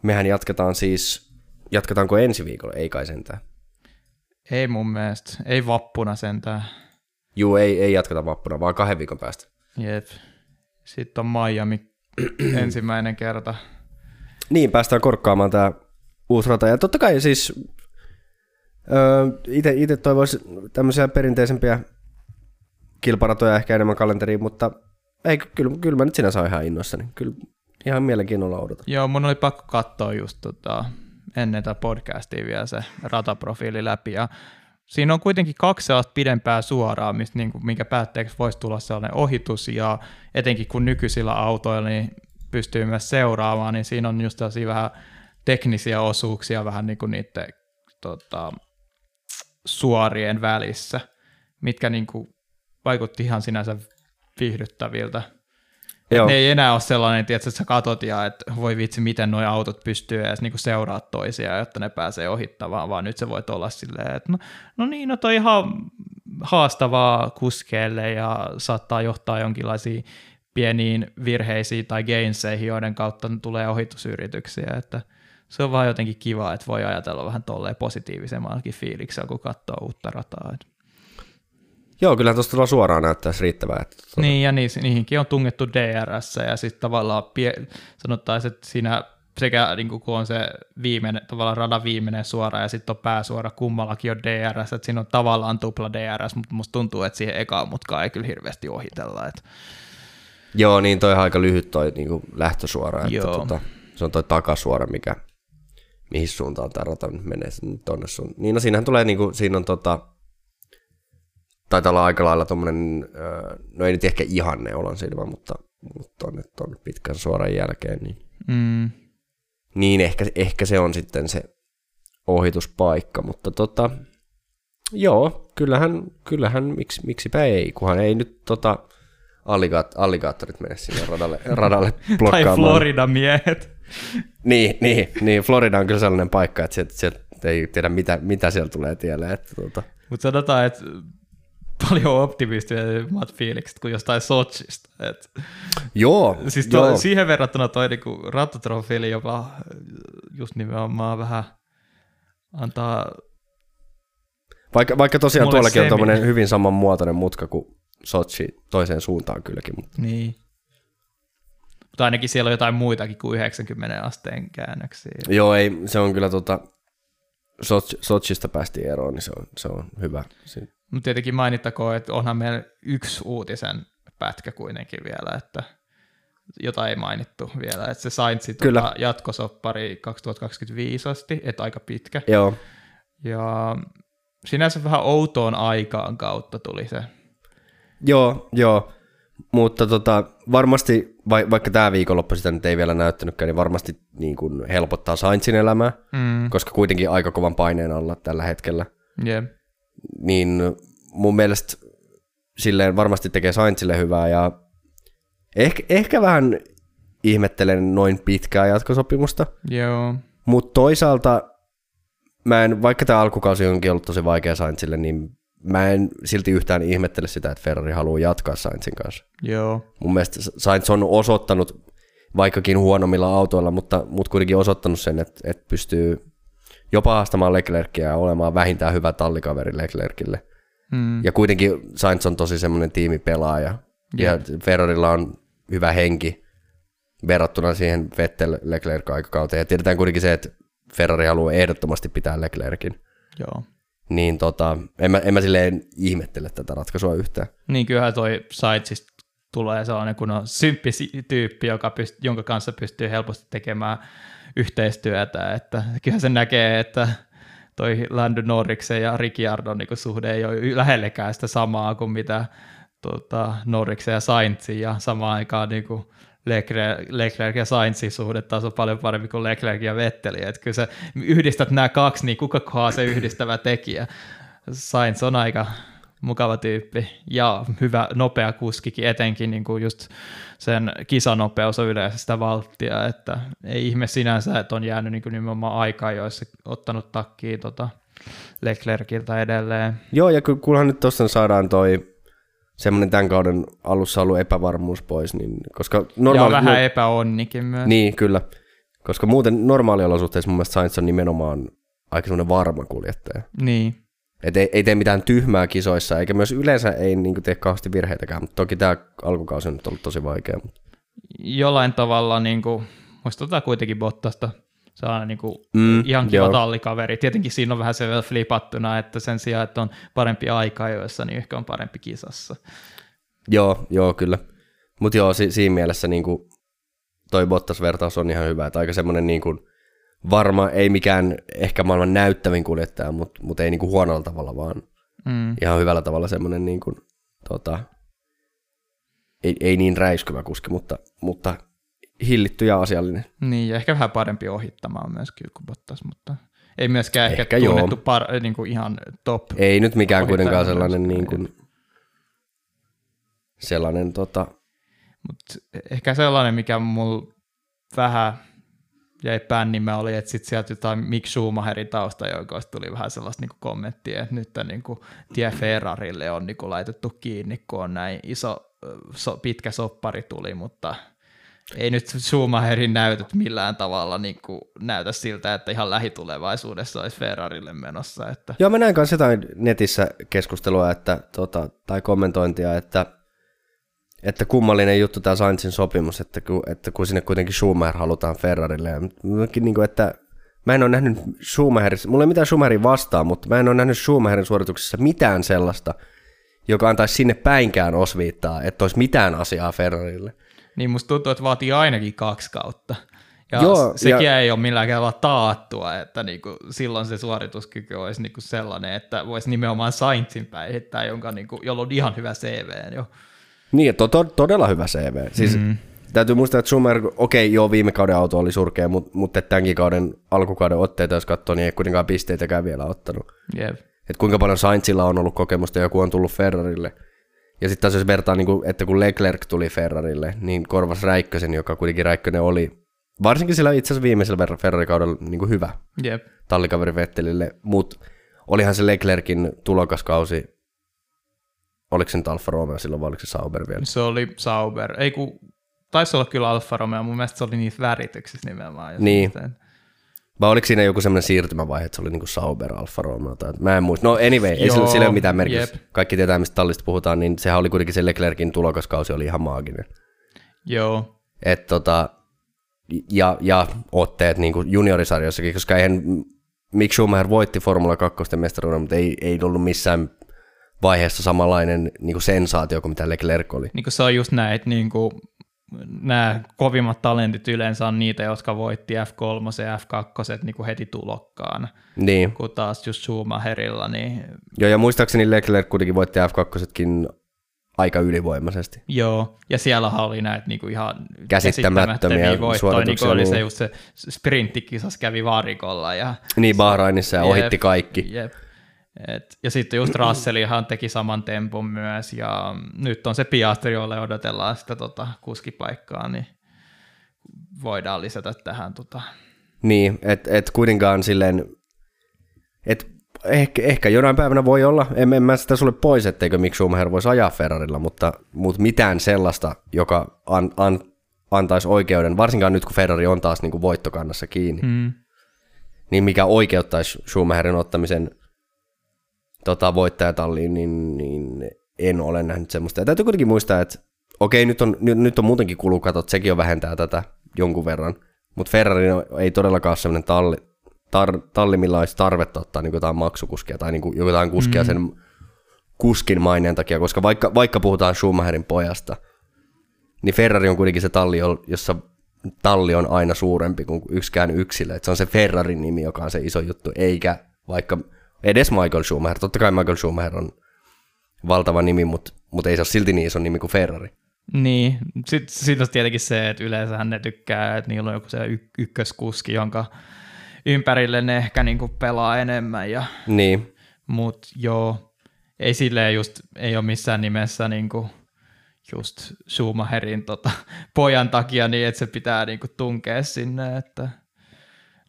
mehän jatketaan siis, jatketaanko ensi viikolla? Ei kai sentään.
Ei mun mielestä, ei vappuna sentään.
Juu, ei, ei jatketa vappuna, vaan kahden viikon päästä.
Jep. Sitten on Miami *clears throat* ensimmäinen kerta.
Niin, päästään korkkaamaan tämä uusi rata. Ja totta kai siis itse toivoisin tämmöisiä perinteisempiä kilparatoja ehkä enemmän kalenteriin, mutta ei, kyllä, kyllä mä nyt sinänsä olen ihan innoissani. Kyllä ihan mielenkiinnolla odotan.
Joo, mun oli pakko katsoa just tota, ennen tätä podcastia vielä se rataprofiili läpi, ja siinä on kuitenkin kaksi sellaista pidempää suoraa, mistä, niin kuin, minkä päätteeksi voisi tulla sellainen ohitus, ja etenkin kun nykyisillä autoilla niin pystyy myös seuraamaan, niin siinä on just tällaisia vähän teknisiä osuuksia vähän niin kuin niiden tota, suorien välissä, mitkä niin kuin vaikutti ihan sinänsä viihdyttäviltä. Joo. Ne ei enää ole sellainen, että sä katot ja että voi vitsi, miten nuo autot pystyy edes niinku seuraa toisiaan, jotta ne pääsee ohittamaan, vaan nyt se voi olla silleen, että no, no niin, no toi ihan haastavaa kuskeelle ja saattaa johtaa jonkinlaisiin pieniin virheisiin tai gainseihin, joiden kautta tulee ohitusyrityksiä, että se on vaan jotenkin kiva, että voi ajatella vähän tolleen positiivisemmallakin fiiliksellä, kun katsoo uutta rataa. Että
Joo, kyllä tuosta suoraan näyttäisi riittävää. Että tuota...
Niin, ja niihinkin on tungettu DRS, ja sitten tavallaan pie- sanottaisiin, että siinä sekä niin kun on se viimeinen, tavallaan radan viimeinen suora ja sitten on pääsuora, kummallakin on DRS, että siinä on tavallaan tupla DRS, mutta musta tuntuu, että siihen ekaan mutkaan ei kyllä hirveästi ohitella. Että...
Joo, niin toi on aika lyhyt toi niin kuin lähtösuora, että Joo. Tota, se on toi takasuora, mikä, mihin suuntaan tämä rata menee tonne sun. Niin no siinähän tulee, niin kuin, siinä on tota, taitaa olla aika lailla tuommoinen, no ei nyt ehkä ihanne olan silmä, mutta, mutta on, on pitkän suoran jälkeen, niin,
mm.
niin ehkä, ehkä se on sitten se, ohituspaikka, mutta tota, joo, kyllähän, kyllähän miksi, miksipä ei, kunhan ei nyt tota, alligaat, alligaattorit mene sinne radalle, *laughs* radalle blokkaamaan.
tai Florida miehet.
Niin, niin, niin, Florida on kyllä sellainen paikka, että sieltä, sieltä ei tiedä, mitä, mitä siellä tulee tielle. Että, tota.
Mutta sanotaan, että paljon optimistisemmat fiilikset kuin jostain Sochista. Et,
joo,
siis to,
joo.
siihen verrattuna toi niinku rattotrofiili jopa just nimenomaan vähän antaa...
Vaikka, vaikka tosiaan tuollakin on
semi.
tuommoinen hyvin samanmuotoinen mutka kuin Sochi toiseen suuntaan kylläkin. Mutta.
Niin. Mutta ainakin siellä on jotain muitakin kuin 90 asteen käännöksiä.
Joo, ei, se on kyllä tota, Sochi, Sochista päästiin eroon, niin se on, se on hyvä. Si-
Mutta tietenkin mainittakoon, että onhan meillä yksi uutisen pätkä kuitenkin vielä, että jota ei mainittu vielä, että se Saintsi tuota, jatkosoppari 2025 asti, että aika pitkä.
Joo,
Ja sinänsä vähän outoon aikaan kautta tuli se.
joo, joo. Mutta tota, varmasti, vai, vaikka tämä viikonloppu sitä nyt ei vielä näyttänytkään, niin varmasti niin kuin helpottaa Saintsin elämää,
Mm,
koska kuitenkin aika kovan paineen alla tällä hetkellä.
yeah.
Niin mun mielestä silleen varmasti tekee Saintsille hyvää ja ehkä, ehkä vähän ihmettelen noin pitkää jatkosopimusta,
Joo.
mutta toisaalta mä en, vaikka tämä alkukausi onkin ollut tosi vaikea Saintsille, niin mä en silti yhtään ihmettele sitä, että Ferrari haluaa jatkaa Saintsin kanssa.
Joo.
Mun mielestä Sainz on osoittanut, vaikkakin huonommilla autoilla, mutta, mutta kuitenkin osoittanut sen, että, että pystyy jopa haastamaan Leclercia ja olemaan vähintään hyvä tallikaveri Leclercille.
Mm.
Ja kuitenkin Sainz on tosi semmoinen tiimipelaaja. Ja Ferrarilla on hyvä henki verrattuna siihen Vettel Leclerc aikakauteen. Ja tiedetään kuitenkin se, että Ferrari haluaa ehdottomasti pitää Leclerkin.
Joo.
Niin tota, en mä, en mä silleen ihmettele tätä ratkaisua yhtään.
Niin kyllähän toi Saitsista tulee sellainen kun on symppi tyyppi, joka pyst- jonka kanssa pystyy helposti tekemään yhteistyötä, että kyllähän se näkee, että toi Lando Norriksen ja Ricciardon niin suhde ei ole lähellekään sitä samaa kuin mitä tota, Norriksen ja Sainzin, ja samaan aikaan niin kuin Leclerc ja Sainzin suhde taas on paljon parempi kuin Leclerc ja Vetteli, että kyllä sä yhdistät nämä kaksi, niin kuka kohaa se yhdistävä tekijä. Sainz on aika mukava tyyppi ja hyvä, nopea kuskikin, etenkin niin kuin just sen kisanopeus on yleensä sitä valttia, että ei ihme sinänsä, että on jäänyt niin kuin nimenomaan aikaa, joissa ottanut takkiin tota Leclerciltä edelleen.
Joo, ja kunhan nyt tuossa saadaan toi semmoinen tämän kauden alussa ollut epävarmuus pois, niin koska
Ja
normaali...
vähän epäonnikin myös.
Niin, kyllä. Koska muuten normaaliolosuhteissa mun mielestä Sainz on nimenomaan aika semmoinen varma kuljettaja.
niin.
Et ei, ei tee mitään tyhmää kisoissa, eikä myös yleensä ei niin tee kauheasti virheitäkään, mutta toki tämä alkukausi on nyt ollut tosi vaikea.
Jollain tavalla niin kuin, muistutetaan kuitenkin Bottasta. Se on niin kuin
Mm,
ihan kiva
joo.
tallikaveri. Tietenkin siinä on vähän se vielä flipattuna, että sen sijaan, että on parempi aika ajoissa, niin ehkä on parempi kisassa.
Joo, joo, kyllä. Mutta joo, si- siinä mielessä niin kuin toi Bottas-vertaus on ihan hyvä, että aika semmoinen niin kuin varma, ei mikään ehkä maailman näyttävin kuljettaja, mutta mut ei niin kuin huonolla tavalla, vaan
Mm.
ihan hyvällä tavalla semmoinen niin kuin, tota, ei, ei niin räiskyvä kuski, mutta, mutta hillitty ja asiallinen.
Niin, ja ehkä vähän parempi ohittamaan myöskin kuin Bottas, mutta ei myöskään ehkä,
Ehkä
tunnettu par, niin kuin ihan top.
Ei nyt mikään kuitenkaan sellainen niin kuin, sellainen tota,
Mutta ehkä sellainen, mikä mulla vähän jäi pännimään oli, että sitten sieltä jotain Mick Schumacherin taustajoukoista tuli vähän sellaista niinku kommenttia, että nyt niinku tie Ferrarille on niinku laitettu kiinni, kun on näin iso, so, pitkä soppari tuli, mutta ei nyt Schumacherin näytöt millään tavalla niinku näytä siltä, että ihan lähitulevaisuudessa olisi Ferrarille menossa. Että,
Joo, mä näin kanssa jotain netissä keskustelua että, tota, tai kommentointia, että, että kummallinen juttu tämä Sainzin sopimus, että kun, että kun sinne kuitenkin Schumacher halutaan Ferrarille. Ja niin kuin, että mä en ole nähnyt Schumacherissa, mulla ei mitään Schumacherin vastaan, mutta mä en ole nähnyt Schumacherin suorituksessa mitään sellaista, joka antaisi sinne päinkään osviittaa, että olisi mitään asiaa Ferrarille.
niin musta tuntuu, että vaatii ainakin kaksi kautta. Ja
Joo,
sekin
ja-
ei ole millään tavalla taattua, että niinku silloin se suorituskyky olisi niinku sellainen, että voisi nimenomaan Sainzin päihittää, jonka niinku, jolla on ihan hyvä CV jo.
Niin, että on to- todella hyvä CV. Siis mm. täytyy muistaa, että Schumacher, okei okay, joo, viime kauden auto oli surkea, mutta, mutta tämänkin kauden alkukauden otteita, jos katsoo, niin ei kuitenkaan pisteitäkään vielä ottanut.
Jep.
Että kuinka paljon Sainzilla on ollut kokemusta ja joku on tullut Ferrarille. Ja sitten taas jos vertaa, niin kuin, että kun Leclerc tuli Ferrarille, niin korvas Räikkösen, joka kuitenkin Räikkönen oli, varsinkin sillä itse asiassa viimeisellä Ferrari-kaudella niin kuin hyvä
Jep.
tallikaveri Vettelille, mutta olihan se Leclerkin tulokaskausi, oliko se nyt Alfa Romeo silloin vai oliko se Sauber vielä?
Se oli Sauber. Ei kun, taisi olla kyllä Alfa Romeo, mun mielestä se oli niissä värityksissä nimenomaan.
Niin.
sitten-
Vai oliko siinä joku semmoinen siirtymävaihe, että se oli niinku Sauber Alfa Romeo? Tai, mä en muista. No anyway, ei
Joo,
sillä, ole mitään merkitystä. Kaikki tietää, mistä tallista puhutaan, niin sehän oli kuitenkin se Leclerkin tulokaskausi oli ihan maaginen.
Joo.
Et tota, ja, ja otteet niin kuin juniorisarjossakin, koska eihän Mick Schumacher voitti Formula 2 mestaruuden, mutta ei, ei ollut missään vaiheessa samanlainen niin kuin sensaatio kuin mitä Leclerc oli.
Niin kuin se on just näitä, niin kuin, nämä kovimmat talentit yleensä on niitä, jotka voitti F3 ja F2 niin kuin heti tulokkaan.
Niin.
Kun taas just Schumacherilla, niin
Joo, ja muistaakseni Leclerc kuitenkin voitti F2 aika ylivoimaisesti.
Joo, ja siellähän oli näitä niinku ihan
Käsittämättömiä
voittoja,
suorituksia,
niinku oli se
niin.
just se sprinttikisas kävi varikolla. Ja,
Niin Bahrainissa ja
Jep,
ohitti kaikki.
Jep. Et, ja sitten just Russellihan teki saman tempun myös, ja nyt on se Piastri, jolle odotellaan sitä tota, kuskipaikkaa, niin voidaan lisätä tähän. Tota.
Niin, että et kuitenkaan silleen, että ehkä, ehkä jonain päivänä voi olla, en, en mä sitä sulle pois, etteikö Mick Schumacher voisi ajaa Ferrarilla, mutta, mutta mitään sellaista, joka an, an, antaisi oikeuden, varsinkaan nyt kun Ferrari on taas niin kuin voittokannassa kiinni,
Mm.
niin mikä oikeuttaisi Schumacherin ottamisen tota, voittajatalliin, niin, niin en ole nähnyt semmoista. Ja täytyy kuitenkin muistaa, että okei, nyt on, nyt, nyt on muutenkin kulukatot, sekin jo vähentää tätä jonkun verran, mutta Ferrari ei todellakaan ole semmoinen talli, tar, talli, millä olisi tarvetta ottaa niin jotain maksukuskia tai niin jotain kuskia mm. sen kuskin maineen takia, koska vaikka, vaikka puhutaan Schumacherin pojasta, niin Ferrari on kuitenkin se talli, jo- jossa talli on aina suurempi kuin yksikään yksilö. Et se on se Ferrarin nimi, joka on se iso juttu, eikä vaikka edes Michael Schumacher. Totta kai Michael Schumacher on valtava nimi, mutta mut ei se ole silti niin iso nimi kuin Ferrari.
Niin, sitten sit on tietenkin se, että yleensähän ne tykkää, että niillä on joku se y- ykköskuski, jonka ympärille ne ehkä niinku pelaa enemmän. Ja,
Niin,
mut joo, ei silleen just, ei ole missään nimessä niinku just Schumacherin tota, *laughs* pojan takia niin, että se pitää niinku tunkea sinne, että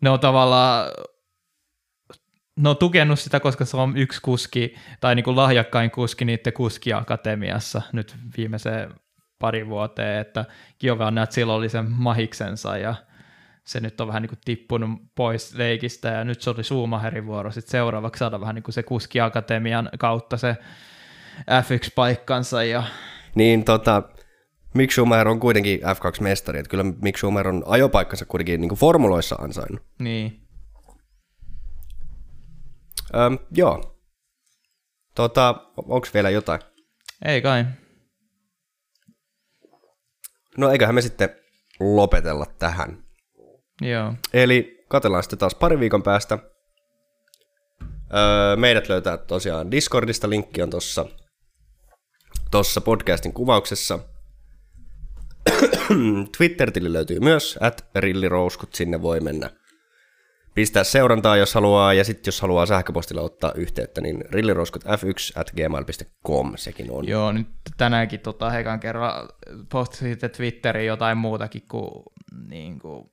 ne on tavallaan ne on tukenut sitä, koska se on yksi kuski, tai niin kuin lahjakkain kuski niiden kuskiakatemiassa nyt viimeiseen pari vuoteen, että Giovinazzilla oli sen mahiksensa ja se nyt on vähän niin kuin tippunut pois leikistä ja nyt se oli Schumacherin vuoro sitten seuraavaksi saada vähän niin kuin se kuskiakatemian kautta se F1-paikkansa ja
niin tota, Mick Schumacher on kuitenkin F2-mestari, että kyllä Mick Schumacher on ajopaikkansa kuitenkin niin kuin formuloissa ansainnut.
niin,
Öm, joo. Tota, onko vielä jotain?
ei kai.
No eiköhän me sitten lopetella tähän.
Joo,
Eli katellaan sitten taas pari viikon päästä. Öö, meidät löytää tosiaan Discordista, linkki on tossa, tossa podcastin kuvauksessa. *clears throat* Twitter-tili löytyy myös, at rillirouskut, sinne voi mennä pistää seurantaa, jos haluaa, ja sitten jos haluaa sähköpostilla ottaa yhteyttä, niin rillirouskutf1 at gmail.com, sekin on.
Joo, nyt tänäänkin tota, ekan kerran postasin sitten Twitteriin jotain muutakin kuin, niin kuin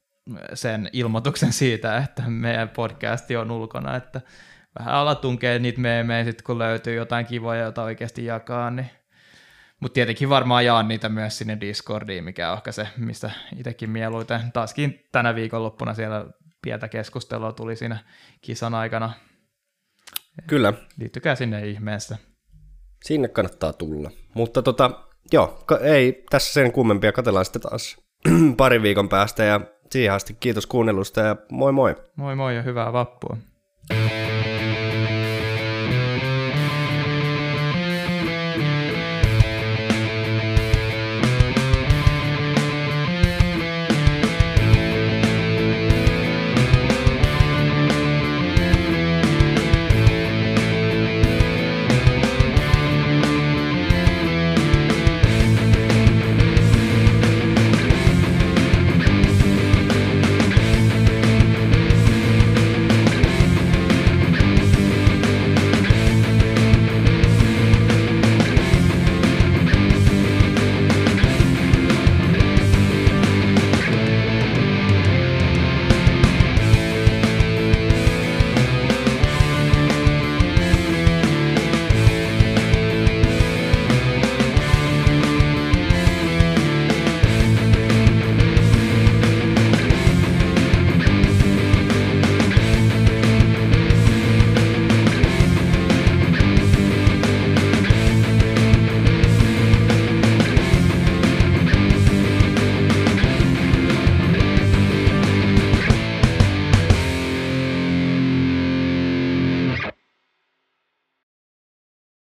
sen ilmoituksen siitä, että meidän podcasti on ulkona, että vähän ala tunkee niitä meemejä sitten, kun löytyy jotain kivoja, jota oikeasti jakaa, niin mutta tietenkin varmaan jaan niitä myös sinne Discordiin, mikä on ehkä se, mistä itsekin mieluiten. Taaskin tänä viikonloppuna siellä pientä keskustelua tuli siinä kisan aikana.
Kyllä,
Liittykää sinne ihmeessä.
sinne kannattaa tulla. Mutta tota, joo, ei tässä sen kummempia, katellaan sitten taas *clears throat* parin viikon päästä, ja siihen asti kiitos kuunnelusta, ja moi moi!
Moi moi ja hyvää vappua.